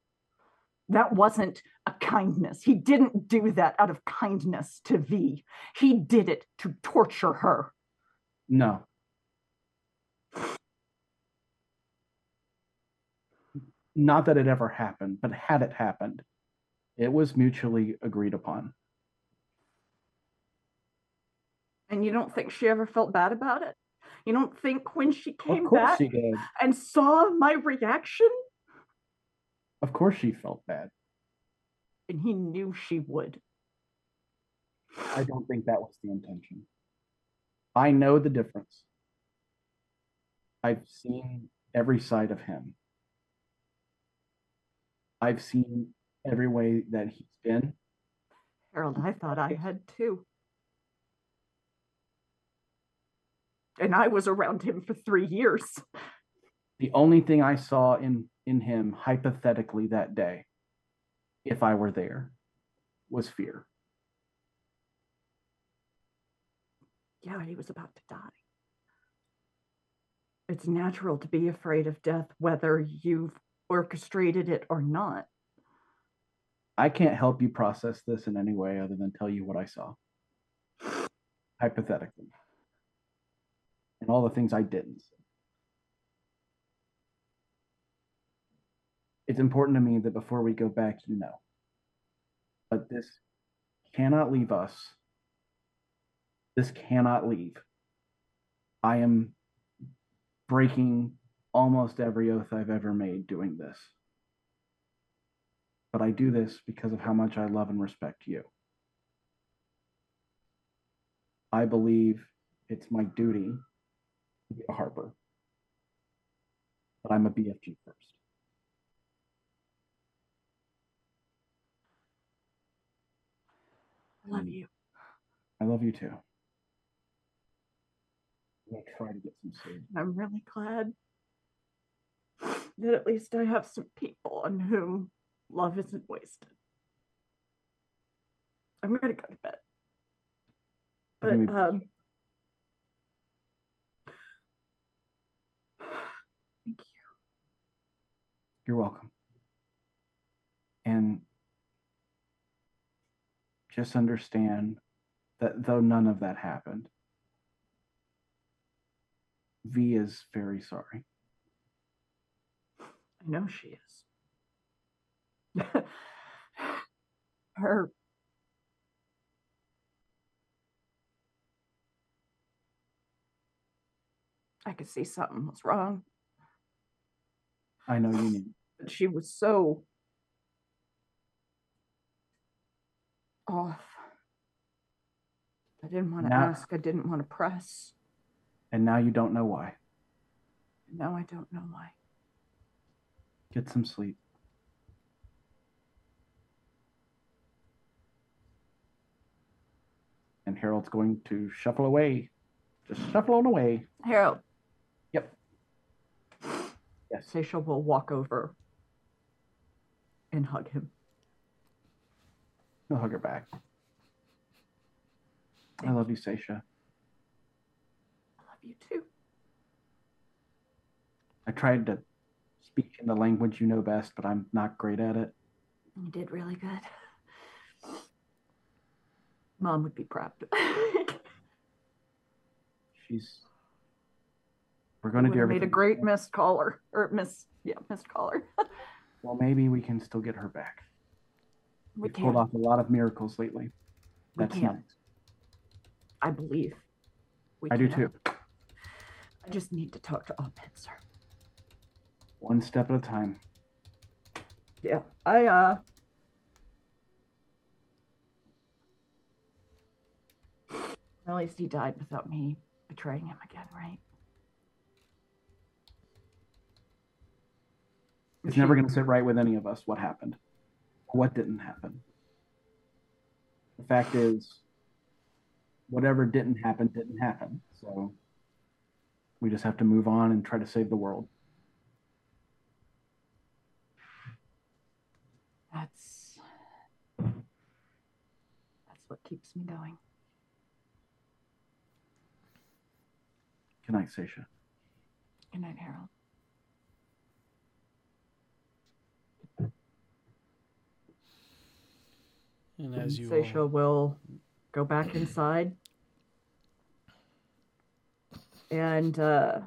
Speaker 4: That wasn't a kindness. He didn't do that out of kindness to V. He did it to torture her.
Speaker 6: no. Not that it ever happened, but had it happened, it was mutually agreed upon.
Speaker 4: And you don't think she ever felt bad about it? You don't think when she came back
Speaker 6: she
Speaker 4: and saw my reaction
Speaker 6: Of course she felt bad.
Speaker 4: and he knew she would?
Speaker 6: I don't think that was the intention. I know the difference. I've seen every side of him. I've seen every way that he's been.
Speaker 4: Harold, I thought I had too. And I was around him for three years.
Speaker 6: The only thing I saw in in him hypothetically that day, if I were there, was fear.
Speaker 4: Yeah, he was about to die. It's natural to be afraid of death, whether you've orchestrated it or not.
Speaker 6: I can't help you process this in any way other than tell you what I saw. Hypothetically. And all the things I didn't. It's important to me that before we go back, you know. But this cannot leave us. This cannot leave. I am breaking almost every oath I've ever made doing this but I do this because of how much I love and respect you. I believe it's my duty to be a Harper, but I'm a BFG first.
Speaker 4: I love you.
Speaker 6: I love you too. I'm gonna try to get some sleep.
Speaker 4: I'm really glad that at least I have some people on whom love isn't wasted. I'm gonna go to bed. But um thank you.
Speaker 6: You're welcome. And just understand that though none of that happened, V is very sorry.
Speaker 4: I know she is. Her I could see something was wrong.
Speaker 6: I know you knew.
Speaker 4: but she was so off. I didn't want to
Speaker 6: Now-
Speaker 4: ask. I didn't want to press.
Speaker 6: And now you don't know why.
Speaker 4: Now I don't know why.
Speaker 6: Get some sleep. And Harold's going to shuffle away. Just shuffle on away.
Speaker 4: Harold.
Speaker 6: Yep. Yes.
Speaker 4: Seisha will walk over and hug him.
Speaker 6: He'll hug her back. I love you, Seisha.
Speaker 4: I love you too.
Speaker 6: I tried to speak in the language you know best, but I'm not great at it.
Speaker 4: You did really good. Mom would be proud.
Speaker 6: She's. We're going to do
Speaker 4: have made a great missed caller or miss, yeah, missed caller.
Speaker 6: Well, maybe we can still get her back.
Speaker 4: we
Speaker 6: We've pulled off a lot of miracles lately.
Speaker 4: We
Speaker 6: That's
Speaker 4: can.
Speaker 6: nice.
Speaker 4: I believe. We
Speaker 6: I do too.
Speaker 4: I just need to talk to Auppenser.
Speaker 6: One step at a time.
Speaker 4: Yeah, I uh. At least he died without me betraying him again, right?
Speaker 6: It's never going to sit right with any of us what happened, what didn't happen. The fact is, whatever didn't happen, didn't happen. So we just have to move on and try to save the world.
Speaker 4: That's that's what keeps me going.
Speaker 6: Good night, Seisha.
Speaker 4: Good night, Harold.
Speaker 3: And as you
Speaker 4: Seisha
Speaker 3: all,
Speaker 4: will go back inside. And uh,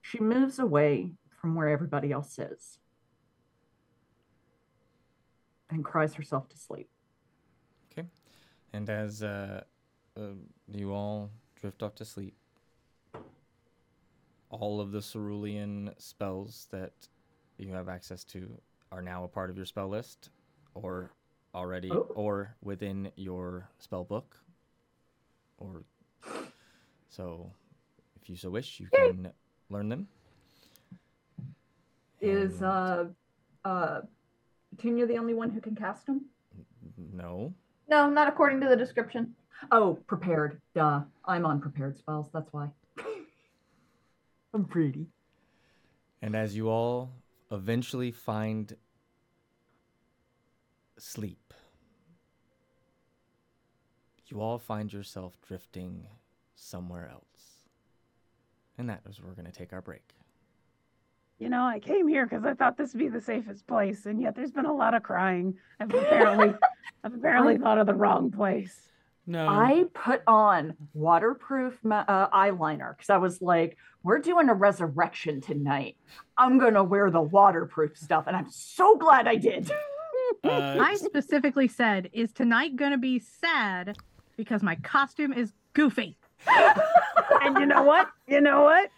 Speaker 4: she moves away from where everybody else is and cries herself to sleep. Okay.
Speaker 2: And as uh, uh, you all drift off to sleep, all of the cerulean spells that you have access to are now a part of your spell list, or already,
Speaker 4: Oh.
Speaker 2: or within your spell book. Or so, if you so wish, you can learn them.
Speaker 4: Is
Speaker 2: And-
Speaker 4: uh, uh, Petunia the only one who can cast them?
Speaker 2: no?
Speaker 7: No, not according to the description.
Speaker 4: Oh, prepared. Duh. I'm on prepared spells. That's why. I'm pretty.
Speaker 2: And as you all eventually find sleep, you all find yourself drifting somewhere else. And that is where we're going to take our break.
Speaker 9: You know, I came here because I thought this would be the safest place, and yet there's been a lot of crying. I've apparently, I've apparently thought of the wrong place.
Speaker 3: no,
Speaker 4: I put on waterproof uh, eyeliner because I was like, we're doing a resurrection tonight. I'm going to wear the waterproof stuff. And I'm so glad I did.
Speaker 3: uh,
Speaker 5: I specifically said, is tonight going to be sad because my costume is goofy?
Speaker 9: And you know what? You know what?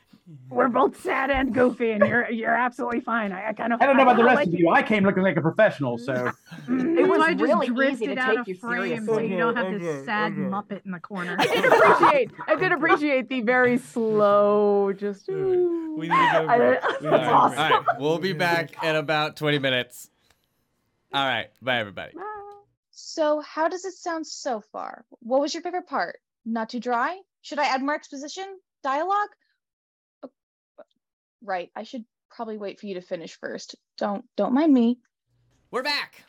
Speaker 9: We're both sad and goofy, and you're you're absolutely fine. I, I kind of
Speaker 6: I don't know about the rest
Speaker 9: like
Speaker 6: of you. I came looking like a professional, so mm-hmm.
Speaker 4: It was
Speaker 5: So I just
Speaker 4: really
Speaker 5: drifted
Speaker 4: easy to
Speaker 5: out
Speaker 4: take
Speaker 5: of
Speaker 4: you
Speaker 5: frame so
Speaker 4: seriously.
Speaker 5: you don't have
Speaker 3: Okay,
Speaker 5: this sad
Speaker 3: okay.
Speaker 5: muppet in the corner.
Speaker 9: I did appreciate. I did appreciate the very slow, just. ooh.
Speaker 3: we need to go.
Speaker 4: I- that's
Speaker 3: We need to go
Speaker 4: awesome.
Speaker 2: All right, we'll be back in about 20 minutes. All right, bye, everybody.
Speaker 1: So, how does it sound so far? What was your favorite part? Not too dry? Should I add more exposition? Dialogue? Right, I should probably wait for you to finish first. Don't don't mind me.
Speaker 2: We're back.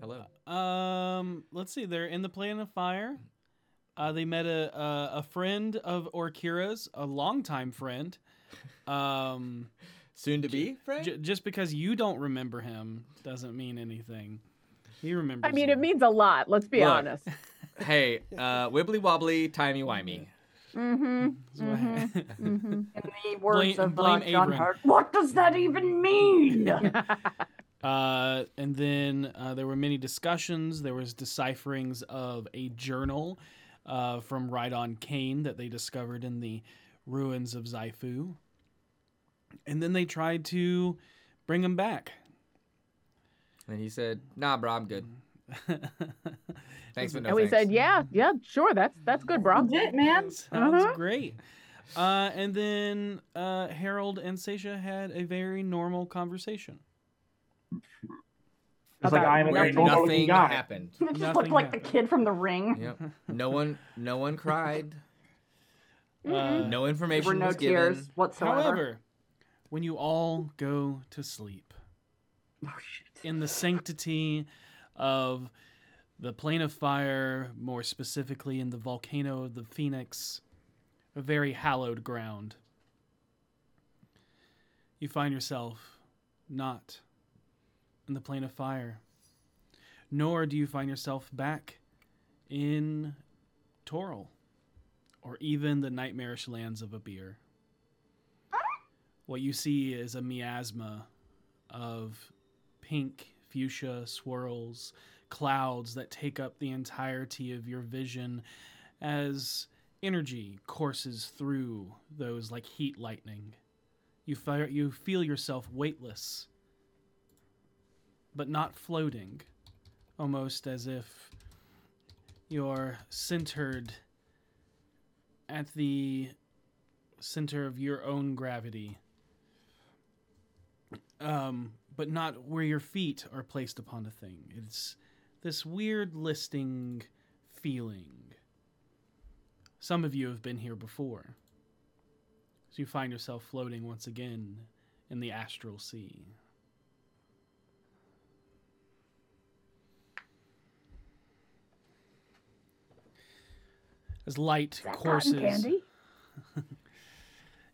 Speaker 2: Hello.
Speaker 3: Um, let's see. They're in the plane of fire. Uh, they met a, a a friend of Orkira's, a longtime friend. Um,
Speaker 2: Soon to be, friend.
Speaker 3: j- just because you don't remember him doesn't mean anything. He remembers.
Speaker 9: I mean,
Speaker 3: you.
Speaker 9: it means a lot. Let's be
Speaker 2: Look.
Speaker 9: honest.
Speaker 2: hey, uh, wibbly wobbly, timey wimey.
Speaker 9: Mm-hmm.
Speaker 3: That's what-
Speaker 9: mm-hmm.
Speaker 4: In the words
Speaker 3: Blame-
Speaker 4: of
Speaker 3: blame
Speaker 4: uh, John
Speaker 3: Abram.
Speaker 4: Hart, what does that even mean?
Speaker 3: Uh, and then uh, there were many discussions. There was decipherings of a journal uh, from Rhydon Kane that they discovered in the ruins of Xifu. And then they tried to bring him back.
Speaker 2: And he said, nah, bro, I'm good. Thanks, but no
Speaker 9: and we
Speaker 2: thanks.
Speaker 9: said, yeah, yeah, sure, that's that's good, bro.
Speaker 7: Legit, man.
Speaker 3: Sounds
Speaker 9: Uh-huh.
Speaker 3: great. Uh, and then uh, Harold and Seisha had a very normal conversation.
Speaker 6: it's like
Speaker 9: About
Speaker 6: I'm a
Speaker 2: Where
Speaker 6: very normal
Speaker 2: nothing
Speaker 6: guy.
Speaker 2: happened.
Speaker 4: It just
Speaker 3: Nothing
Speaker 4: looked like the kid from the ring.
Speaker 2: Yep. No one, no one cried.
Speaker 3: Uh,
Speaker 2: No
Speaker 4: There
Speaker 2: information
Speaker 4: were no
Speaker 2: was
Speaker 4: tears
Speaker 2: given.
Speaker 4: whatsoever.
Speaker 3: However, when you all go to sleep
Speaker 4: oh, shit.
Speaker 3: in the sanctity of the plane of fire, more specifically in the volcano of the Phoenix, a very hallowed ground, you find yourself not in the plane of fire, nor do you find yourself back in Toril or even the nightmarish lands of Abeir. What you see is a miasma of pink fuchsia swirls, clouds that take up the entirety of your vision as energy courses through those like heat lightning. You, fi- you feel yourself weightless, but not floating, almost as if you're centered at the center of your own gravity, um, but not where your feet are placed upon a thing. It's this weird listing feeling. Some of you have been here before. So you find yourself floating once again in the astral sea. As light courses
Speaker 9: candy?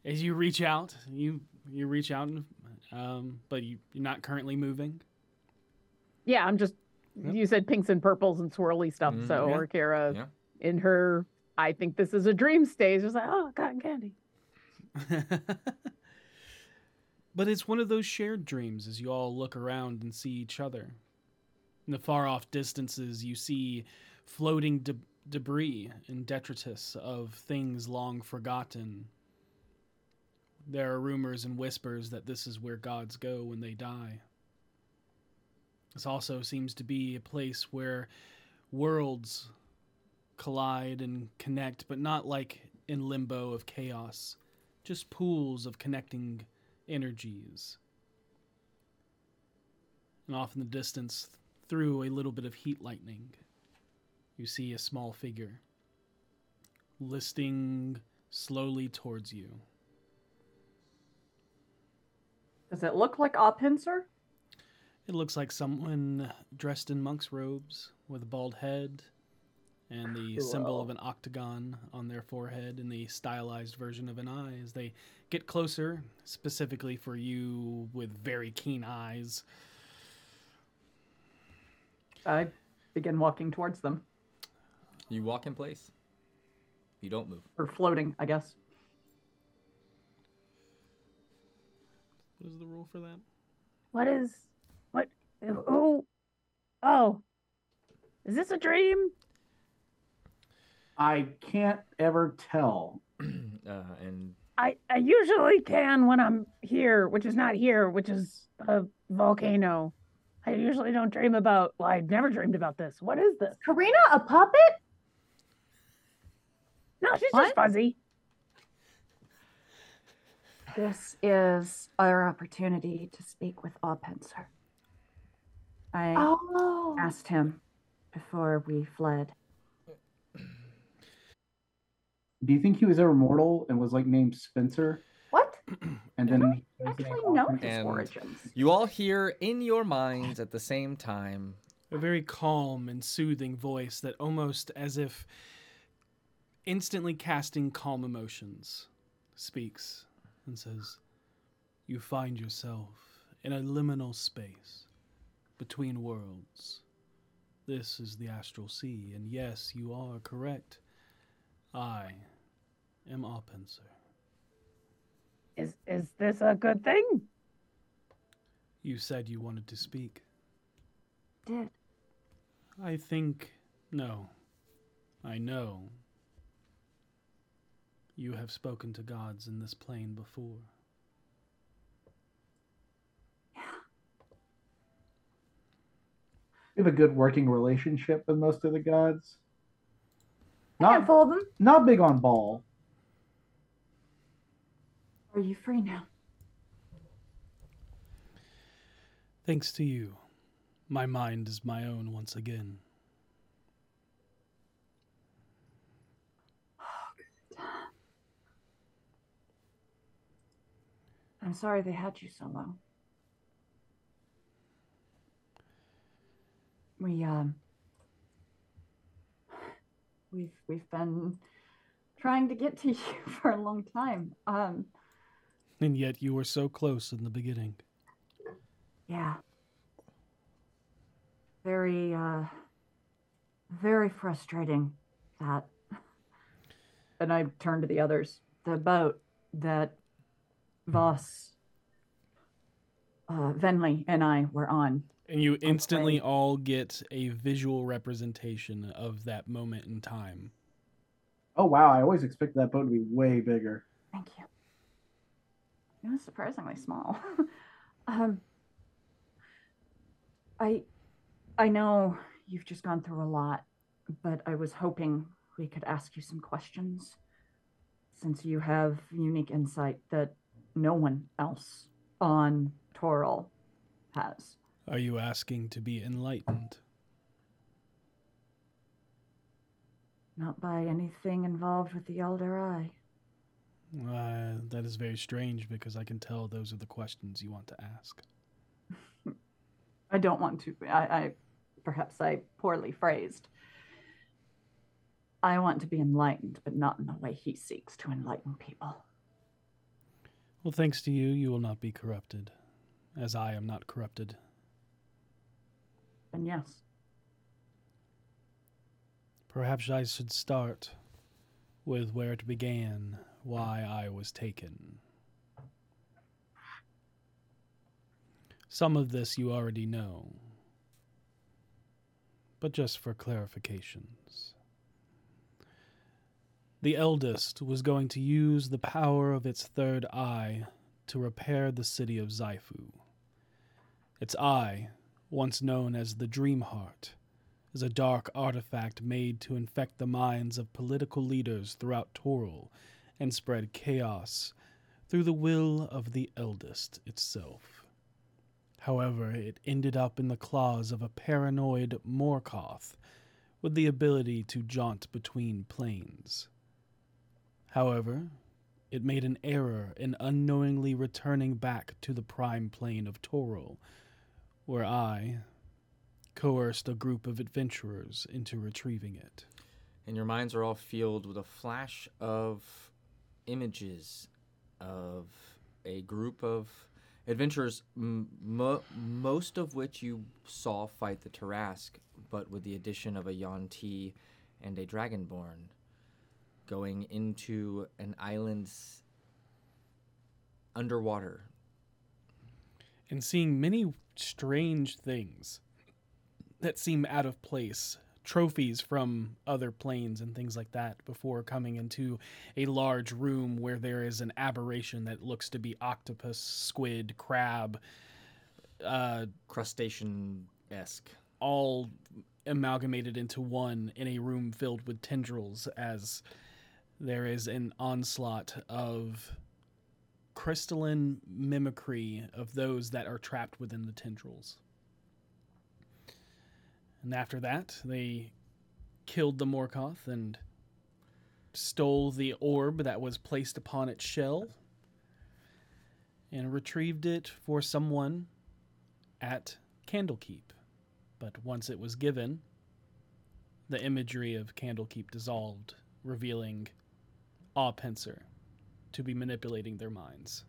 Speaker 3: as you reach out, you you reach out, and, um, but you, you're not currently moving.
Speaker 9: Yeah, I'm just.
Speaker 2: Yep.
Speaker 9: You said pinks and purples and swirly stuff.
Speaker 2: Mm,
Speaker 9: so
Speaker 3: yeah.
Speaker 9: Orkira,
Speaker 2: Yeah.
Speaker 9: in her, I think this is a dream stage. Was like, oh, cotton candy.
Speaker 3: but it's one of those shared dreams as you all look around and see each other. In the far off distances, you see floating de- debris and detritus of things long forgotten. There are rumors and whispers that this is where gods go when they die. This also seems to be a place where worlds collide and connect, but not like in limbo of chaos, just pools of connecting energies. And off in the distance, through a little bit of heat lightning, you see a small figure listing slowly towards you.
Speaker 4: Does it look like a pincer?
Speaker 3: It looks like someone dressed in monk's robes with a bald head and the symbol of an octagon on their forehead and the stylized version of an eye as they get closer, specifically for you with very keen eyes.
Speaker 4: I begin walking towards them.
Speaker 2: You walk in place. You don't move.
Speaker 4: Or floating, I guess.
Speaker 3: What is the rule for that?
Speaker 9: What is what? Oh, oh, is this a dream?
Speaker 6: I can't ever tell.
Speaker 2: uh, and
Speaker 9: I I usually can when I'm here, which is not here, which is a volcano. I usually don't dream about. Well, I've never dreamed about this. What is this?
Speaker 7: Karina, a puppet?
Speaker 9: No, she's
Speaker 4: What?
Speaker 9: just fuzzy.
Speaker 4: This is our opportunity to speak with Auppenser. I
Speaker 7: Oh.
Speaker 4: asked him before we fled.
Speaker 6: Do you think he was ever mortal and was like named Spencer?
Speaker 7: What?
Speaker 6: And then he chose the
Speaker 4: Actually, know his
Speaker 2: And-
Speaker 4: origins.
Speaker 2: you all hear in your minds at the same time.
Speaker 3: A very calm and soothing voice that almost as if instantly casting calm emotions speaks and says, You find yourself in a liminal space between worlds. This is the astral sea, and yes, you are correct. I am Auppenser.
Speaker 9: Is is this a good thing?
Speaker 3: You said you wanted to speak.
Speaker 4: Did.
Speaker 3: I think. No. I know. You have spoken to gods in this plane before.
Speaker 6: We have a good working relationship with most of the gods.
Speaker 7: A
Speaker 6: Not
Speaker 7: handful of them.
Speaker 6: not big on Bhaal.
Speaker 4: Are you free now?
Speaker 3: Thanks to you, my mind is my own once again.
Speaker 4: I'm sorry they had you so long. We um we've we've been trying to get to you for a long time. Um
Speaker 3: And yet you were so close in the beginning.
Speaker 4: yeah. Very very, uh, very frustrating that. And I turn to the others. The boat that Voss, uh, Venley, and I were on.
Speaker 3: And you instantly all get a visual representation of that moment in time.
Speaker 6: Oh wow! I always expected that boat to be way bigger.
Speaker 4: Thank you. It was surprisingly small. um, I, I know you've just gone through a lot, but I was hoping we could ask you some questions, since you have unique insight that no one else on Toril has.
Speaker 3: Are you asking to be enlightened?
Speaker 4: Not by anything involved with the Elder Eye.
Speaker 3: Uh, that is very strange because I can tell those are the questions you want to ask.
Speaker 4: I don't want to. I, I perhaps I poorly phrased. I want to be enlightened, but not in the way he seeks to enlighten people.
Speaker 3: Well, thanks to you, you will not be corrupted, as I am not corrupted.
Speaker 4: Yes,
Speaker 3: Perhaps I should start with where it began, why I was taken. Some of this you already know, but just for clarifications. The eldest was going to use the power of its third eye to repair the city of Xifu. Its eye, once known as the Dream Heart, is a dark artifact made to infect the minds of political leaders throughout Toril and spread chaos through the will of the eldest itself. However, it ended up in the claws of a paranoid Morkoth with the ability to jaunt between planes. However, it made an error in unknowingly returning back to the prime plane of Toril, where I, coerced a group of adventurers into retrieving it.
Speaker 2: And your minds are all filled with a flash of images of a group of adventurers, m- mo- most of which you saw fight the Tarrasque, but with the addition of a Yuan-Ti and a Dragonborn, going into an island's underwater.
Speaker 3: And seeing many strange things that seem out of place. Trophies from other planes and things like that before coming into a large room where there is an aberration that looks to be octopus, squid, crab, uh,
Speaker 2: crustacean esque,
Speaker 3: all amalgamated into one in a room filled with tendrils as there is an onslaught of crystalline mimicry of those that are trapped within the tendrils. And after that, they killed the Morkoth and stole the orb that was placed upon its shell and retrieved it for someone at Candlekeep. But once it was given, the imagery of Candlekeep dissolved, revealing Auppenser to be manipulating their minds.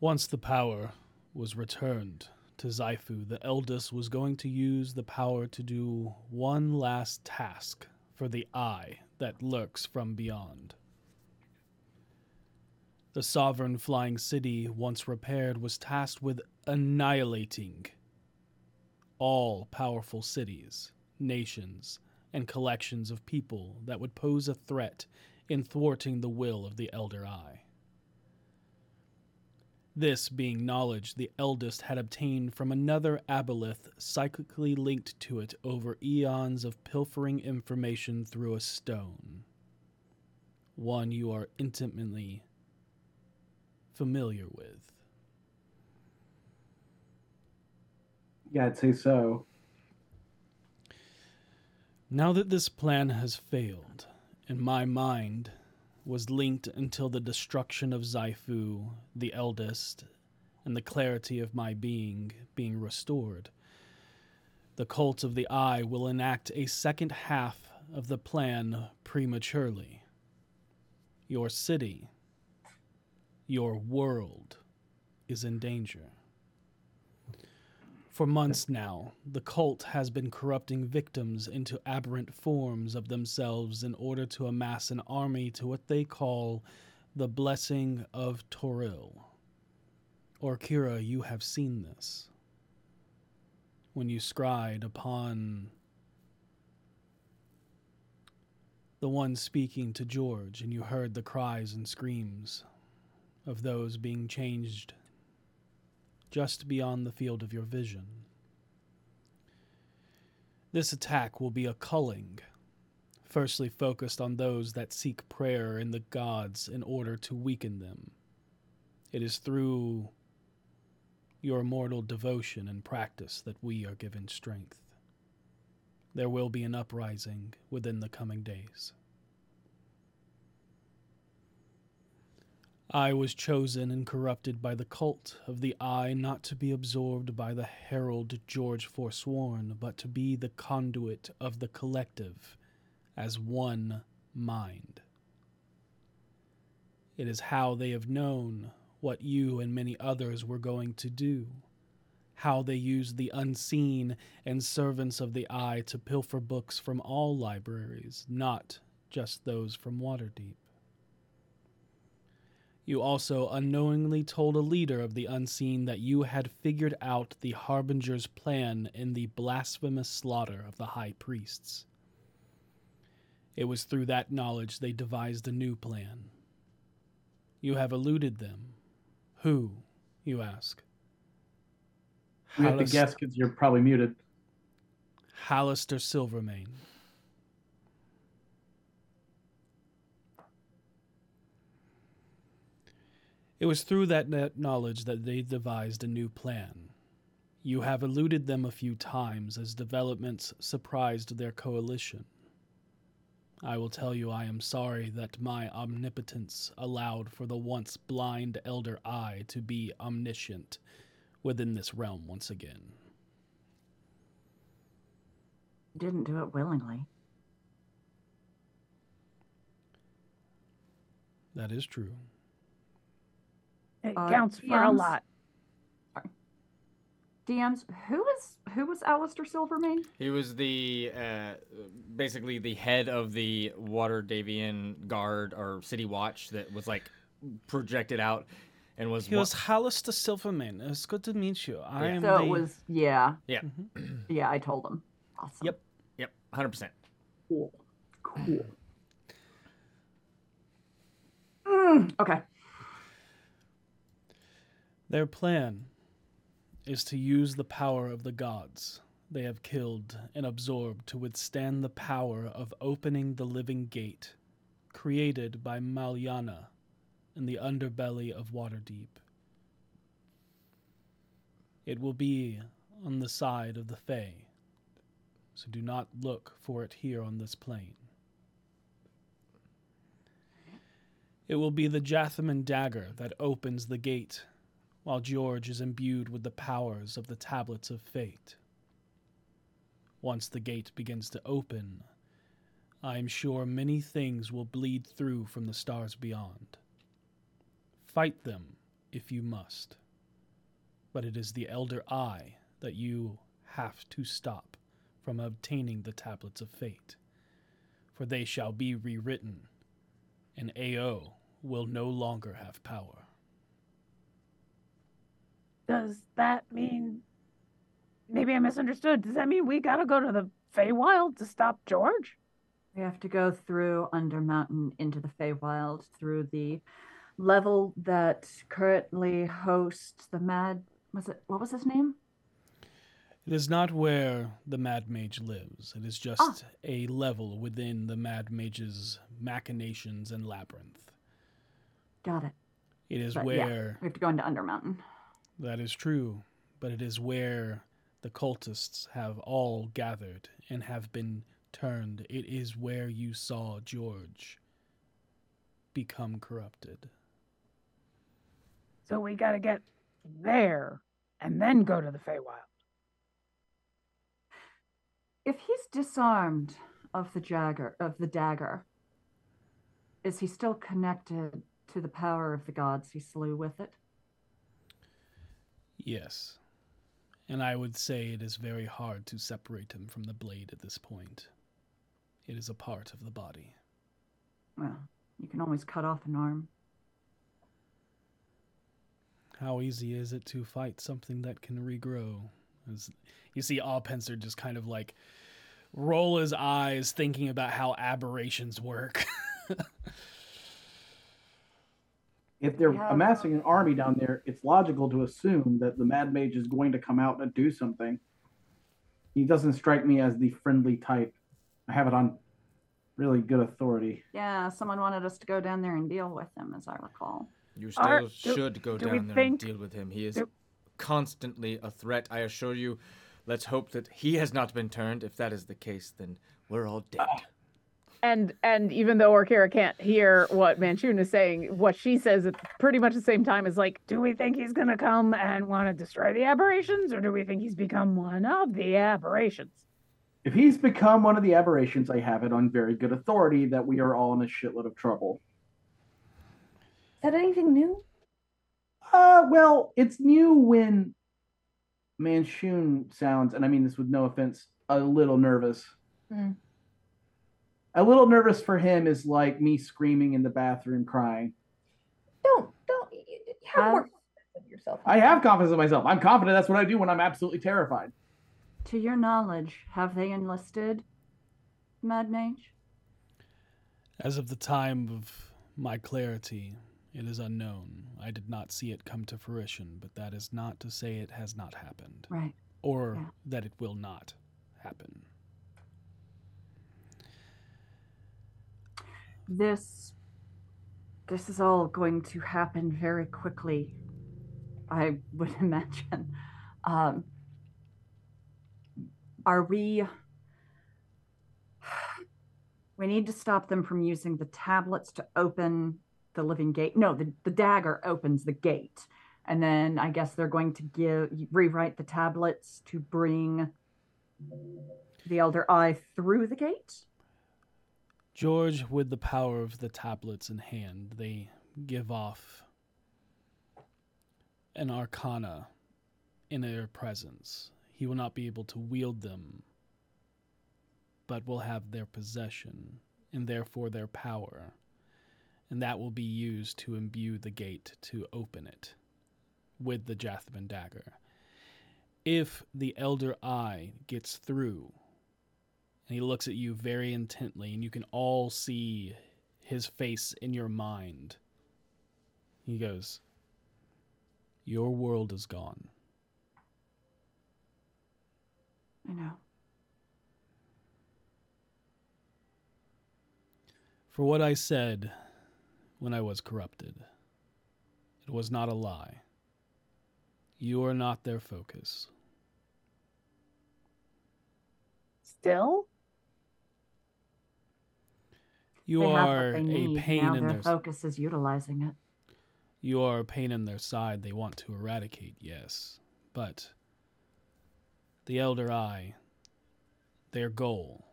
Speaker 3: Once the power was returned to Xifu, the eldest was going to use the power to do one last task for the eye that lurks from beyond. The sovereign flying city, once repaired, was tasked with annihilating all powerful cities, nations, and collections of people that would pose a threat in thwarting the will of the Elder Eye. This being knowledge the eldest had obtained from another aboleth psychically linked to it over eons of pilfering information through a stone. One you are intimately familiar with.
Speaker 6: Yeah, I'd say so.
Speaker 3: Now that this plan has failed, and my mind was linked until the destruction of Xifu, the eldest, and the clarity of my being being restored. The cult of the eye will enact a second half of the plan prematurely. Your city, your world, is in danger. For months now, the cult has been corrupting victims into aberrant forms of themselves in order to amass an army to what they call the Blessing of Toril. Orkira, you have seen this. When you scried upon the one speaking to George, and you heard the cries and screams of those being changed just beyond the field of your vision. This attack will be a culling, firstly focused on those that seek prayer in the gods in order to weaken them. It is through your mortal devotion and practice that we are given strength. There will be an uprising within the coming days. I was chosen and corrupted by the cult of the eye not to be absorbed by the herald George Forsworn, but to be the conduit of the collective as one mind. It is how they have known what you and many others were going to do, how they used the unseen and servants of the eye to pilfer books from all libraries, not just those from Waterdeep. You also unknowingly told a leader of the unseen that you had figured out the Harbinger's plan in the blasphemous slaughter of the high priests. It was through that knowledge they devised a new plan. You have eluded them. Who, you ask?
Speaker 6: We have to guess because you're probably muted.
Speaker 3: Hallister Silvermane. It was through that kn- knowledge that they devised a new plan. You have eluded them a few times as developments surprised their coalition. I will tell you I am sorry that my omnipotence allowed for the once blind Elder Eye to be omniscient within this realm once again.
Speaker 4: Didn't do it willingly.
Speaker 3: That is true.
Speaker 9: It
Speaker 4: Uh,
Speaker 9: counts for a lot.
Speaker 4: DMs, who was who was Alistair Silvermane?
Speaker 2: He was the uh, basically the head of the Waterdhavian Guard or City Watch that was like projected out and was.
Speaker 3: He
Speaker 2: wa-
Speaker 3: was Hallister Silverman. It's good to meet you. I
Speaker 2: Yeah.
Speaker 3: am
Speaker 4: So
Speaker 3: the...
Speaker 4: it was yeah,
Speaker 2: yeah.
Speaker 4: yeah. I told him. Awesome.
Speaker 3: Yep.
Speaker 2: Yep. Hundred percent.
Speaker 4: Cool. Cool. Mm, okay.
Speaker 3: Their plan is to use the power of the gods they have killed and absorbed to withstand the power of opening the living gate created by Malyana in the underbelly of Waterdeep. It will be on the side of the Fae, so do not look for it here on this plane. It will be the Jathaman dagger that opens the gate, while George is imbued with the powers of the Tablets of Fate. Once the gate begins to open, I am sure many things will bleed through from the stars beyond. Fight them if you must, but it is the Elder Eye that you have to stop from obtaining the Tablets of Fate, for they shall be rewritten and AO will no longer have power.
Speaker 9: Does that mean? Maybe I misunderstood. Does that mean we gotta go to the Feywild to stop George?
Speaker 4: We have to go through Undermountain into the Feywild through the level that currently hosts the Mad. Was it what was his name?
Speaker 3: It is not where the Mad Mage lives. It is just
Speaker 4: Ah.
Speaker 3: a level within the Mad Mage's machinations and labyrinth.
Speaker 4: Got it.
Speaker 3: It is
Speaker 4: But yeah,
Speaker 3: where
Speaker 4: we have to go into Undermountain.
Speaker 3: That is true, but it is where the cultists have all gathered and have been turned. It is where you saw George become corrupted.
Speaker 9: So we gotta get there and then go to the Feywild.
Speaker 4: If he's disarmed of the jagger of the dagger, is he still connected to the power of the gods he slew with it?
Speaker 3: Yes. And I would say it is very hard to separate him from the blade at this point. It is a part of the body.
Speaker 4: Well, you can always cut off an arm.
Speaker 3: How easy is it to fight something that can regrow? As you see, Auppenser just kind of like roll his eyes, thinking about how aberrations work.
Speaker 6: If they're
Speaker 4: Yeah.
Speaker 6: amassing an army down there, it's logical to assume that the Mad Mage is going to come out and do something. He doesn't strike me as the friendly type. I have it on really good authority.
Speaker 4: Yeah, someone wanted us to go down there and deal with him, as I recall.
Speaker 2: You still
Speaker 9: Are- do-
Speaker 2: should go
Speaker 9: do
Speaker 2: down there
Speaker 9: think-
Speaker 2: and deal with him. He is
Speaker 9: do-
Speaker 2: constantly a threat, I assure you. Let's hope that he has not been turned. If that is the case, then we're all dead. Ah.
Speaker 9: And and even though Orkira can't hear what Manchun is saying, what she says at pretty much the same time is like, do we think he's gonna come and want to destroy the aberrations, or do we think he's become one of the aberrations?
Speaker 6: If he's become one of the aberrations, I have it on very good authority that we are all in a shitload of trouble.
Speaker 7: Is that anything new?
Speaker 6: Uh, well, it's new when Manchun sounds, and I mean this with no offense, a little nervous.
Speaker 7: Hmm.
Speaker 6: A little nervous for him is like me screaming in the bathroom crying.
Speaker 7: Don't don't y- y- have more confidence in yourself.
Speaker 6: I have confidence in myself. I'm confident that's what I do when I'm absolutely terrified.
Speaker 4: To your knowledge, have they enlisted Mad Mage?
Speaker 3: As of the time of my clarity, it is unknown. I did not see it come to fruition, but that is not to say it has not happened,
Speaker 4: Right.
Speaker 3: or
Speaker 4: Yeah.
Speaker 3: that it will not happen.
Speaker 4: This this is all going to happen very quickly. I would imagine. Um, are we? We need to stop them from using the tablets to open the living gate. No, the, the dagger opens the gate. And then I guess they're going to give rewrite the tablets to bring the Elder Eye through the gate.
Speaker 3: George, with the power of the tablets in hand, they give off an arcana in their presence. He will not be able to wield them, but will have their possession, and therefore their power. And that will be used to imbue the gate to open it with the Jathman dagger. If the Elder Eye gets through, and he looks at you very intently, and you can all see his face in your mind. He goes, Your world is gone.
Speaker 4: I know.
Speaker 3: For what I said when I was corrupted, it was not a lie. You are not their focus.
Speaker 9: Still,
Speaker 3: You
Speaker 4: they have what
Speaker 3: are
Speaker 4: they
Speaker 3: a pain
Speaker 4: now
Speaker 3: in
Speaker 4: their
Speaker 3: their
Speaker 4: focus is utilizing it.
Speaker 3: You are a pain in their side they want to eradicate, yes. But the Elder Eye, their goal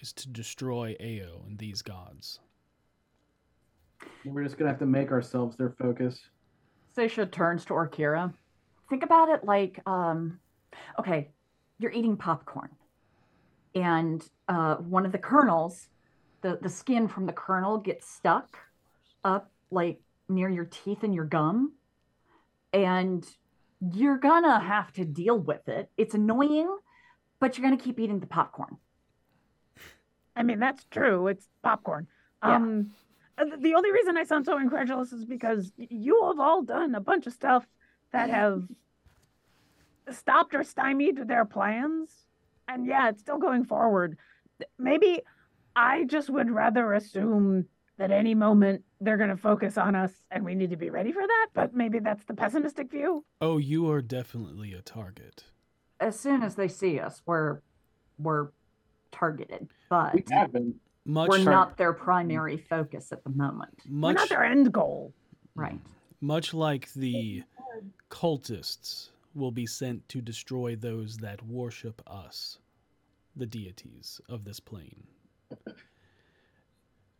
Speaker 3: is to destroy Ao and these gods.
Speaker 6: We're just gonna have to make ourselves their focus.
Speaker 4: Seisha turns to Orkira. Think about it like, um, okay, you're eating popcorn, and uh, one of the kernels, the the skin from the kernel gets stuck up like near your teeth and your gum, and you're gonna have to deal with it. It's annoying, but you're gonna keep eating the popcorn.
Speaker 9: I mean that's true. It's popcorn.
Speaker 4: Yeah.
Speaker 9: Um, uh, the only reason I sound so incredulous is because you have all done a bunch of stuff that have stopped or stymied their plans, and yeah, it's still going forward. Maybe I just would rather assume that any moment they're going to focus on us, and we need to be ready for that. But maybe that's the pessimistic view.
Speaker 3: Oh, you are definitely a target.
Speaker 4: As soon as they see us, we're we're targeted, but
Speaker 6: We have been.
Speaker 3: Much
Speaker 4: we're not their primary focus at the moment.
Speaker 9: We're not their end goal.
Speaker 4: Right.
Speaker 3: much like the cultists will be sent to destroy those that worship us, the deities of this plane.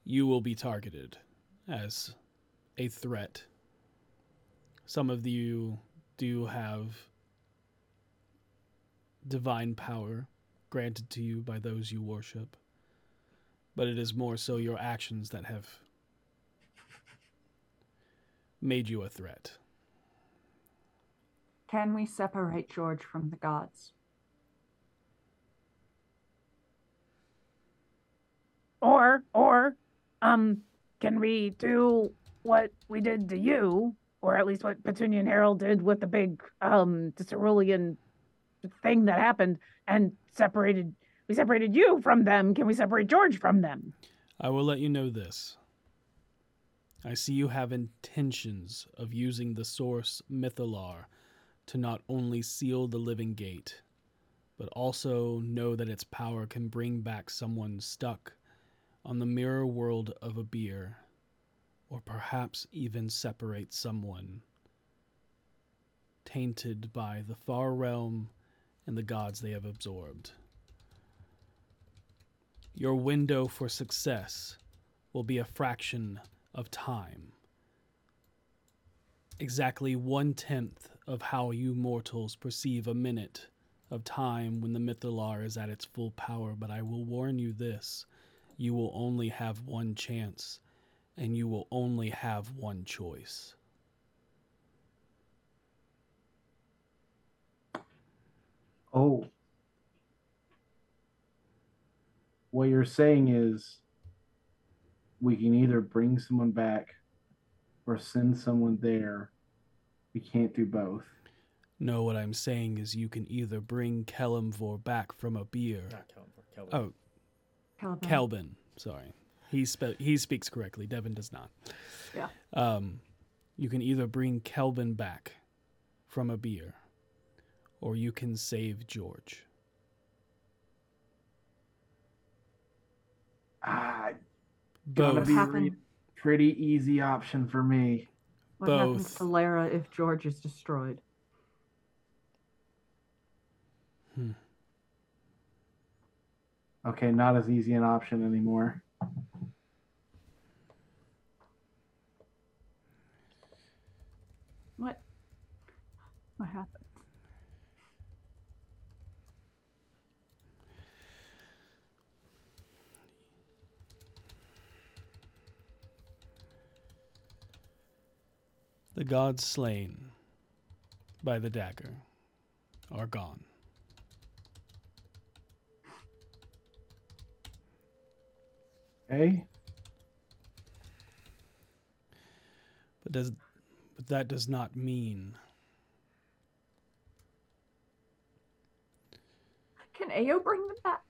Speaker 3: You will be targeted as a threat. Some of you do have divine power granted to you by those you worship, but it is more so your actions that have made you a threat.
Speaker 4: Can we separate George from the gods?
Speaker 9: Or, or, um, can we do what we did to you, or at least what Petunia and Harold did with the big, um, cerulean thing that happened, and separated? We separated you from them. Can we separate George from them?
Speaker 3: I will let you know this. I see you have intentions of using the source Mythallar to not only seal the living gate, but also know that its power can bring back someone stuck on the mirror world of Abeir, or perhaps even separate someone tainted by the far realm and the gods they have absorbed. Your window for success will be a fraction of time. Exactly one tenth of how you mortals perceive a minute of time when the Mythallar is at its full power, but I will warn you this you will only have one chance, and you will only have one choice.
Speaker 6: Oh. What you're saying is we can either bring someone back or send someone there. We can't do both.
Speaker 3: No, what I'm saying is you can either bring Kelimvor back from Abeir.
Speaker 2: Not Kelvin. Kelvin.
Speaker 3: Oh,
Speaker 4: Calvin.
Speaker 3: Kelvin. Sorry. He spe- he speaks correctly. Devin does not.
Speaker 4: Yeah.
Speaker 3: Um, you can either bring Kelvin back from Abeir, or you can save George.
Speaker 6: Ah, gotta
Speaker 3: Both.
Speaker 6: be a re- pretty easy option for me.
Speaker 4: What happens to Lara if George is destroyed?
Speaker 3: Hmm.
Speaker 6: Okay, not as easy an option anymore.
Speaker 4: What? What happened?
Speaker 3: The gods slain by the dagger are gone.
Speaker 6: Okay.
Speaker 3: But does but that does not mean
Speaker 4: Can Ao bring them back?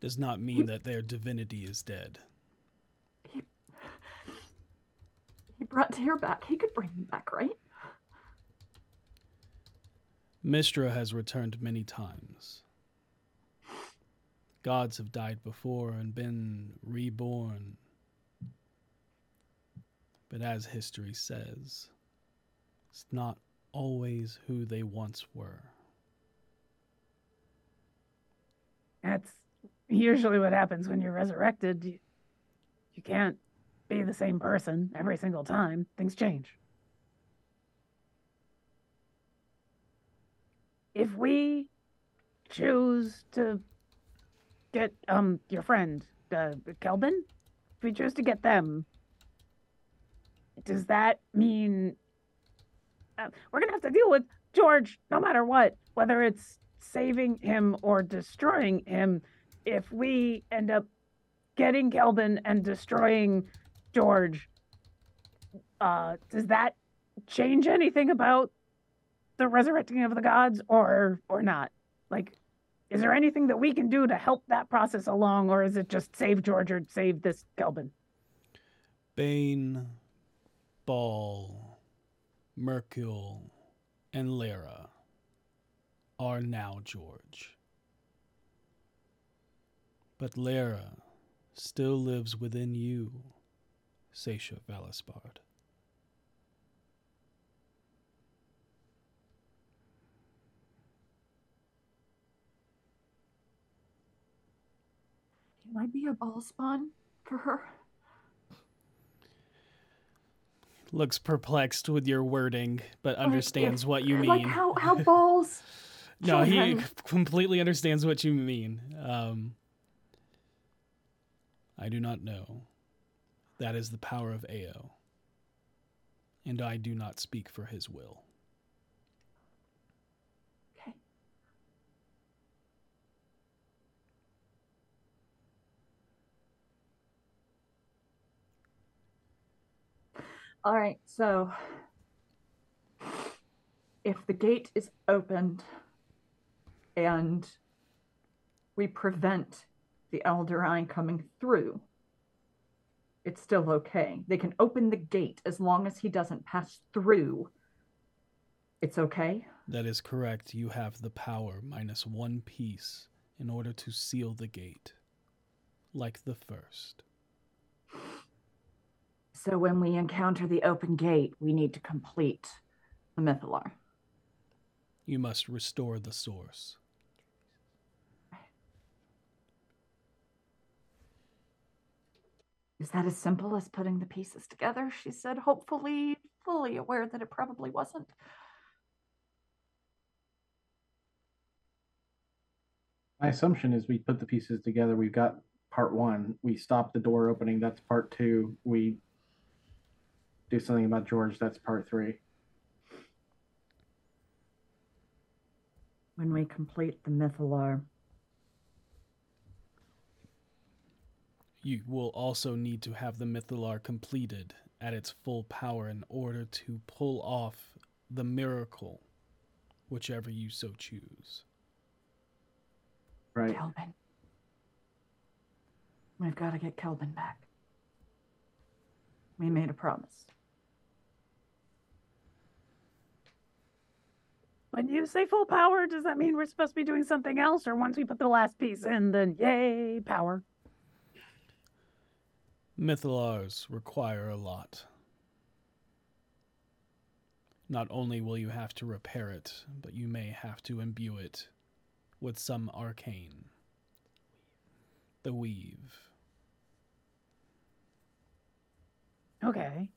Speaker 3: does not mean that their divinity is dead.
Speaker 4: He he brought Tyr back. He could bring them back, right?
Speaker 3: Mystra has returned many times. Gods have died before and been reborn. But as history says, it's not always who they once were.
Speaker 9: That's usually what happens when you're resurrected. You, can't be the same person every single time. Things change. If we choose to get um your friend uh, Kelvin, if we choose to get them, does that mean uh, we're gonna have to deal with George no matter what, whether it's saving him or destroying him? if we end up getting Kelvin and destroying George, uh, does that change anything about the resurrecting of the gods or or not? Like, is there anything that we can do to help that process along, or is it just save George or save this Kelvin?
Speaker 3: Bane, Bhaal, Myrkul, and Lara are now George. But Lara still lives within you, Seisha Valispard.
Speaker 4: Can I be a Bhaal spawn for her?
Speaker 3: looks perplexed with your wording, but understands what you mean.
Speaker 4: Like how how balls.
Speaker 3: no, he completely understands what you mean. Um, I do not know. That is the power of Ao. And I do not speak for his will.
Speaker 4: All right, so if the gate is opened and we prevent the Elder Eye coming through, it's still okay. They can open the gate as long as he doesn't pass through. It's okay.
Speaker 3: That is correct. You have the power minus one piece in order to seal the gate, like the first.
Speaker 4: So when we encounter the open gate, we need to complete the Mythallar.
Speaker 3: You must restore the source.
Speaker 4: Is that as simple as putting the pieces together? She said, hopefully, fully aware that it probably wasn't.
Speaker 6: My assumption is we put the pieces together. We've got part one. We stop the door opening. That's part two. We do something about George. That's part three.
Speaker 4: When we complete the Mythallar,
Speaker 3: You will also need to have the Mythallar completed at its full power in order to pull off the miracle, whichever you so choose.
Speaker 6: Right.
Speaker 4: Kelvin. We've got to get Kelvin back. We made a promise.
Speaker 9: When you say full power, does that mean we're supposed to be doing something else? Or once we put the last piece in, then yay, power?
Speaker 3: Mythallars require a lot. Not only will you have to repair it, but you may have to imbue it with some arcane. The weave.
Speaker 9: Okay.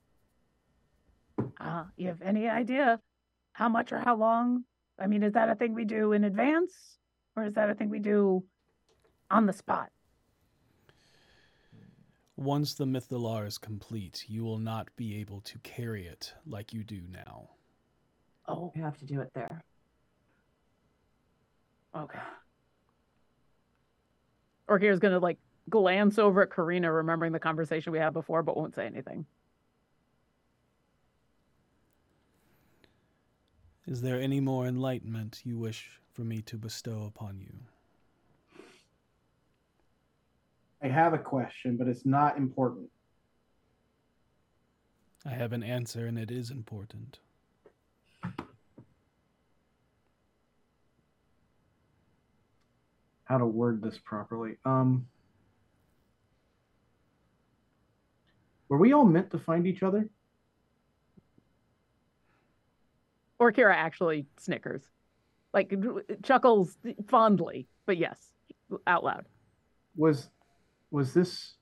Speaker 9: Uh, you have any idea how much or how long? I mean, is that a thing we do in advance? Or is that a thing we do on the spot?
Speaker 3: Once the Mythallar is complete, you will not be able to carry it like you do now.
Speaker 9: Oh,
Speaker 4: We have to do it there.
Speaker 9: okay. Orkira's gonna like glance over at Karina, remembering the conversation we had before, but won't say anything.
Speaker 3: Is there any more enlightenment you wish for me to bestow upon you?
Speaker 6: I have a question, but it's not important.
Speaker 3: I have an answer, and it is important.
Speaker 6: How to word this properly. Um, were we all meant to find each other?
Speaker 9: Orkira actually snickers, like chuckles fondly, but yes, out loud.
Speaker 6: Was was this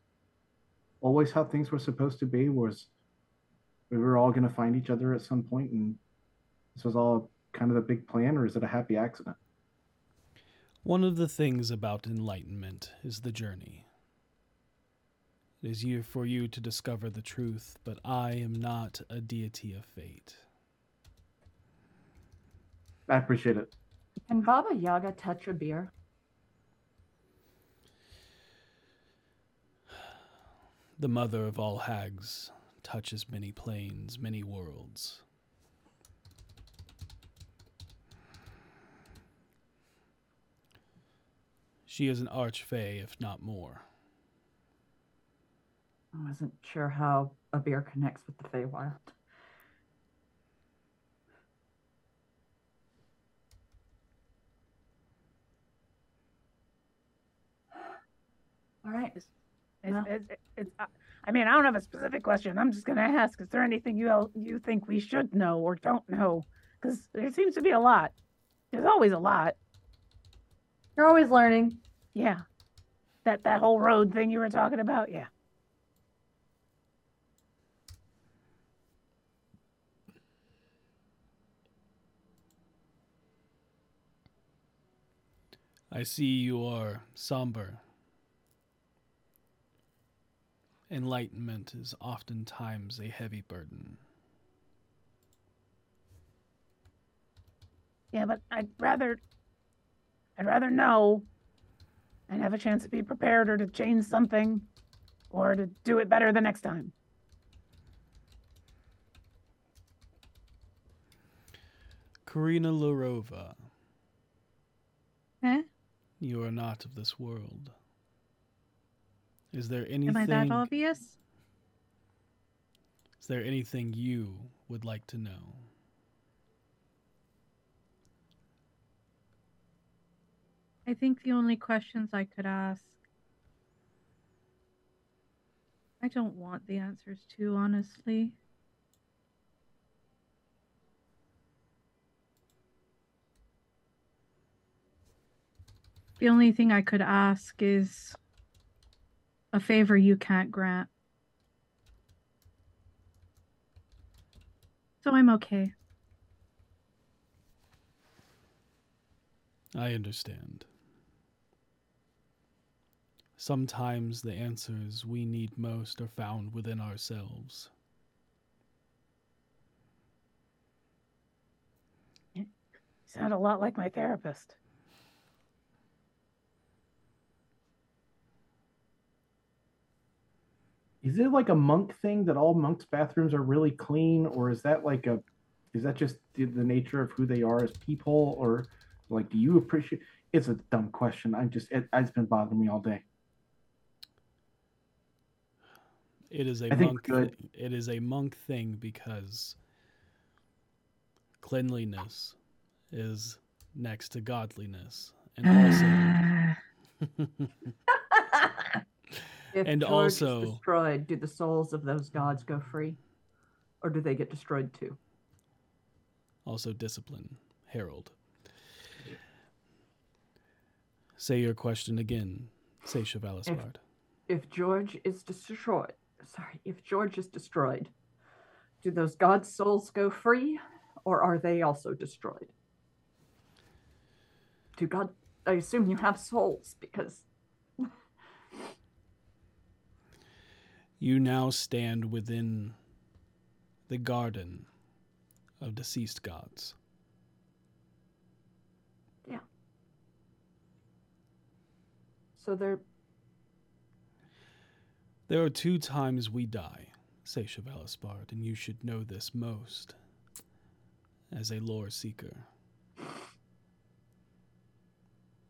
Speaker 6: always how things were supposed to be? Was we were all going to find each other at some point, and this was all kind of the big plan, or is it a happy accident?
Speaker 3: One of the things about enlightenment is the journey. It is here for you to discover the truth, but I am not a deity of fate.
Speaker 6: I appreciate it.
Speaker 4: Can Baba Yaga touch Abeir?
Speaker 3: The mother of all hags touches many planes, many worlds. She is an archfey, if not more.
Speaker 4: I wasn't sure how Abeir connects with the Feywild. All right.
Speaker 9: It's,
Speaker 4: well.
Speaker 9: it's, it's, I mean, I don't have a specific question. I'm just going to ask: Is there anything you you think we should know or don't know? Because there seems to be a lot. There's always a lot.
Speaker 7: You're always learning.
Speaker 9: Yeah. That that whole road thing you were talking about. Yeah.
Speaker 3: I see you are somber Enlightenment is oftentimes a heavy burden.
Speaker 9: Yeah, but I'd rather I'd rather know and have a chance to be prepared or to change something or to do it better the next time.
Speaker 3: Karina Larova,
Speaker 5: Eh?
Speaker 3: you are not of this world. Is there anything
Speaker 5: Am I that obvious?
Speaker 3: Is there anything you would like to know?
Speaker 5: I think the only questions I could ask. I don't want the answers to, honestly. The only thing I could ask is a favor you can't grant. So I'm okay.
Speaker 3: I understand. Sometimes the answers we need most are found within ourselves.
Speaker 9: You sound a lot like my therapist.
Speaker 6: Is it like a monk thing that all monks' bathrooms are really clean, or is that like a, is that just the, the nature of who they are as people, or like do you appreciate? It's a dumb question. I'm just it, it's been bothering me all day.
Speaker 3: It is a
Speaker 6: I think
Speaker 3: monk.
Speaker 6: good-
Speaker 3: it is a monk thing because cleanliness is next to godliness, and also,
Speaker 4: If
Speaker 3: And
Speaker 4: George
Speaker 3: also-
Speaker 4: is destroyed, do the souls of those gods go free, or do they get destroyed too?
Speaker 3: also discipline. Harold, say your question again. Say Chevalisbard.
Speaker 4: If George is destroyed, sorry, if George is destroyed, do those gods' souls go free, or are they also destroyed? Do God? I assume you have souls because
Speaker 3: You now stand within the garden of deceased gods. Yeah.
Speaker 4: So they're
Speaker 3: There are two times we die, say Chevalisbard, and you should know this most as a lore seeker.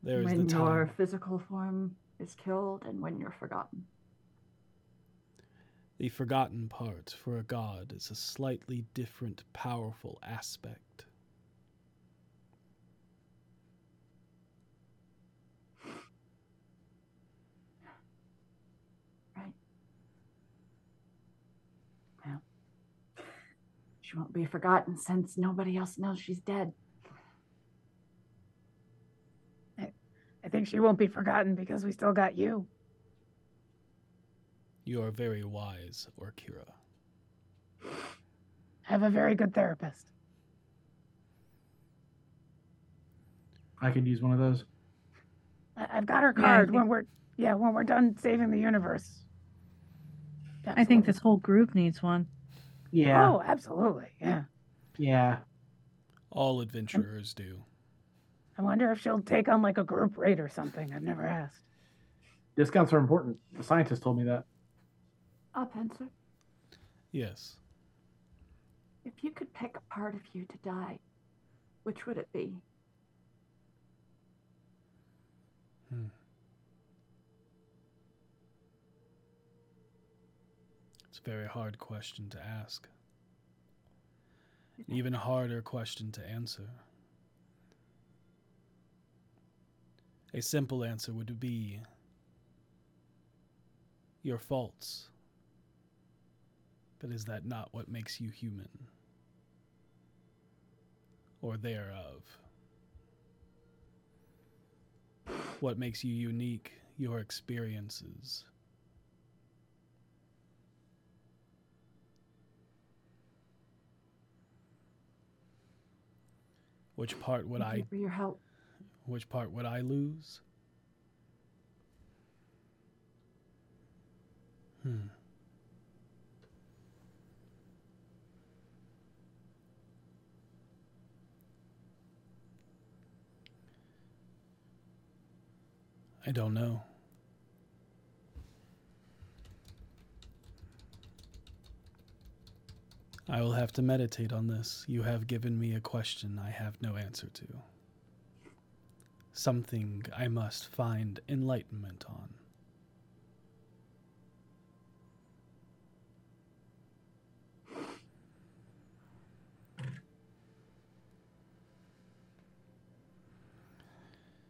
Speaker 3: There is
Speaker 4: when
Speaker 3: the
Speaker 4: your physical form is killed and when you're forgotten.
Speaker 3: The forgotten part for a god is a slightly different, powerful aspect.
Speaker 4: Right. Well, she won't be forgotten since nobody else knows she's dead.
Speaker 9: I think she won't be forgotten because we still got you.
Speaker 3: You are very wise, Orkira.
Speaker 9: Have a very good therapist.
Speaker 6: I could use one of those.
Speaker 9: I- I've got her
Speaker 5: Yeah, I
Speaker 9: card
Speaker 5: think-
Speaker 9: when we're yeah when we're done saving the universe.
Speaker 5: I think this whole group needs one.
Speaker 6: Yeah,
Speaker 9: Oh, absolutely. Yeah.
Speaker 6: yeah.
Speaker 3: All adventurers do.
Speaker 9: I wonder if she'll take on like a group rate or something. I've never asked.
Speaker 6: Discounts are important. The scientist told me that.
Speaker 4: Up, answer.
Speaker 3: Yes.
Speaker 4: If you could pick a part of you to die, which would it be?
Speaker 3: Hmm. It's a very hard question to ask. An even harder question to answer. A simple answer would be your faults. But is that not what makes you human? Or thereof? What makes you unique? Your experiences. Which part would
Speaker 4: Thank
Speaker 3: I
Speaker 4: you for your help.
Speaker 3: Which part would I lose? Hmm. I don't know. I will have to meditate on this. You have given me a question I have no answer to. Something I must find enlightenment on.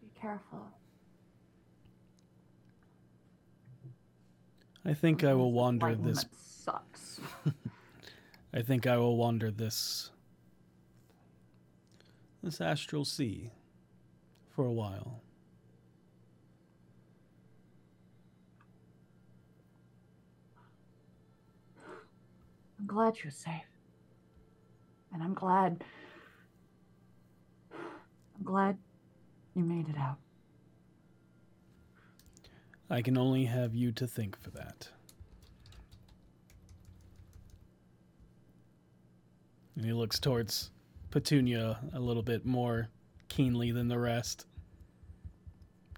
Speaker 4: Be careful.
Speaker 3: I think I will wander this.
Speaker 4: Sucks.
Speaker 3: I think I will wander this. this astral sea for a while.
Speaker 4: I'm glad you're safe. And I'm glad. I'm glad you made it out.
Speaker 3: I can only have you to thank for that. And he looks towards Petunia a little bit more keenly than the rest,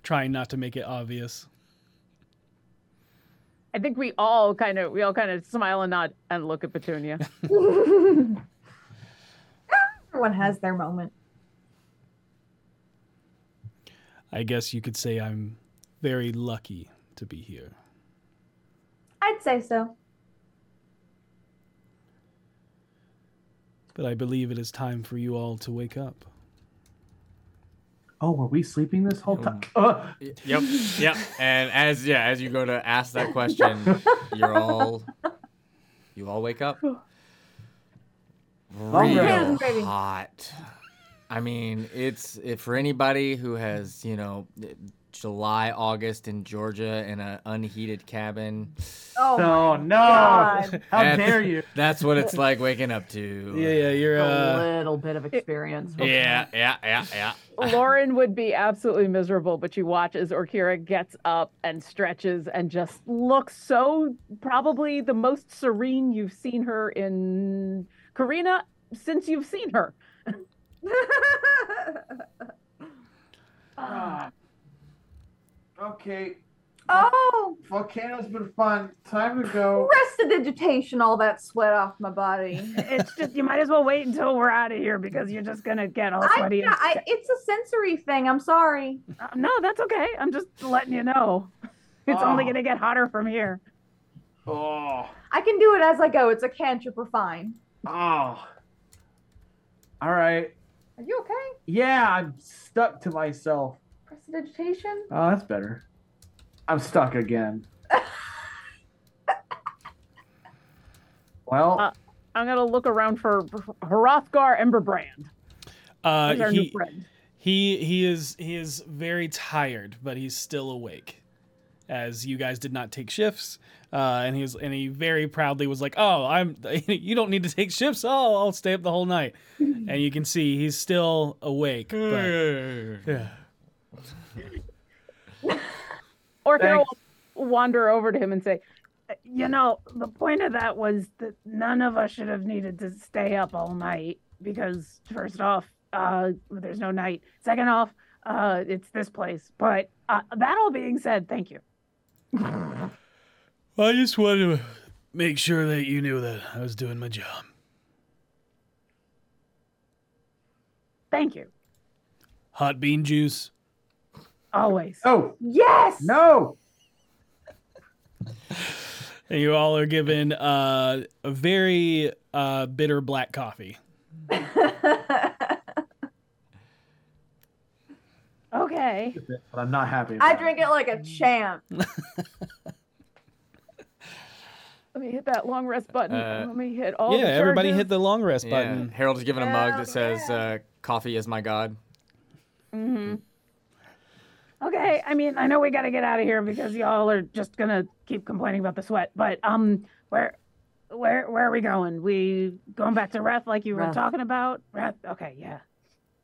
Speaker 3: trying not to make it obvious.
Speaker 9: I think we all kind of we all kind of smile and nod and look at Petunia.
Speaker 7: Everyone has their moment.
Speaker 3: I guess you could say I'm very lucky to be here.
Speaker 7: I'd say so.
Speaker 3: But I believe it is time for you all to wake up.
Speaker 6: Oh, were we sleeping this whole time? Uh,
Speaker 2: Yep, yep. And as yeah, as you go to ask that question, you're all you all wake up. Real hot. I mean, it's it, for anybody who has you know July, August in Georgia in an unheated cabin.
Speaker 7: Oh,
Speaker 6: no, no!
Speaker 7: God.
Speaker 6: How
Speaker 2: That's-
Speaker 6: dare you?
Speaker 2: That's what it's like waking up to.
Speaker 3: Yeah, yeah, you're
Speaker 4: A
Speaker 3: uh
Speaker 4: little bit of experience.
Speaker 2: Yeah, yeah, yeah, yeah.
Speaker 9: Lauren would be absolutely miserable, but she watches Orkira gets up and stretches and just looks so probably the most serene you've seen her in Karina since you've seen her.
Speaker 6: Ah. Okay,
Speaker 7: oh,
Speaker 6: volcano's been fun. Time to go.
Speaker 7: Rest the prestidigitation, all that sweat off my body.
Speaker 9: It's just you might as well wait until we're out of here because you're just gonna get all
Speaker 7: I,
Speaker 9: sweaty. and
Speaker 7: I, it's a sensory thing. I'm sorry.
Speaker 9: Uh, no, that's okay. I'm just letting you know. It's only
Speaker 6: Oh.
Speaker 9: gonna get hotter from here.
Speaker 6: Oh,
Speaker 7: I can do it as I go. It's a cantrip. We're fine.
Speaker 6: oh. All right.
Speaker 7: Are you okay?
Speaker 6: Yeah, I'm stuck to myself.
Speaker 7: Prestidigitation?
Speaker 6: Oh, that's better. I'm stuck again. well,
Speaker 9: Uh, I'm gonna look around for Hrothgar Emberbrand.
Speaker 3: uh
Speaker 9: He's our new
Speaker 3: he
Speaker 9: friend.
Speaker 3: he he is he is very tired, but he's still awake. As you guys did not take shifts, uh, and he was and he very proudly was like, "Oh, I'm you don't need to take shifts. Oh, I'll stay up the whole night." and you can see he's still awake. But, yeah.
Speaker 9: Or Carol
Speaker 6: Thanks.
Speaker 9: will wander over to him and say, You know, the point of that was that none of us should have needed to stay up all night because, first off, uh, there's no night. Second off, uh, it's this place. But uh, that all being said, thank you.
Speaker 3: I just wanted to make sure that you knew that I was doing my job.
Speaker 9: Thank you.
Speaker 3: Hot bean juice.
Speaker 9: Always.
Speaker 6: oh
Speaker 7: Yes!
Speaker 6: no!
Speaker 3: And you all are given uh, a very uh, bitter black coffee.
Speaker 9: Okay.
Speaker 6: But I'm not happy.
Speaker 7: I drink it like a champ.
Speaker 9: Let me hit that long rest button.
Speaker 2: Uh,
Speaker 9: Let me hit all
Speaker 3: yeah,
Speaker 9: the
Speaker 3: everybody hit the long rest
Speaker 2: Yeah.
Speaker 3: button.
Speaker 2: Harold's given a mug that says
Speaker 7: yeah.
Speaker 2: uh, "Coffee is my god."
Speaker 9: hmm Okay, I mean, I know we got to get out of here because y'all are just gonna keep complaining about the sweat. But um, where, where, where are we going? We going back to Reth like you were
Speaker 4: Reth.
Speaker 9: talking about? Reth. Okay, yeah.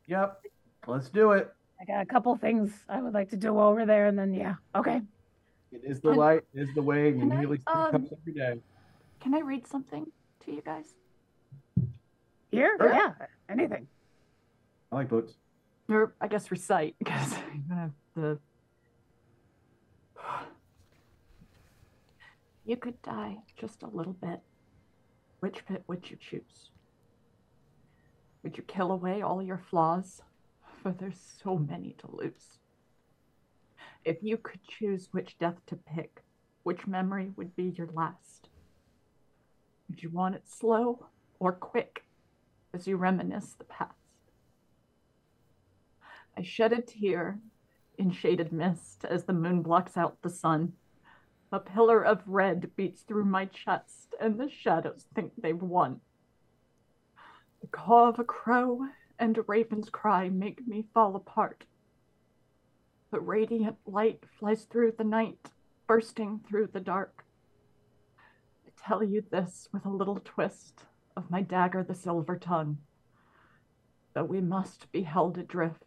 Speaker 6: Yep. Let's do it.
Speaker 8: I got a couple things I would like to do over there, and then yeah, okay.
Speaker 6: It is the light, it is the way, and
Speaker 4: Can I,
Speaker 6: nearly
Speaker 4: um,
Speaker 6: cups every day.
Speaker 4: Can I read something to you guys?
Speaker 8: Here,
Speaker 6: Sure.
Speaker 8: yeah, anything.
Speaker 6: I like books.
Speaker 4: Or I guess recite because I'm gonna have the. You could die just a little bit. Which bit would you choose? Would you kill away all your flaws? For there's so many to lose. If you could choose which death to pick, which memory would be your last? Would you want it slow or quick as you reminisce the past? I shed a tear in shaded mist as the moon blocks out the sun. A pillar of red beats through my chest, and the shadows think they've won. The caw of a crow and a raven's cry make me fall apart. The radiant light flies through the night, bursting through the dark. I tell you this with a little twist of my dagger, the silver tongue. Though we must be held adrift,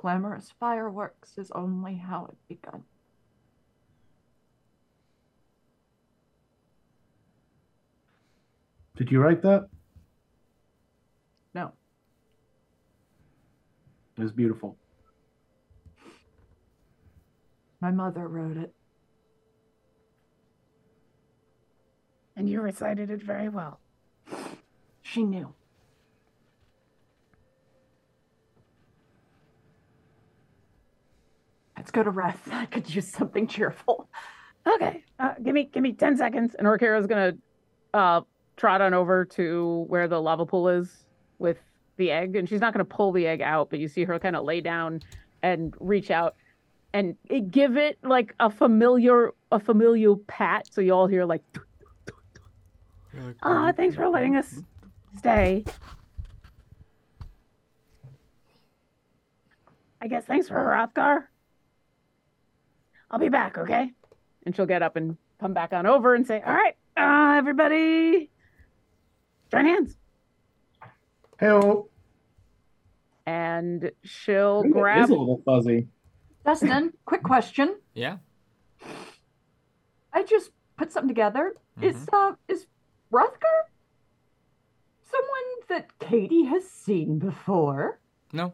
Speaker 4: glamorous fireworks is only how it begun.
Speaker 6: Did you write that?
Speaker 4: No.
Speaker 6: It was beautiful.
Speaker 4: My mother wrote it.
Speaker 8: And you recited it very well.
Speaker 4: She knew. Let's go to Reth. I could use something cheerful.
Speaker 8: Okay, uh, give me give me ten seconds, and Orkira's gonna uh, trot on over to where the lava pool is with the egg, and she's not gonna pull the egg out, but you see her kind of lay down and reach out and it, give it like a familiar a familial pat, so you all hear like, ah, thanks for letting us stay. I guess thanks for Hrothgar. I'll be back, okay? And she'll get up and come back on over and say, All right, uh, everybody, join hands.
Speaker 6: Hey,
Speaker 8: And she'll
Speaker 6: It
Speaker 8: grab.
Speaker 6: is a little fuzzy.
Speaker 4: Dustin, quick question.
Speaker 2: Yeah.
Speaker 4: I just put something together. Is uh is Hrothgar someone that Katie has seen before?
Speaker 2: No.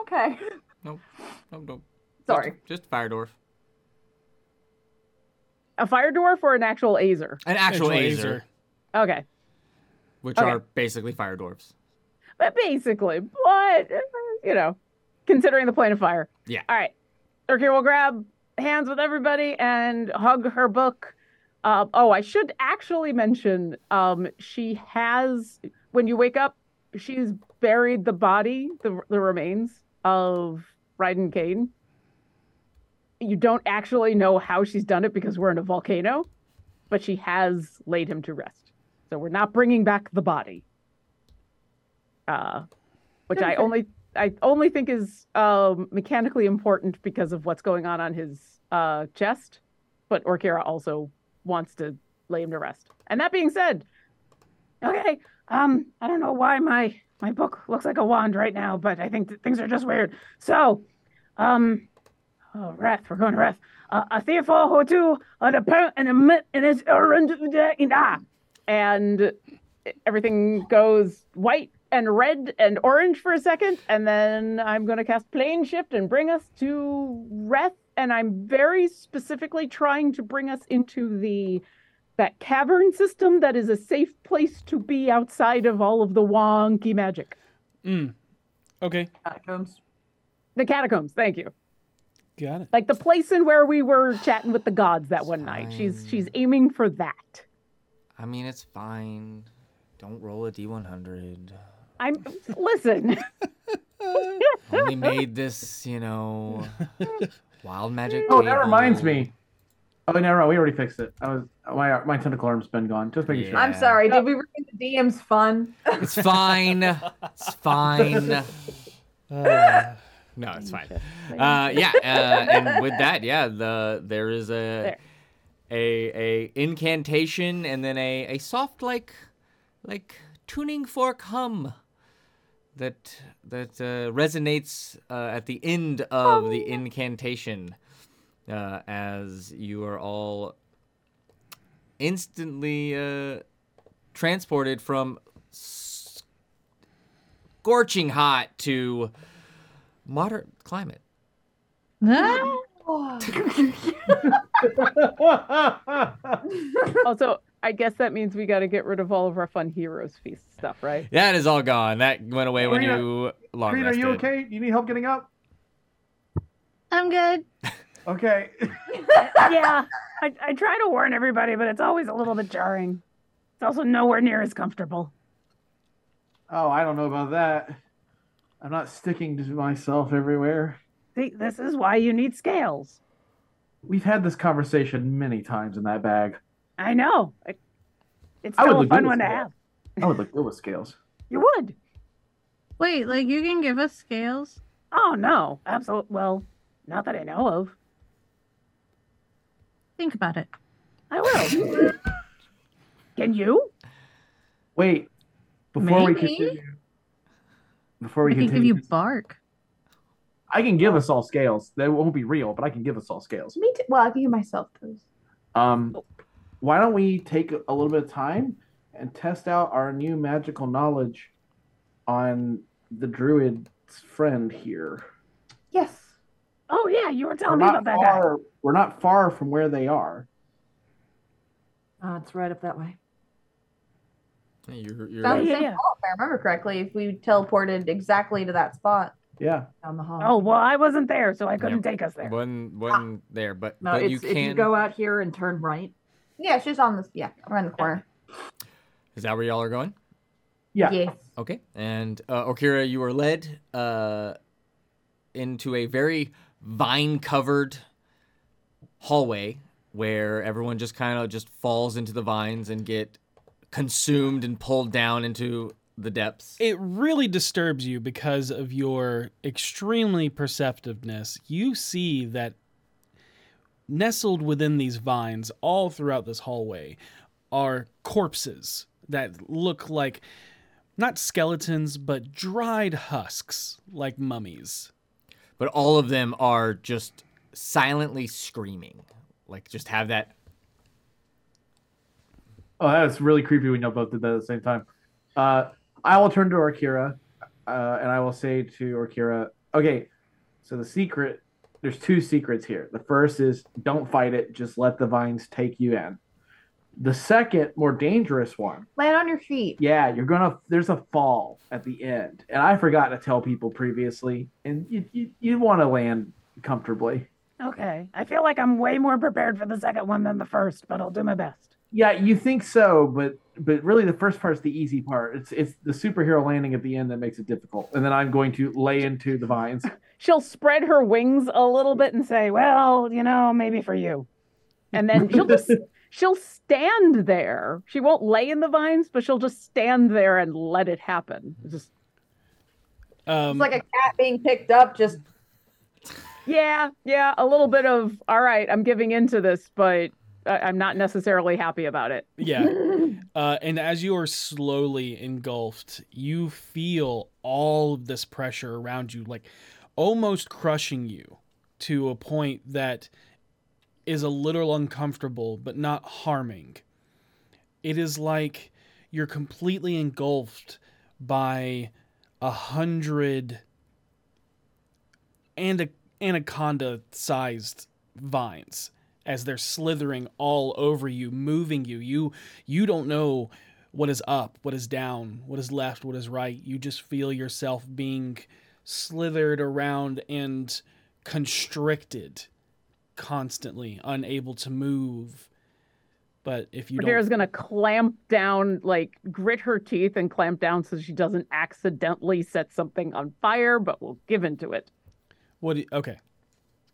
Speaker 4: Okay.
Speaker 2: Nope. Nope. Nope.
Speaker 4: Sorry.
Speaker 2: Just, just fire dwarf.
Speaker 8: A fire dwarf or an actual Azer?
Speaker 2: An actual,
Speaker 3: Actual
Speaker 2: Azer,
Speaker 8: Okay.
Speaker 2: which
Speaker 8: Okay.
Speaker 2: are basically fire dwarfs.
Speaker 8: But basically, but, you know, considering the plane of fire.
Speaker 2: Yeah.
Speaker 8: All right. Okay, we'll grab hands with everybody and hug her book. Uh, oh, I should actually mention um, she has, when you wake up, she's buried the body, the, the remains of Rhydon Kane. You don't actually know how she's done it because we're in a volcano, but she has laid him to rest. So we're not bringing back the body. Uh, which I only I only think is um, mechanically important because of what's going on on his uh, chest. But Orkira also wants to lay him to rest. And that being said, okay, um, I don't know why my my book looks like a wand right now, but I think that things are just weird. So, um, oh, Reth, we're going to Reth. Uh, a thief who to an apparent and emit in his and everything goes white and red and orange for a second, and then I'm going to cast plane shift and bring us to Reth. And I'm very specifically trying to bring us into the that cavern system that is a safe place to be outside of all of the wonky magic.
Speaker 3: Mm. Okay.
Speaker 4: Catacombs.
Speaker 8: The catacombs. Thank you.
Speaker 3: Got it.
Speaker 8: Like the place in where we were chatting with the gods that one night. She's she's aiming for that.
Speaker 2: I mean, it's fine. Don't roll a d100.
Speaker 8: I'm listen.
Speaker 2: Only made this, you know, wild magic.
Speaker 6: Oh, that reminds me. Oh, no, no, we already fixed it. I was my my tentacle arm's been gone. Just making sure.
Speaker 7: I'm sorry. Did we ruin the DM's fun?
Speaker 2: It's fine. It's fine.
Speaker 3: Uh,
Speaker 2: No, it's fine. Uh, yeah, uh, and with that, yeah, the there is a
Speaker 8: There.
Speaker 2: a a incantation and then a a soft like like tuning fork hum that that uh, resonates uh, at the end of the incantation, uh, as you are all instantly uh, transported from scorching hot to moderate climate.
Speaker 9: also, I guess that means we got to get rid of all of our fun heroes feast stuff, right?
Speaker 2: That is all gone. That went away when
Speaker 6: Karina-
Speaker 2: you long
Speaker 6: Green, are you
Speaker 2: rested.
Speaker 6: okay? You need help getting up?
Speaker 5: I'm good.
Speaker 6: Okay.
Speaker 9: yeah, I, I try to warn everybody, but it's always a little bit jarring. It's also nowhere near as comfortable.
Speaker 6: Oh, I don't know about that. I'm not sticking to myself everywhere.
Speaker 9: See, this is why you need scales.
Speaker 6: We've had this conversation many times in that bag.
Speaker 9: I know. It- It's
Speaker 6: I would
Speaker 9: still a fun
Speaker 6: with
Speaker 9: one to have.
Speaker 6: I would look good with scales.
Speaker 9: You would.
Speaker 5: Wait, like you can give us scales?
Speaker 9: Oh no, absolutely. Well, not that I know of.
Speaker 5: Think about it.
Speaker 9: I will. Can you?
Speaker 6: Wait, before we continue, before we
Speaker 5: I can give you bark.
Speaker 6: I can give us all scales. They won't be real, but I can give us all scales.
Speaker 7: Me too. Well, I can give myself those.
Speaker 6: Um, why don't we take a little bit of time and test out our new magical knowledge on the druid's friend here?
Speaker 7: Yes.
Speaker 9: Oh yeah, you were
Speaker 6: We're
Speaker 9: telling me
Speaker 6: not
Speaker 9: about that guy.
Speaker 6: We're not far from where they are.
Speaker 4: Uh, it's right up that way.
Speaker 2: You're, you're
Speaker 7: Found the
Speaker 9: Yeah,
Speaker 7: same
Speaker 9: yeah.
Speaker 7: hall, if I remember correctly. If we teleported exactly to that spot.
Speaker 6: Yeah.
Speaker 4: Down the hall.
Speaker 9: Oh well, I wasn't there, so I couldn't take us there.
Speaker 2: one one there, but
Speaker 4: no,
Speaker 2: but
Speaker 4: it's
Speaker 2: you
Speaker 4: if
Speaker 2: can.
Speaker 4: you go out here and turn right.
Speaker 7: Yeah, she's on this. Yeah, around the corner.
Speaker 2: Is that where y'all are going?
Speaker 6: Yeah.
Speaker 7: Yes.
Speaker 2: Okay. And uh, Orkira, you are led uh, into a very vine-covered hallway where everyone just kind of just falls into the vines and get consumed and pulled down into the depths.
Speaker 3: It really disturbs you because of your extremely perceptiveness. You see that nestled within these vines, all throughout this hallway, are corpses that look like not skeletons, but dried husks, like mummies.
Speaker 2: But all of them are just silently screaming. Like just have that
Speaker 6: Oh, that's really creepy when y'all both did that at the same time. Uh, I will turn to Orkira, uh, and I will say to Orkira, okay, so the secret, there's two secrets here. The first is don't fight it, just let the vines take you in. The second, more dangerous one,
Speaker 7: Land on your feet.
Speaker 6: yeah, you're gonna, there's a fall at the end. And I forgot to tell people previously, and you, you, you want to land comfortably.
Speaker 9: Okay, I feel like I'm way more prepared for the second one than the first, but I'll do my best.
Speaker 6: Yeah, you think so, but but really the first part's the easy part. It's it's the superhero landing at the end that makes it difficult. And then I'm going to lay into the vines.
Speaker 9: She'll spread her wings a little bit and say, "Well, you know, maybe for you," and then she'll just she'll stand there. She won't lay in the vines, but she'll just stand there and let it happen. Just
Speaker 3: Um,
Speaker 7: It's like a cat being picked up. Just
Speaker 9: yeah, yeah, a little bit of all right. I'm giving into this, but I- I'm not necessarily happy about it.
Speaker 3: Yeah. Uh, and as you are slowly engulfed, you feel all of this pressure around you, like almost crushing you to a point that is a little uncomfortable, but not harming. It is like you're completely engulfed by a hundred and anaconda sized vines as they're slithering all over you, moving you. You you don't know what is up, what is down, what is left, what is right. You just feel yourself being slithered around and constricted constantly, unable to move. But if you don't
Speaker 9: gonna clamp down, like grit her teeth and clamp down so she doesn't accidentally set something on fire, but will give into it.
Speaker 3: what do you, okay.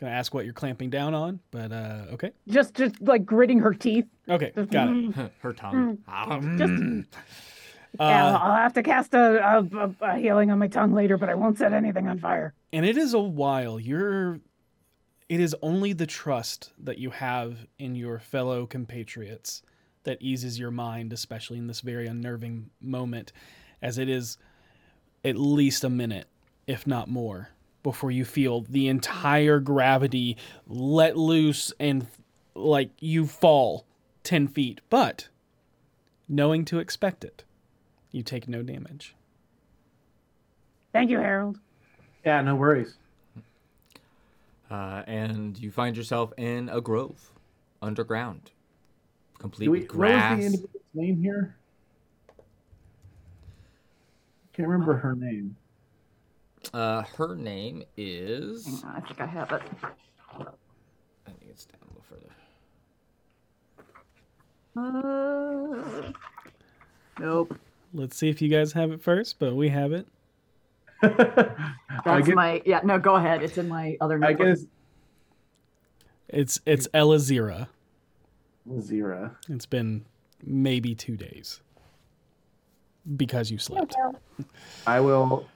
Speaker 3: Gonna ask what you're clamping down on, but uh okay.
Speaker 9: Just, just like gritting her teeth.
Speaker 3: Okay,
Speaker 9: Just,
Speaker 3: got it.
Speaker 9: mm,
Speaker 2: her tongue.
Speaker 9: Just,
Speaker 3: Mm.
Speaker 9: yeah,
Speaker 3: Uh,
Speaker 9: I'll have to cast a, a, a, a healing on my tongue later, but I won't set anything on fire.
Speaker 3: and it is a while you're it is only the trust that you have in your fellow compatriots that eases your mind especially in this very unnerving moment as it is at least a minute, if not more, before you feel the entire gravity let loose and like you fall 10 feet. But knowing to expect it, you take no damage.
Speaker 9: Thank you, Harold.
Speaker 6: Yeah, no worries.
Speaker 2: Uh, and you find yourself in a grove underground, complete
Speaker 6: Do we,
Speaker 2: with
Speaker 6: what was
Speaker 2: grass.
Speaker 6: the individual's name here? Can't remember her name.
Speaker 2: Uh, her name is.
Speaker 4: Hang on, I think I have it.
Speaker 2: I think it's down a little further.
Speaker 4: Uh, nope.
Speaker 3: Let's see if you guys have it first, but we have it.
Speaker 6: I
Speaker 4: That's
Speaker 6: guess,
Speaker 4: my yeah. No, go ahead. It's in my other.
Speaker 6: I guess
Speaker 3: It's it's Elazira.
Speaker 6: Zira.
Speaker 3: It's been maybe two days because you slept.
Speaker 6: I will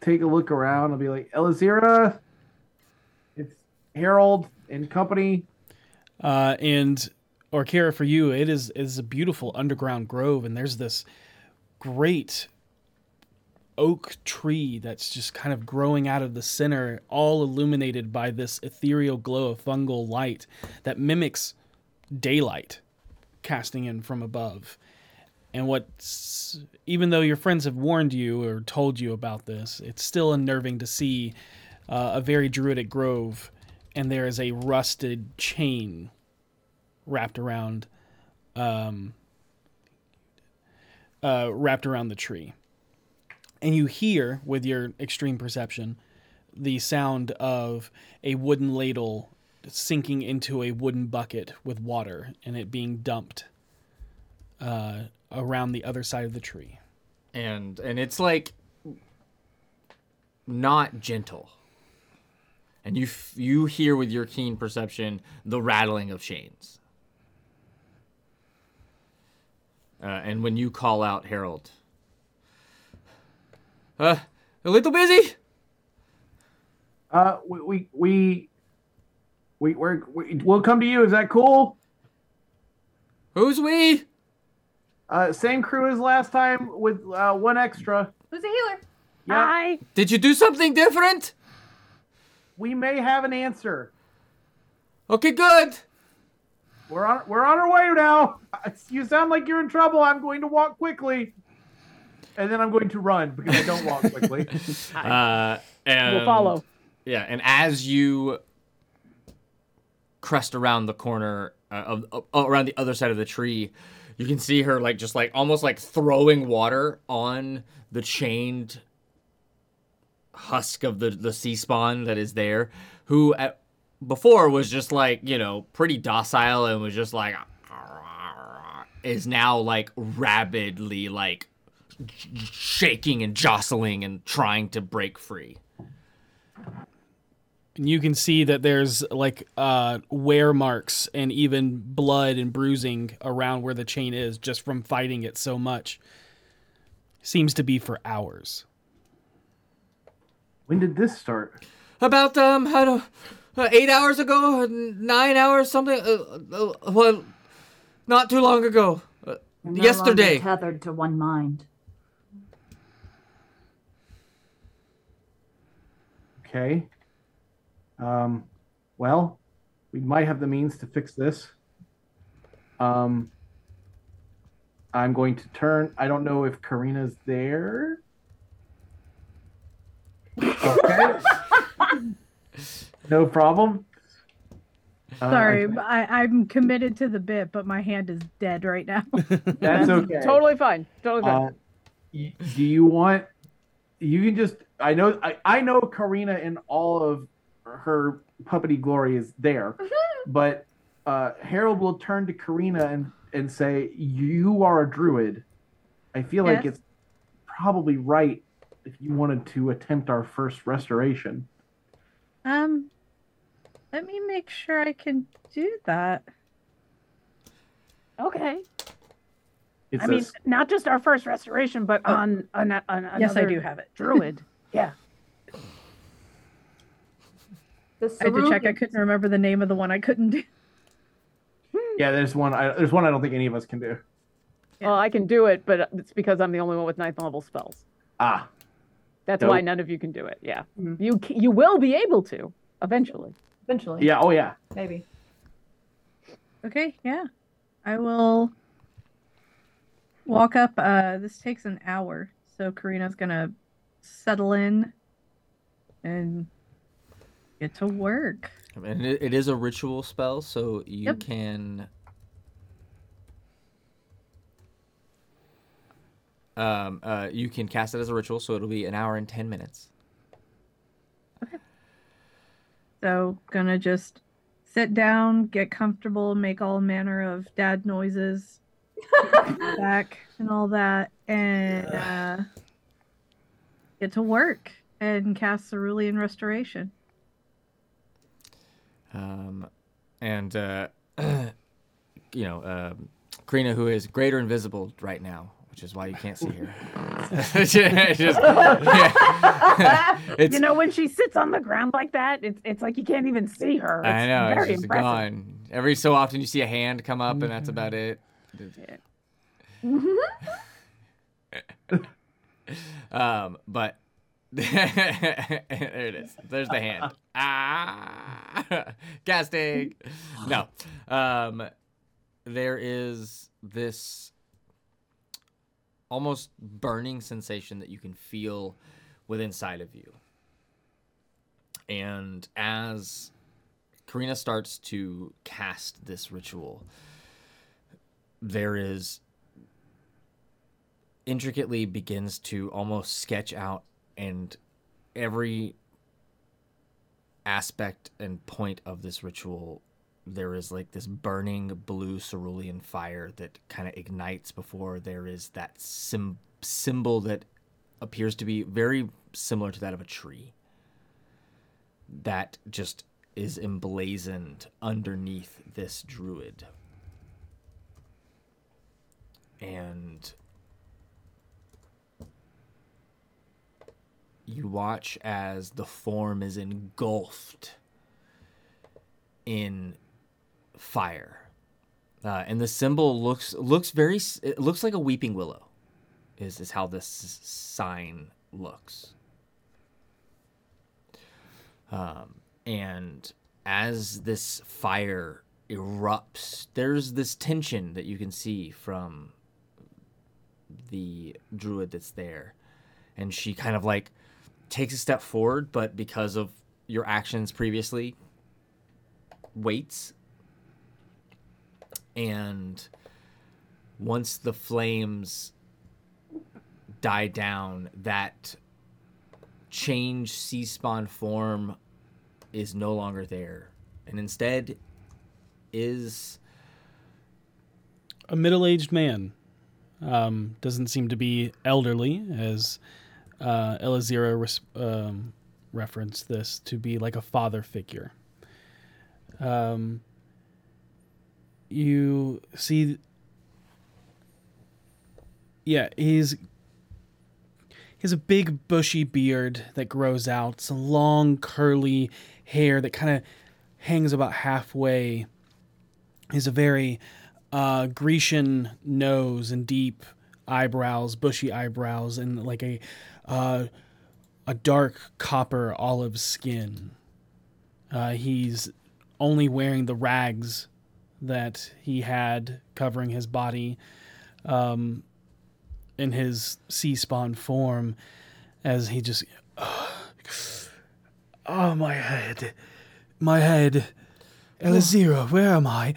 Speaker 6: take a look around. I'll be like, Elazira, it's Harold and company.
Speaker 3: Uh, and Orkira, for you, it is it is a beautiful underground grove, and there's this great oak tree that's just kind of growing out of the center, all illuminated by this ethereal glow of fungal light that mimics daylight casting in from above. And what's even though your friends have warned you or told you about this, it's still unnerving to see uh, a very druidic grove, and there is a rusted chain wrapped around, um, uh, wrapped around the tree, and you hear with your extreme perception the sound of a wooden ladle sinking into a wooden bucket with water and it being dumped uh, around the other side of the tree.
Speaker 2: and and it's like not gentle and you f- you hear with your keen perception the rattling of chains uh, and when you call out harold uh a little busy
Speaker 6: Uh, we we we, we we're, we we'll come to you. Is that cool?
Speaker 2: who's we
Speaker 6: Uh, same crew as last time with uh, one extra.
Speaker 7: Who's a healer?
Speaker 6: Yeah,
Speaker 9: Hi.
Speaker 2: did you do something different
Speaker 6: we may have an answer.
Speaker 2: okay good
Speaker 6: We're on we're on our way now. You sound like you're in trouble. I'm going to walk quickly, and then I'm going to run because I don't walk quickly.
Speaker 2: uh and
Speaker 9: We'll follow.
Speaker 2: Yeah, and as you crest around the corner uh, of uh, around the other side of the tree, you can see her like just like almost like throwing water on the chained husk of the the sea spawn that is there, who at, before was just like you know pretty docile and was just like is now like rabidly like shaking and jostling and trying to break free.
Speaker 3: And you can see that there's like uh, wear marks and even blood and bruising around where the chain is just from fighting it so much. Seems to be for hours.
Speaker 6: when did this start?
Speaker 2: About um, I don't, uh, eight hours ago, uh, nine hours, something. Uh, uh, well, not too long ago. Uh,
Speaker 4: no
Speaker 2: yesterday.
Speaker 4: tethered to one mind.
Speaker 6: Okay. Um, well, we might have the means to fix this. Um, I'm going to turn. I don't know if Karina's there. Okay. no problem. Uh,
Speaker 5: Sorry,
Speaker 6: I,
Speaker 5: I, I'm committed to the bit, but my hand is dead right now.
Speaker 6: that's okay.
Speaker 9: Totally fine. Totally fine.
Speaker 6: Uh, y- do you want? You can just. I know. I, I know Karina in all of her puppety glory is there, but uh, Harold will turn to Karina and and say, "You are a druid. I feel like it's probably right if you wanted to attempt our first restoration."
Speaker 5: Um, let me make sure I can do that.
Speaker 9: okay.
Speaker 6: It's
Speaker 9: I mean, not just our first restoration, but on, on, on another
Speaker 5: Yes, I do have it.
Speaker 9: druid. yeah.
Speaker 7: The
Speaker 5: I had to check. I couldn't remember the name of the one I couldn't do.
Speaker 6: yeah. There's one. I, there's one I don't think any of us can do.
Speaker 9: Well, I can do it, but it's because I'm the only one with ninth level spells.
Speaker 6: Ah,
Speaker 9: That's
Speaker 6: Nope.
Speaker 9: why none of you can do it. Yeah,
Speaker 7: Mhm.
Speaker 9: you you will be able to eventually.
Speaker 7: Eventually.
Speaker 6: yeah, oh yeah.
Speaker 7: Maybe.
Speaker 5: Okay, yeah. I will walk up. Uh, this takes an hour, so Karina's gonna settle in and get to work.
Speaker 2: And it, it is a ritual spell, so you
Speaker 5: Yep.
Speaker 2: can. Um, uh, you can cast it as a ritual, so it'll be an hour and ten minutes. Okay.
Speaker 5: So gonna just sit down, get comfortable, make all manner of dad noises, back and all that, and uh, get to work and cast Cerulean Restoration.
Speaker 2: Um, and uh, you know, um, Karina, who is greater invisible right now, which is why you can't see her. It's just- yeah.
Speaker 9: You know, when she sits on the ground like that, it's it's like you can't even see her. It's
Speaker 2: I know
Speaker 9: very
Speaker 2: it's just
Speaker 9: impressive.
Speaker 2: gone. Every so often, you see a hand come up, and that's about it. Um, but there it is. There's the hand. Ah, casting. No. Um, there is this almost burning sensation that you can feel within inside of you. And as Karina starts to cast this ritual, there is intricately begins to almost sketch out and every aspect and point of this ritual there is like this burning blue cerulean fire that kind of ignites before there is that sim- symbol that appears to be very similar to that of a tree that just is emblazoned underneath this druid. And you watch as the form is engulfed in fire. Uh, and the symbol looks looks very it looks like a weeping willow is is how this sign looks. Um, and as this fire erupts there's this tension that you can see from the druid that's there. And she kind of like takes a step forward but because of your actions previously waits and once the flames die down that change sea spawn form is no longer there and instead is
Speaker 3: a middle-aged man. Um, doesn't seem to be elderly, as uh, res- um, referenced this to be like a father figure. Um, you see, yeah, he's he has a big bushy beard that grows out, some long curly hair that kind of hangs about halfway. He's a very uh, Grecian nose and deep eyebrows, bushy eyebrows, and like a uh, a dark copper olive skin. Uh, he's only wearing the rags that he had covering his body um, in his sea spawn form, as he just. Oh, my head. My head. Elazira, where am I?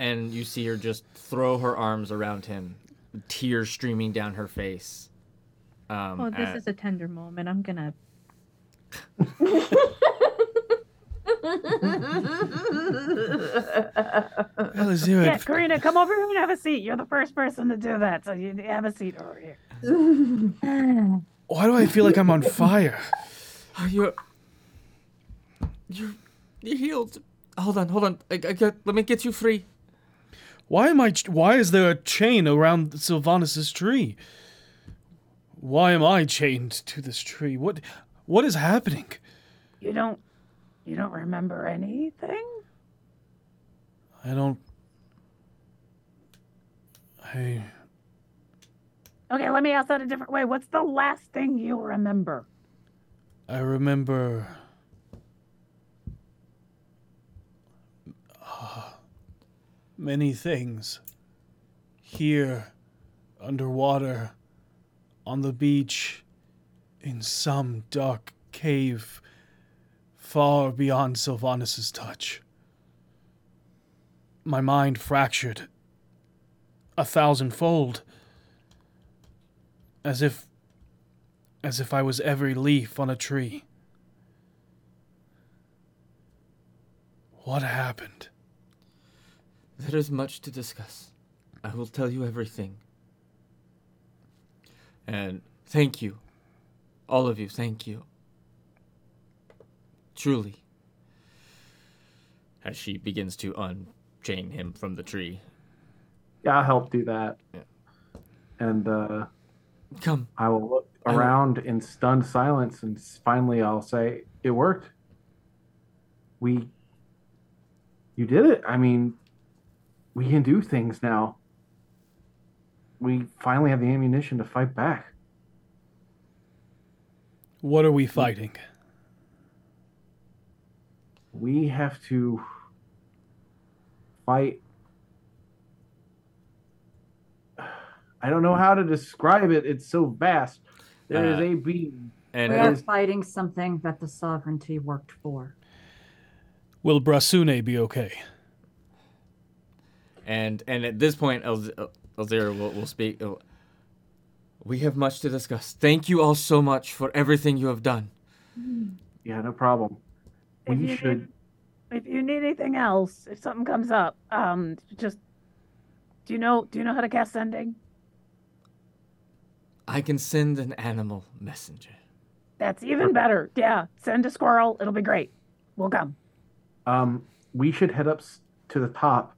Speaker 2: and you see her just throw her arms around him tears streaming down her face um,
Speaker 5: Oh, this
Speaker 2: at-
Speaker 5: is a tender moment. I'm gonna.
Speaker 3: Elazira,
Speaker 9: Yeah, Karina, come over here and have a seat. You're the first person to do that, so you have a seat over here.
Speaker 3: why do I feel like I'm on fire?
Speaker 2: Are you? You're you're healed. Hold on, hold on. I, I got, let me get you free.
Speaker 3: Why am I? Why is there a chain around Silvanus's tree? Why am I chained to this tree? What? What is happening?
Speaker 9: You don't, you don't remember anything?
Speaker 3: I don't. I.
Speaker 9: Okay, let me ask that a different way. What's the last thing you remember?
Speaker 3: I remember. uh, many things. Here, underwater, on the beach, in some dark cave, far beyond Silvanus's touch. My mind fractured a thousandfold, as if as if I was every leaf on a tree. What happened?
Speaker 2: There is much to discuss. I will tell you everything. And thank you. All of you, thank you. Truly. As she begins to unchain him from the tree.
Speaker 6: Yeah, I'll help do that.
Speaker 2: Yeah.
Speaker 6: And uh,
Speaker 2: Come.
Speaker 6: I will look
Speaker 2: will-
Speaker 6: around in stunned silence, and finally I'll say, "It worked. We, you did it. I mean, we can do things now. We finally have the ammunition to fight back.
Speaker 3: What are we fighting?
Speaker 6: We have to fight." I don't know how to describe it. It's so vast. There is
Speaker 2: Uh,
Speaker 6: a being
Speaker 2: And
Speaker 4: We are
Speaker 6: is-
Speaker 4: fighting something that the sovereignty worked for.
Speaker 3: Will Brasune be okay?
Speaker 2: and and at this point, El- El- Elazira will, will speak. Oh, We have much to discuss. Thank you all so much for everything you have done.
Speaker 6: Yeah, no problem.
Speaker 9: If
Speaker 6: We
Speaker 9: you
Speaker 6: should.
Speaker 9: need, if you need anything else, if something comes up, um, just do you know do you know how to cast sending?
Speaker 2: I can send an animal messenger.
Speaker 9: That's even better. Yeah, send a squirrel. It'll be great. We'll come.
Speaker 6: Um, we should head up to the top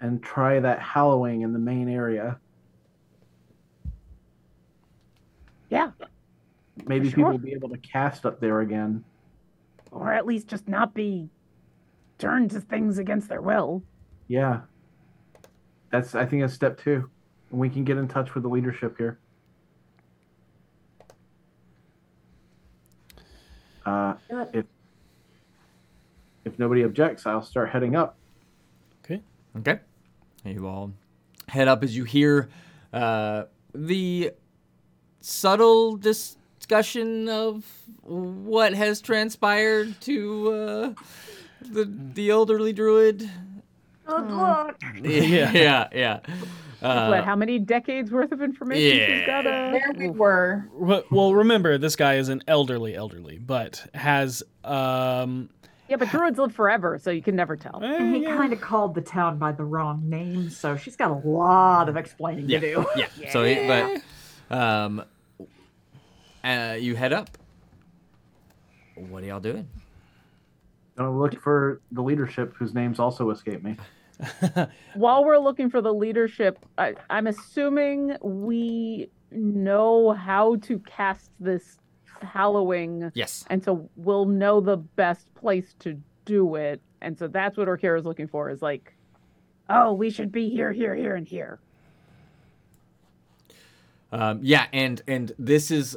Speaker 6: and try that hallowing in the main area.
Speaker 9: Yeah,
Speaker 6: Maybe
Speaker 9: Sure.
Speaker 6: people will be able to cast up there again.
Speaker 9: or at least just not be turned to things against their will.
Speaker 6: Yeah. That's I think that's step two. And we can get in touch with the leadership here. Uh,
Speaker 4: Good.
Speaker 6: if if nobody objects, I'll start heading up.
Speaker 2: Okay. Okay. You all head up as you hear uh, the subtle discussion of what has transpired to uh, the the elderly druid.
Speaker 7: Good luck.
Speaker 2: Yeah, yeah, yeah. Uh,
Speaker 9: what? How many decades worth of information she's got?
Speaker 2: yeah.
Speaker 9: Uh,
Speaker 7: There we were.
Speaker 3: Well, well, remember this guy is an elderly, elderly, but has um.
Speaker 9: Yeah, but druids live forever, so you can never tell.
Speaker 3: eh,
Speaker 11: And he
Speaker 3: yeah.
Speaker 11: kind of called the town by the wrong name, so she's got a lot of explaining
Speaker 2: yeah,
Speaker 11: to do.
Speaker 2: yeah. So, it, but um, uh, you head up. What are y'all doing?
Speaker 6: Gonna look for the leadership whose names also escape me.
Speaker 9: While we're looking for the leadership, I, I'm assuming we know how to cast this hallowing,
Speaker 2: Yes.
Speaker 9: and so we'll know the best place to do it. And so that's what Orkira is looking for is like, oh, we should be here, here, here, and here.
Speaker 2: Um, yeah, and and this is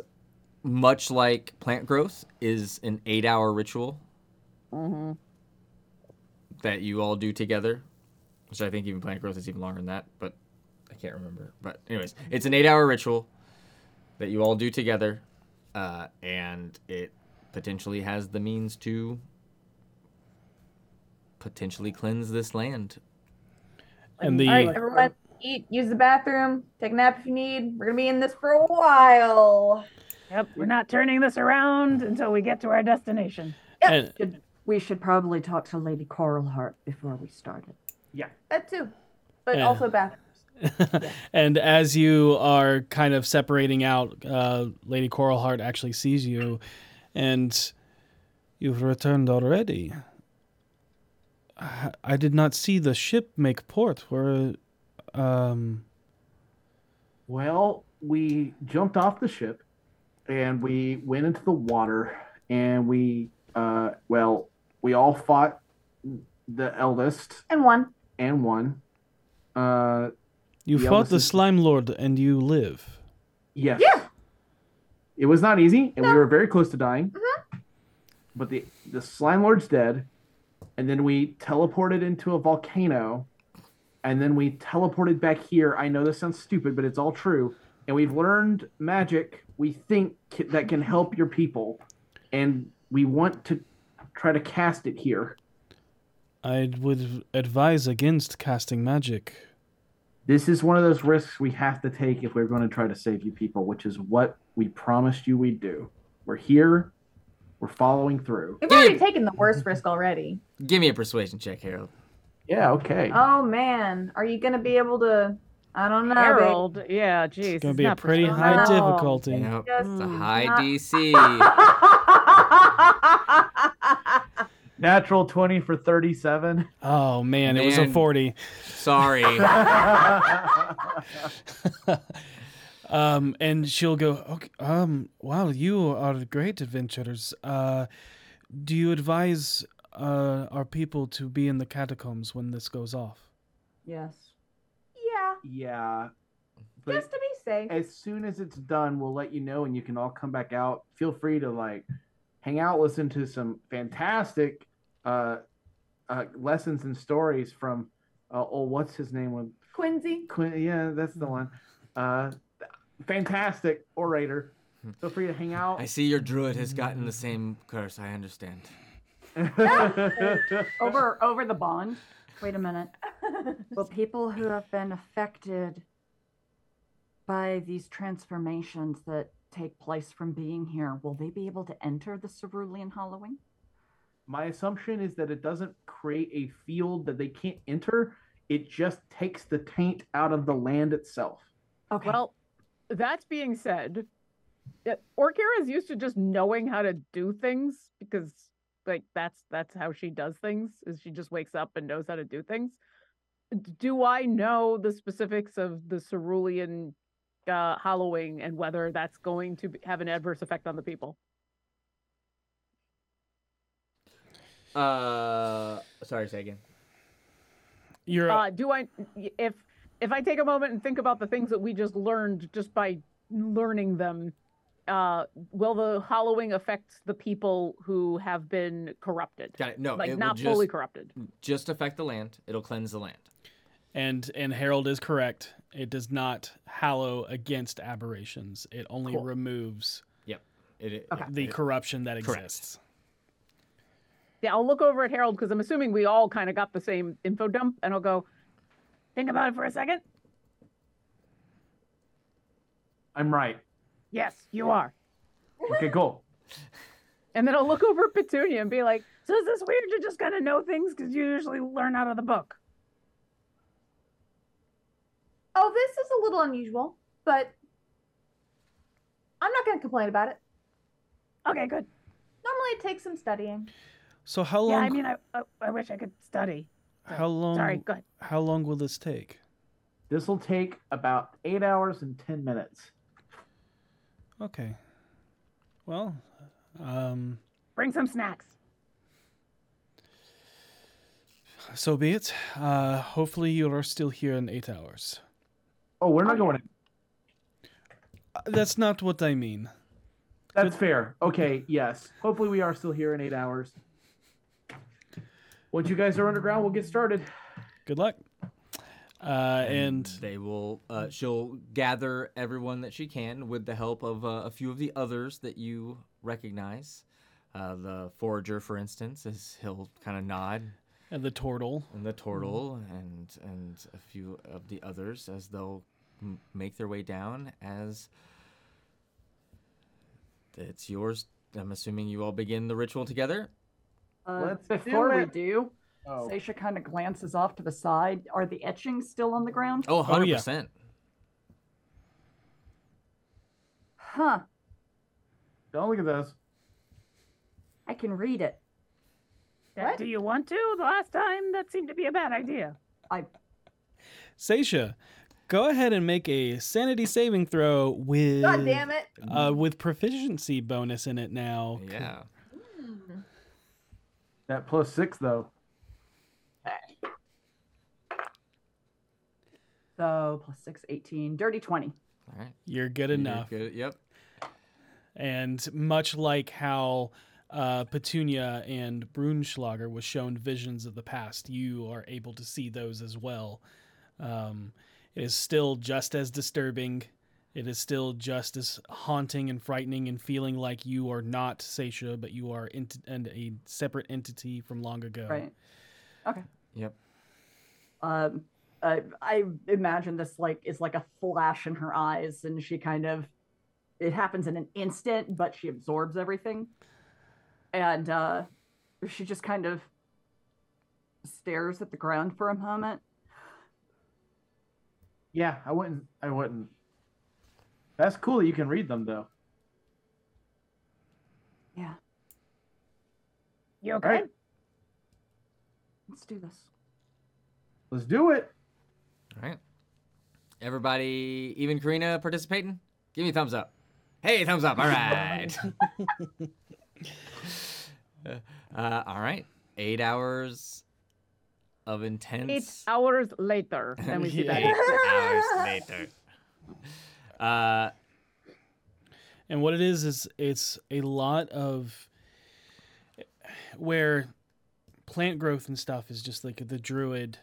Speaker 2: much like plant growth is an eight-hour ritual
Speaker 9: Mm-hmm.
Speaker 2: that you all do together, which I think even plant growth is even longer than that, but I can't remember. But anyways, it's an eight-hour ritual that you all do together, uh, and it potentially has the means to potentially cleanse this land.
Speaker 3: And the
Speaker 7: All right, everyone, eat, use the bathroom, take a nap if you need. We're gonna be in this for a while.
Speaker 9: Yep, we're not turning this around until we get to our destination.
Speaker 3: and,
Speaker 4: Should, we should probably talk to Lady Coralheart before we started.
Speaker 7: Yeah, that too, but
Speaker 3: Yeah.
Speaker 7: also bathrooms.
Speaker 3: and as you are kind of separating out, uh, Lady Coralheart actually sees you, and you've returned already. I, I did not see the ship make port. Where, um,
Speaker 6: Well, we jumped off the ship and we went into the water and we uh well, we all fought the eldest
Speaker 7: And one.
Speaker 6: and won. Uh
Speaker 3: you
Speaker 6: The
Speaker 3: fought the slime lord, and you live.
Speaker 6: Yes.
Speaker 7: Yeah.
Speaker 6: It was not easy, and we were very close to dying.
Speaker 7: Mhm.
Speaker 6: But the the slime lord's dead, and then we teleported into a volcano, and then we teleported back here. I know this sounds stupid, but it's all true. And we've learned magic. We think that can help your people, and we want to try to cast it here.
Speaker 3: I would advise against casting magic.
Speaker 6: This is one of those risks we have to take if we're going to try to save you people, which is what we promised you we'd do. We're here. We're following through.
Speaker 7: We've already taken the worst risk already.
Speaker 2: Give me a persuasion check, Harold.
Speaker 6: Yeah, okay.
Speaker 7: Oh man, are you gonna be able to? I don't know. babe.
Speaker 8: Harold, yeah, geez.
Speaker 3: It's gonna
Speaker 8: it's
Speaker 3: be a pretty high difficulty.
Speaker 2: Yep.
Speaker 7: Just
Speaker 2: It's a high
Speaker 7: not-
Speaker 2: DC.
Speaker 6: Natural 20 for 37.
Speaker 3: Oh man, it was a forty.
Speaker 2: Sorry.
Speaker 3: um, and she'll go, okay, um, wow, you are great adventurers. Uh, do you advise uh, our people to be in the catacombs when this goes off?
Speaker 4: Yes.
Speaker 7: Yeah,
Speaker 6: yeah. But
Speaker 7: just to be safe.
Speaker 6: as soon as it's done, we'll let you know and you can all come back out. Feel free to like hang out, listen to some fantastic uh, uh, lessons and stories from uh, oh, what's his name? With
Speaker 7: Quincy.
Speaker 6: Quinn, yeah, that's the one. Uh, fantastic orator. Feel free to hang out.
Speaker 2: I see your druid has gotten the same curse. I understand.
Speaker 4: Over over the bond. Wait a minute. Will people who have been affected by these transformations that take place from being here, will they be able to enter the cerulean hallowing?
Speaker 6: My assumption is that it doesn't create a field that they can't enter. It just takes the taint out of the land itself.
Speaker 4: Okay.
Speaker 8: Well, that's being said, Orkira is used to just knowing how to do things because, like, that's that's how she does things. Is she just wakes up and knows how to do things? Do I know the specifics of the cerulean uh, hallowing and whether that's going to be- have an adverse effect on the people?
Speaker 2: Uh, sorry, say again.
Speaker 3: You're
Speaker 8: Uh, do I if if I take a moment and think about the things that we just learned just by learning them, uh, will the hallowing affect the people who have been corrupted?
Speaker 2: Got it. No,
Speaker 8: like
Speaker 2: it
Speaker 8: not
Speaker 2: just,
Speaker 8: fully corrupted.
Speaker 2: Just affect the land. It'll cleanse the land.
Speaker 3: and and Harold is correct. It does not hallow against aberrations. It only
Speaker 2: Cool.
Speaker 3: removes
Speaker 2: It, it,
Speaker 4: Okay.
Speaker 3: the
Speaker 2: it-
Speaker 3: corruption that exists.
Speaker 8: Yeah, I'll look over at Harold because I'm assuming we all kind of got the same info dump, and I'll go. Think about it for a second.
Speaker 6: I'm right.
Speaker 8: Yes, you are.
Speaker 6: Okay, cool.
Speaker 8: And then I'll look over at Petunia and be like, "So is this weird to just kind of know things because you usually learn out of the book?"
Speaker 7: Oh, this is a little unusual, but I'm not gonna complain about it.
Speaker 8: Okay, good.
Speaker 7: Normally, it takes some studying.
Speaker 3: So how long?
Speaker 8: Yeah, I mean, I, I, I wish I could study.
Speaker 3: how long?
Speaker 8: Sorry, go ahead.
Speaker 3: How long will this take?
Speaker 6: This will take about eight hours and 10 minutes.
Speaker 3: Okay. Well, um,
Speaker 8: Bring some snacks.
Speaker 3: so be it. Uh, hopefully you are still here in eight hours.
Speaker 6: Oh, we're not going in.
Speaker 3: Uh, That's not what I mean.
Speaker 6: That's fair. Okay, yes. Hopefully, we are still here in eight hours. Once you guys are underground, we'll get started.
Speaker 3: Good luck. Uh, and
Speaker 2: they will. Uh, she'll gather everyone that she can with the help of uh, a few of the others that you recognize. Uh, the forager, for instance, is he'll kind of nod,
Speaker 3: and the turtle.
Speaker 2: and the turtle, and and a few of the others as they'll m- make their way down. As it's yours. I'm assuming you all begin the ritual together.
Speaker 4: Uh,
Speaker 6: Let's do
Speaker 4: before we do,
Speaker 6: Oh,
Speaker 4: Seisha kind of glances off to the side. Are the etchings still on the ground?
Speaker 2: Oh, 100
Speaker 3: yeah.
Speaker 2: percent.
Speaker 4: Huh.
Speaker 6: don't look at those.
Speaker 4: I can read it.
Speaker 7: What?
Speaker 8: Do you want to? The last time that seemed to be a bad idea.
Speaker 4: I
Speaker 3: Seisha, go ahead and make a sanity saving throw with
Speaker 7: God damn it!
Speaker 3: uh, with proficiency bonus in it now.
Speaker 2: Yeah.
Speaker 6: That plus six, though.
Speaker 4: so plus six, 18, dirty 20.
Speaker 2: All right.
Speaker 3: You're good
Speaker 2: You're
Speaker 3: enough.
Speaker 2: good- Yep.
Speaker 3: And much like how uh, Petunia and Brunschlager was shown visions of the past, you are able to see those as well. Um, it is still just as disturbing. It is still just as haunting and frightening and feeling like you are not Seisha, but you are ent- and a separate entity from long ago.
Speaker 12: Right. Okay.
Speaker 2: Yep.
Speaker 4: Um, uh, I imagine this like is like a flash in her eyes, and she kind of it happens in an instant, but she absorbs everything, and uh, she just kind of stares at the ground for a moment.
Speaker 6: Yeah, I wouldn't. I wouldn't. That's cool that you can read them, though.
Speaker 4: Yeah,
Speaker 8: You
Speaker 6: All
Speaker 8: okay?
Speaker 6: right,
Speaker 4: let's do this.
Speaker 6: let's do it.
Speaker 2: All right. Everybody, even Karina participating? Give me a thumbs up. Hey, thumbs up. All right. uh, all right. Eight hours of intense.
Speaker 8: Eight hours later. Then we see that.
Speaker 2: Eight hours later. Uh,
Speaker 3: And what it is is it's a lot of where plant growth and stuff is just like the druid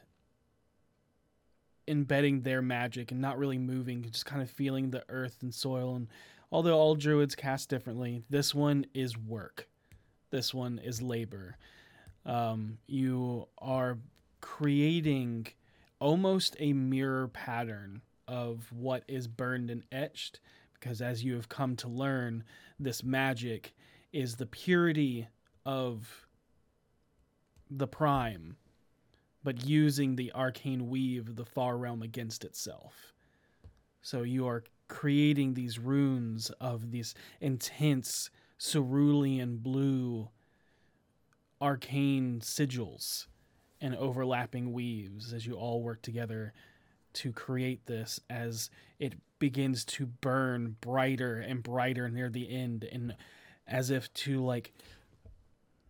Speaker 3: embedding their magic and not really moving, just kind of feeling the earth and soil. And although all druids cast differently, this one is work. This one is labor. Um, you are creating almost a mirror pattern of what is burned and etched because as you have come to learn this magic is the purity of the prime but using the arcane weave of the far realm against itself. So you are creating these runes of these intense cerulean blue arcane sigils and overlapping weaves as you all work together to create this as it begins to burn brighter and brighter near the end and as if to like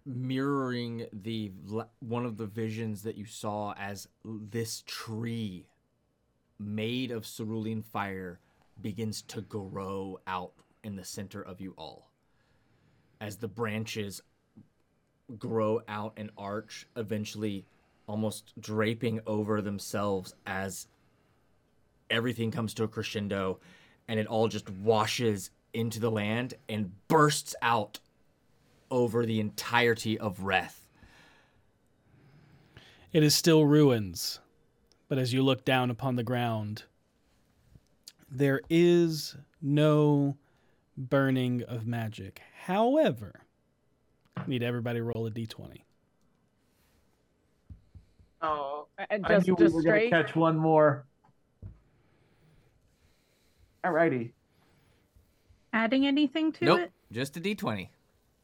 Speaker 2: mirroring the one of the visions that you saw as this tree made of cerulean fire begins to grow out in the center of you all. As the branches grow out and arch eventually almost draping over themselves as everything comes to a crescendo and it all just washes into the land and bursts out over the entirety of Reth.
Speaker 3: It is still ruins, but as you look down upon the ground, there is no burning of magic. However, I need everybody to roll a d20.
Speaker 8: Oh, and
Speaker 6: I
Speaker 8: just
Speaker 6: knew we
Speaker 8: just
Speaker 6: were gonna
Speaker 8: straight.
Speaker 6: catch one more. Alrighty.
Speaker 5: Adding anything to
Speaker 2: nope,
Speaker 5: it?
Speaker 2: just a d20.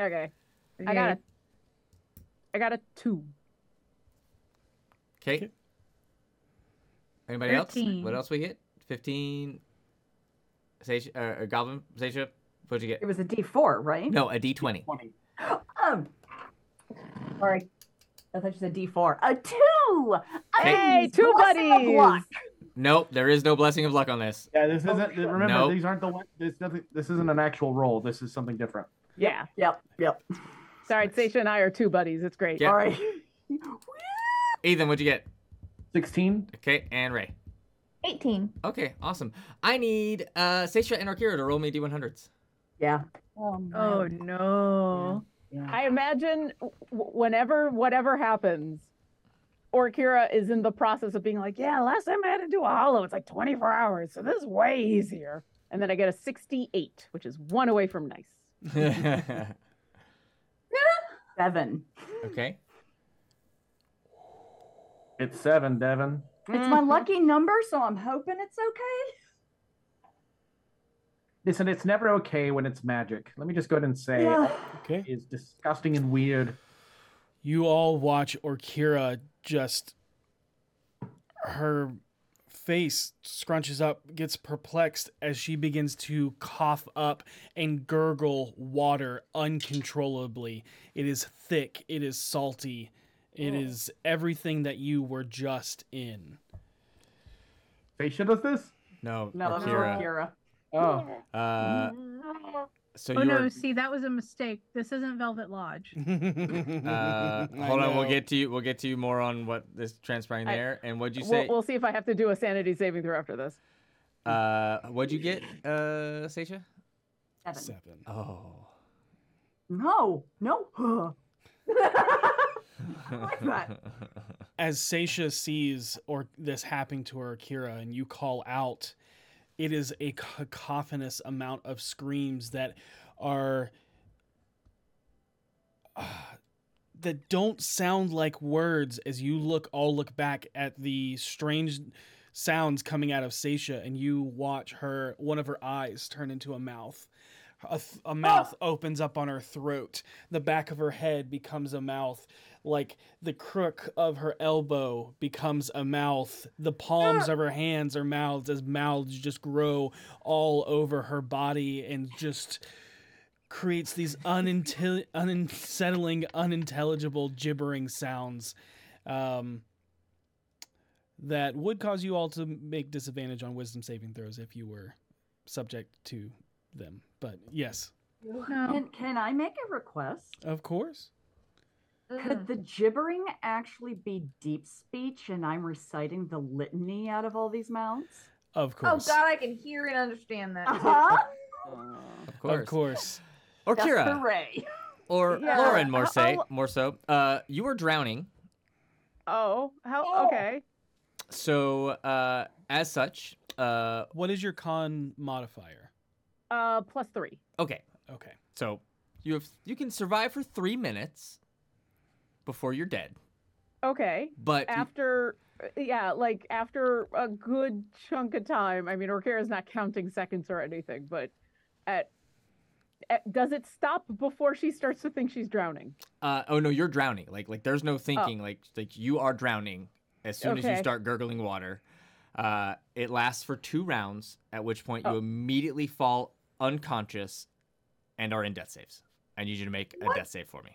Speaker 8: Okay, I got a, I got a two.
Speaker 2: Okay. Anybody else? What else we get? 15. Sage, uh, Goblin, Seisha, what'd you get?
Speaker 4: It was a D four, right?
Speaker 2: No, a d20.
Speaker 4: Um, sorry, I thought you said D four. A two.
Speaker 8: Hey,
Speaker 4: Hey,
Speaker 8: two
Speaker 4: blessing
Speaker 8: buddies.
Speaker 4: Luck.
Speaker 2: Nope, there is no blessing of luck on this.
Speaker 6: Yeah, this isn't. Remember,
Speaker 2: Nope.
Speaker 6: these aren't the one. This nothing. This isn't an actual roll. This is something different.
Speaker 8: Yeah.
Speaker 4: Yep, yep.
Speaker 8: Sorry, Seisha and I are two buddies. It's great.
Speaker 2: Yeah.
Speaker 4: All right.
Speaker 2: Ethan, what'd you get?
Speaker 6: Sixteen.
Speaker 2: Okay, and Ray.
Speaker 7: 18.
Speaker 2: Okay, awesome. I need uh Seisha and Orkira to roll me d100s.
Speaker 4: Yeah.
Speaker 5: Oh no.
Speaker 4: Yeah.
Speaker 8: I imagine w- whenever whatever happens, Orkira is in the process of being like, yeah, last time I had to do a hollow, it's like 24 hours, so this is way easier. And then I get a 68, which is one away from nice.
Speaker 4: Seven.
Speaker 2: okay.
Speaker 6: It's seven, Devin.
Speaker 4: It's my lucky number, so I'm hoping it's okay.
Speaker 6: Listen, it's never okay when it's magic. Let me just go ahead and say
Speaker 4: Yeah.
Speaker 3: Okay.
Speaker 6: it is disgusting and weird.
Speaker 3: You all watch Orkira just her face scrunches up, gets perplexed as she begins to cough up and gurgle water uncontrollably. It is thick, it is salty, it is everything that you were just in.
Speaker 6: Facia does this?
Speaker 2: No,
Speaker 4: No, that was
Speaker 2: Orkira.
Speaker 4: Kira.
Speaker 8: Oh.
Speaker 2: Uh, so
Speaker 5: oh
Speaker 2: you're.
Speaker 5: no, see that was a mistake. This isn't Velvet Lodge.
Speaker 2: Uh, hold on, we'll get to you. We'll get to you more on what is transpiring
Speaker 8: I-
Speaker 2: there. And what'd you
Speaker 8: We'll,
Speaker 2: say?
Speaker 8: we'll see if I have to do a sanity saving throw after this.
Speaker 2: Uh, what'd you get, uh, Seisha?
Speaker 4: Seven.
Speaker 3: Seven.
Speaker 2: Oh.
Speaker 4: No, no. like that.
Speaker 3: As Seisha sees or this happening to her, Kira, and you call out, it is a cacophonous amount of screams that are uh, that don't sound like words. As you look, all look back at the strange sounds coming out of Seisha, and you watch her one of her eyes turn into a mouth. A, th- a mouth opens up on her throat. The back of her head becomes a mouth like the crook of her elbow becomes a mouth. The palms of her hands are mouths as mouths just grow all over her body and just creates these unintel- unsettling, unintelligible, gibbering sounds um, that would cause you all to make disadvantage on wisdom saving throws if you were subject to them. But yes,
Speaker 5: No.
Speaker 4: Can, can I make a request?
Speaker 3: of course.
Speaker 4: Could the gibbering actually be deep speech and I'm reciting the litany out of all these mouths?
Speaker 3: Of course.
Speaker 7: Oh god, I can hear and understand that.
Speaker 4: Uh-huh.
Speaker 2: Of course.
Speaker 3: Of course.
Speaker 2: Or
Speaker 4: That's
Speaker 2: Kira.
Speaker 4: hooray.
Speaker 2: Or
Speaker 8: Yeah.
Speaker 2: Lauren, more
Speaker 8: I'll-
Speaker 2: say, more so. Uh, you were drowning.
Speaker 8: Oh, how?
Speaker 7: Oh.
Speaker 8: Okay.
Speaker 2: So, uh, as such, uh,
Speaker 3: What is your con modifier?
Speaker 8: Uh, plus three.
Speaker 2: okay.
Speaker 3: Okay.
Speaker 2: So you have you can survive for three minutes before you're dead.
Speaker 8: Okay.
Speaker 2: But you-
Speaker 8: After, yeah, like after a good chunk of time. I mean, Orkira's not counting seconds or anything, but at, at does it stop before she starts to think she's drowning?
Speaker 2: uh, oh no, you're drowning. Like like there's no thinking. Like like you are drowning as soon as you start gurgling water. Uh, it lasts for two rounds, at which point you
Speaker 8: Oh.
Speaker 2: immediately fall unconscious and are in death saves. I need you to make a death save for me,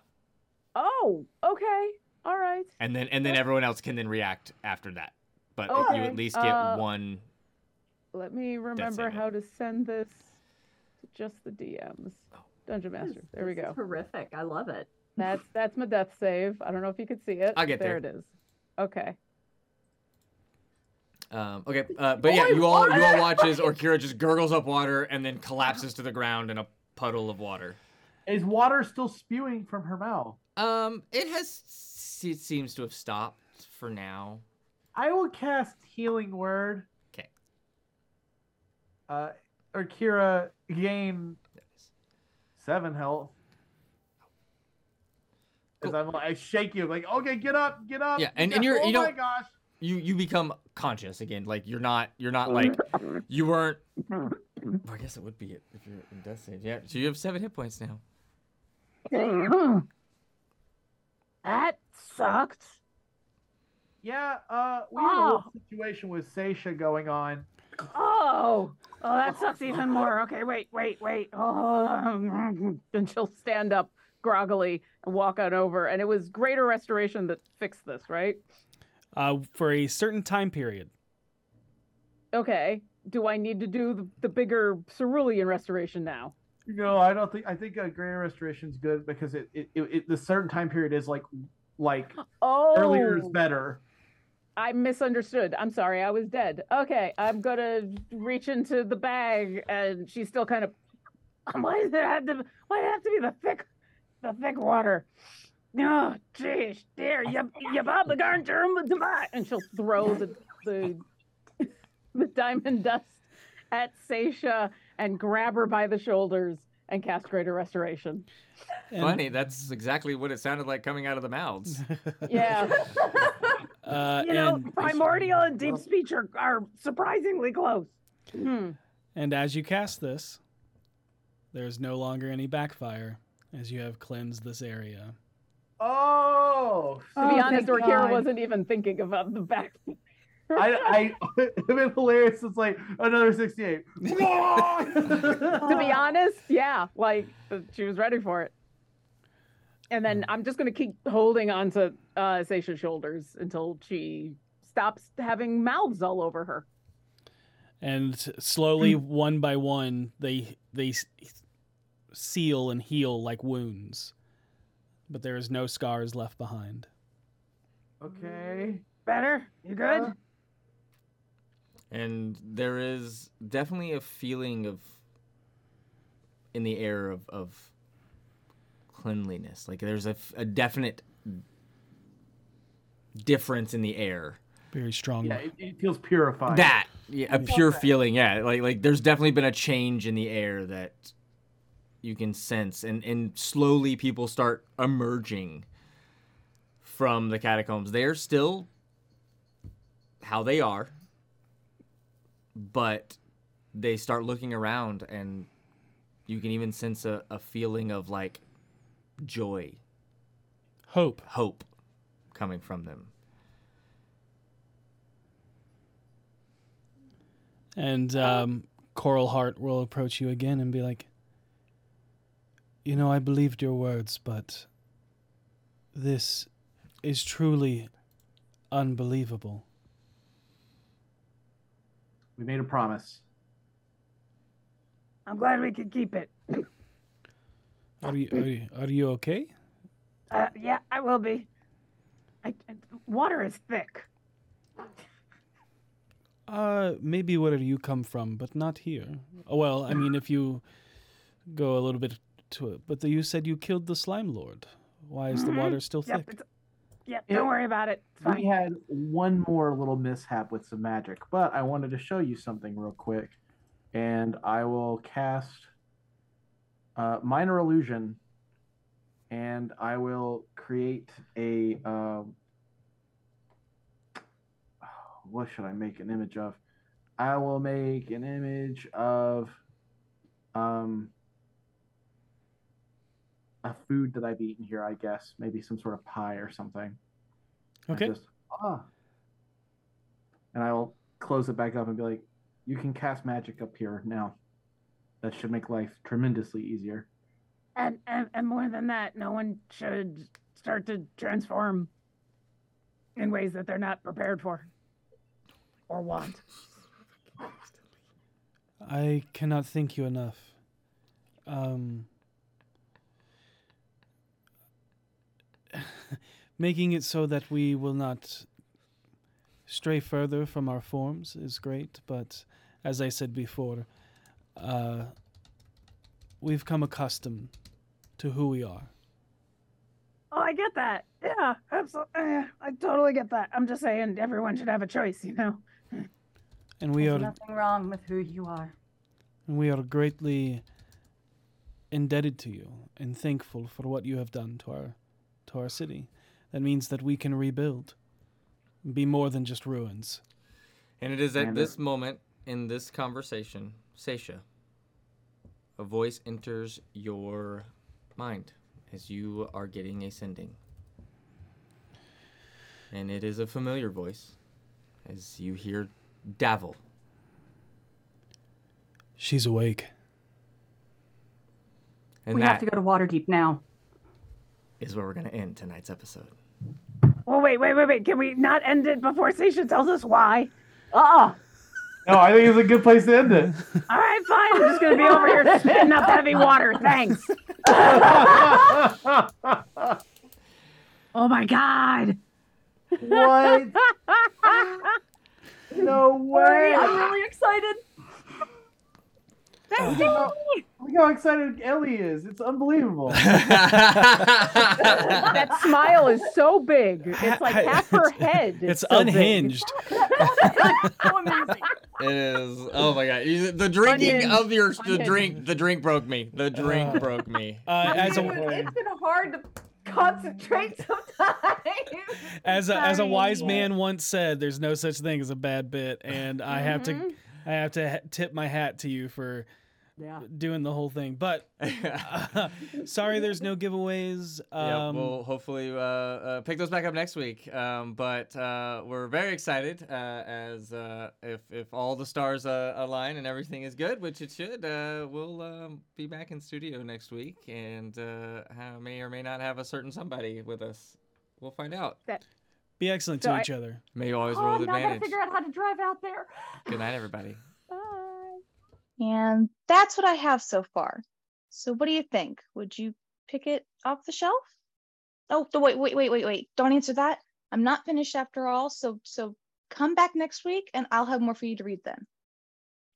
Speaker 8: Oh, okay. All right.
Speaker 2: and then and then everyone else can then react after that. But you at least get
Speaker 8: uh,
Speaker 2: one.
Speaker 8: Let me remember how to send this to just the DMs. Dungeon Master. There we go.
Speaker 4: is Horrific. I love it.
Speaker 8: That's that's my death save. I don't know if you could see it.
Speaker 2: I'll get
Speaker 8: there.
Speaker 2: there.
Speaker 8: it is. Okay.
Speaker 2: Um, okay, uh, but yeah, you all you all watch as Orkira just gurgles up water and then collapses to the ground in a puddle of water.
Speaker 6: Is water still spewing from her mouth?
Speaker 2: Um, it has it seems to have stopped for now.
Speaker 6: I will cast Healing Word.
Speaker 2: Okay.
Speaker 6: Uh, Orkira gain seven health. As I'm like, I shake you, like, okay, get up, get up.
Speaker 2: Yeah, and-
Speaker 6: get-
Speaker 2: and you're-
Speaker 6: oh
Speaker 2: you
Speaker 6: my gosh.
Speaker 2: You you become conscious again. Like you're not you're not like you weren't. Well, I guess it would be it if you're in death save. Yeah, so you have seven hit points now.
Speaker 8: That sucked.
Speaker 6: Yeah, uh, we have a
Speaker 8: Oh.
Speaker 6: whole situation with Seisha going on.
Speaker 8: Oh, oh, that sucks even more. Okay, wait, wait, wait. Oh, and she'll stand up groggily and walk on over. And it was Greater Restoration that fixed this, right?
Speaker 3: Uh, for a certain time period.
Speaker 8: Okay. Do I need to do the, the bigger cerulean restoration now?
Speaker 6: No, I don't think. I think a uh, Greater is good because it, it, it, it the certain time period is like like
Speaker 8: Oh,
Speaker 6: earlier is better.
Speaker 8: I misunderstood. I'm sorry. I was dead. Okay, I'm gonna reach into the bag, and she's still kind of. Why does it have to? Why does it have to be the thick, the thick water? Oh, jeez, there you you bob the garden germ and she'll throw the the the diamond dust at Seisha and grab her by the shoulders and cast greater restoration.
Speaker 3: And,
Speaker 2: Funny, that's exactly what it sounded like coming out of the mouths.
Speaker 8: Yeah,
Speaker 3: Uh,
Speaker 8: you know,
Speaker 3: and,
Speaker 8: primordial and deep speech are, are surprisingly close. Hmm.
Speaker 3: and as you cast this, there's no longer any backfire as you have cleansed this area.
Speaker 6: Oh,
Speaker 8: To be
Speaker 7: Oh,
Speaker 8: honest,
Speaker 7: thank
Speaker 8: Orkira wasn't even thinking about the back.
Speaker 6: I, I, it's been hilarious. It's like another 68.
Speaker 8: to be honest, yeah, like uh, she was ready for it. And then I'm just gonna keep holding on to uh, Seisha's shoulders until she stops having mouths all over her.
Speaker 3: and slowly, one by one, they they seal and heal like wounds, but there is no scars left behind.
Speaker 9: Okay. Better? You good?
Speaker 2: And there is definitely a feeling of in the air of, of cleanliness like there's a, a definite difference in the air
Speaker 3: Very strong.
Speaker 6: Yeah, it, it feels purified.
Speaker 2: that yeah, a pure
Speaker 6: Okay.
Speaker 2: feeling yeah like like there's definitely been a change in the air that you can sense and and slowly people start emerging from the catacombs they're still how they are but they start looking around and you can even sense a, a feeling of like joy.
Speaker 3: Hope.
Speaker 2: Hope coming from them.
Speaker 3: And um, Coralheart will approach you again and be like, You know, I believed your words, but this is truly unbelievable.
Speaker 6: We made a promise.
Speaker 9: I'm glad we could keep it.
Speaker 3: Are you, are you, are you okay?
Speaker 9: Uh, yeah, I will be. I, I- water is thick.
Speaker 3: Uh, maybe where you come from, but not here. Oh, Well, I mean, if you go a little bit to it, but you said you killed the slime lord. Why is the
Speaker 9: Mhm.
Speaker 3: water still
Speaker 9: Yep,
Speaker 3: thick?
Speaker 9: Yep,
Speaker 6: Yeah.
Speaker 9: don't worry about it. It's fine.
Speaker 6: We had one more little mishap with some magic, but I wanted to show you something real quick. And I will cast uh, Minor Illusion, and I will create a. Um, what should I make an image of? I will make an image of um, a food that I've eaten here, I guess. Maybe some sort of pie or something. And
Speaker 3: Okay.
Speaker 6: Just, ah. And I will close it back up and be like, you can cast magic up here now. That should make life tremendously easier.
Speaker 9: And, and and more than that, no one should start to transform in ways that they're not prepared for or want.
Speaker 3: I cannot thank you enough. Um, making it so that we will not stray further from our forms is great, but as I said before, uh, we've come accustomed to who we are.
Speaker 9: Oh, I get that. Yeah, absolutely. I totally get that. I'm just saying everyone should have a choice, you know.
Speaker 3: And we
Speaker 4: There's
Speaker 3: are
Speaker 4: nothing wrong with who you are.
Speaker 3: and we are greatly indebted to you and thankful for what you have done to our to our city. That means that we can rebuild, be more than just ruins.
Speaker 2: And it is at
Speaker 3: And
Speaker 2: this moment in this conversation, Seisha, a voice enters your mind as you are getting a sending. And it is a familiar voice as you hear Davil.
Speaker 3: She's awake.
Speaker 2: And
Speaker 4: we
Speaker 2: that
Speaker 4: have to go to Waterdeep now.
Speaker 2: is where we're going to end tonight's episode.
Speaker 9: Well, wait, wait, wait, wait. Can we not end it before Sasha tells us why?
Speaker 4: Uh-uh.
Speaker 6: No, I think it's a good place to end it.
Speaker 9: All right, fine. I'm just gonna be over here spitting up heavy water. Thanks. oh my god.
Speaker 6: What? no way.
Speaker 4: I'm really excited.
Speaker 9: Thanks,
Speaker 6: Look how excited Ellie is. It's unbelievable.
Speaker 9: that smile is so big. It's like half her head.
Speaker 3: It's
Speaker 9: so big.
Speaker 3: unhinged.
Speaker 4: so amazing.
Speaker 2: It is. Oh my god! The drinking
Speaker 9: Unhinged.
Speaker 2: of your the
Speaker 9: Unhinged.
Speaker 2: drink the drink broke me. The drink
Speaker 3: Uh,
Speaker 2: broke me.
Speaker 3: Uh, as a
Speaker 7: it's been hard to concentrate sometimes.
Speaker 3: as a as a wise man once said, "There's no such thing as a bad bit," and I have
Speaker 9: Mm-hmm.
Speaker 3: to I have to ha- tip my hat to you for
Speaker 4: Yeah.
Speaker 3: doing the whole thing. But uh, sorry, there's no giveaways.
Speaker 2: yeah,
Speaker 3: Um,
Speaker 2: we'll hopefully uh, uh, pick those back up next week. Um, but uh, we're very excited uh, as uh, if if all the stars uh, align and everything is good, which it should. Uh, we'll um, be back in studio next week and uh, ha- may or may not have a certain somebody with us. We'll find out.
Speaker 3: be excellent
Speaker 9: So
Speaker 3: to
Speaker 9: I-
Speaker 3: each other.
Speaker 2: May you always
Speaker 4: Oh,
Speaker 2: roll with
Speaker 4: now I gotta
Speaker 2: advantage.
Speaker 4: figure out how to drive out there.
Speaker 2: Good night, everybody.
Speaker 1: And that's what I have so far. So what do you think? Would you pick it off the shelf? Oh, the, wait, wait, wait, wait, wait. Don't answer that. I'm not finished after all. So so come back next week and I'll have more for you to read then.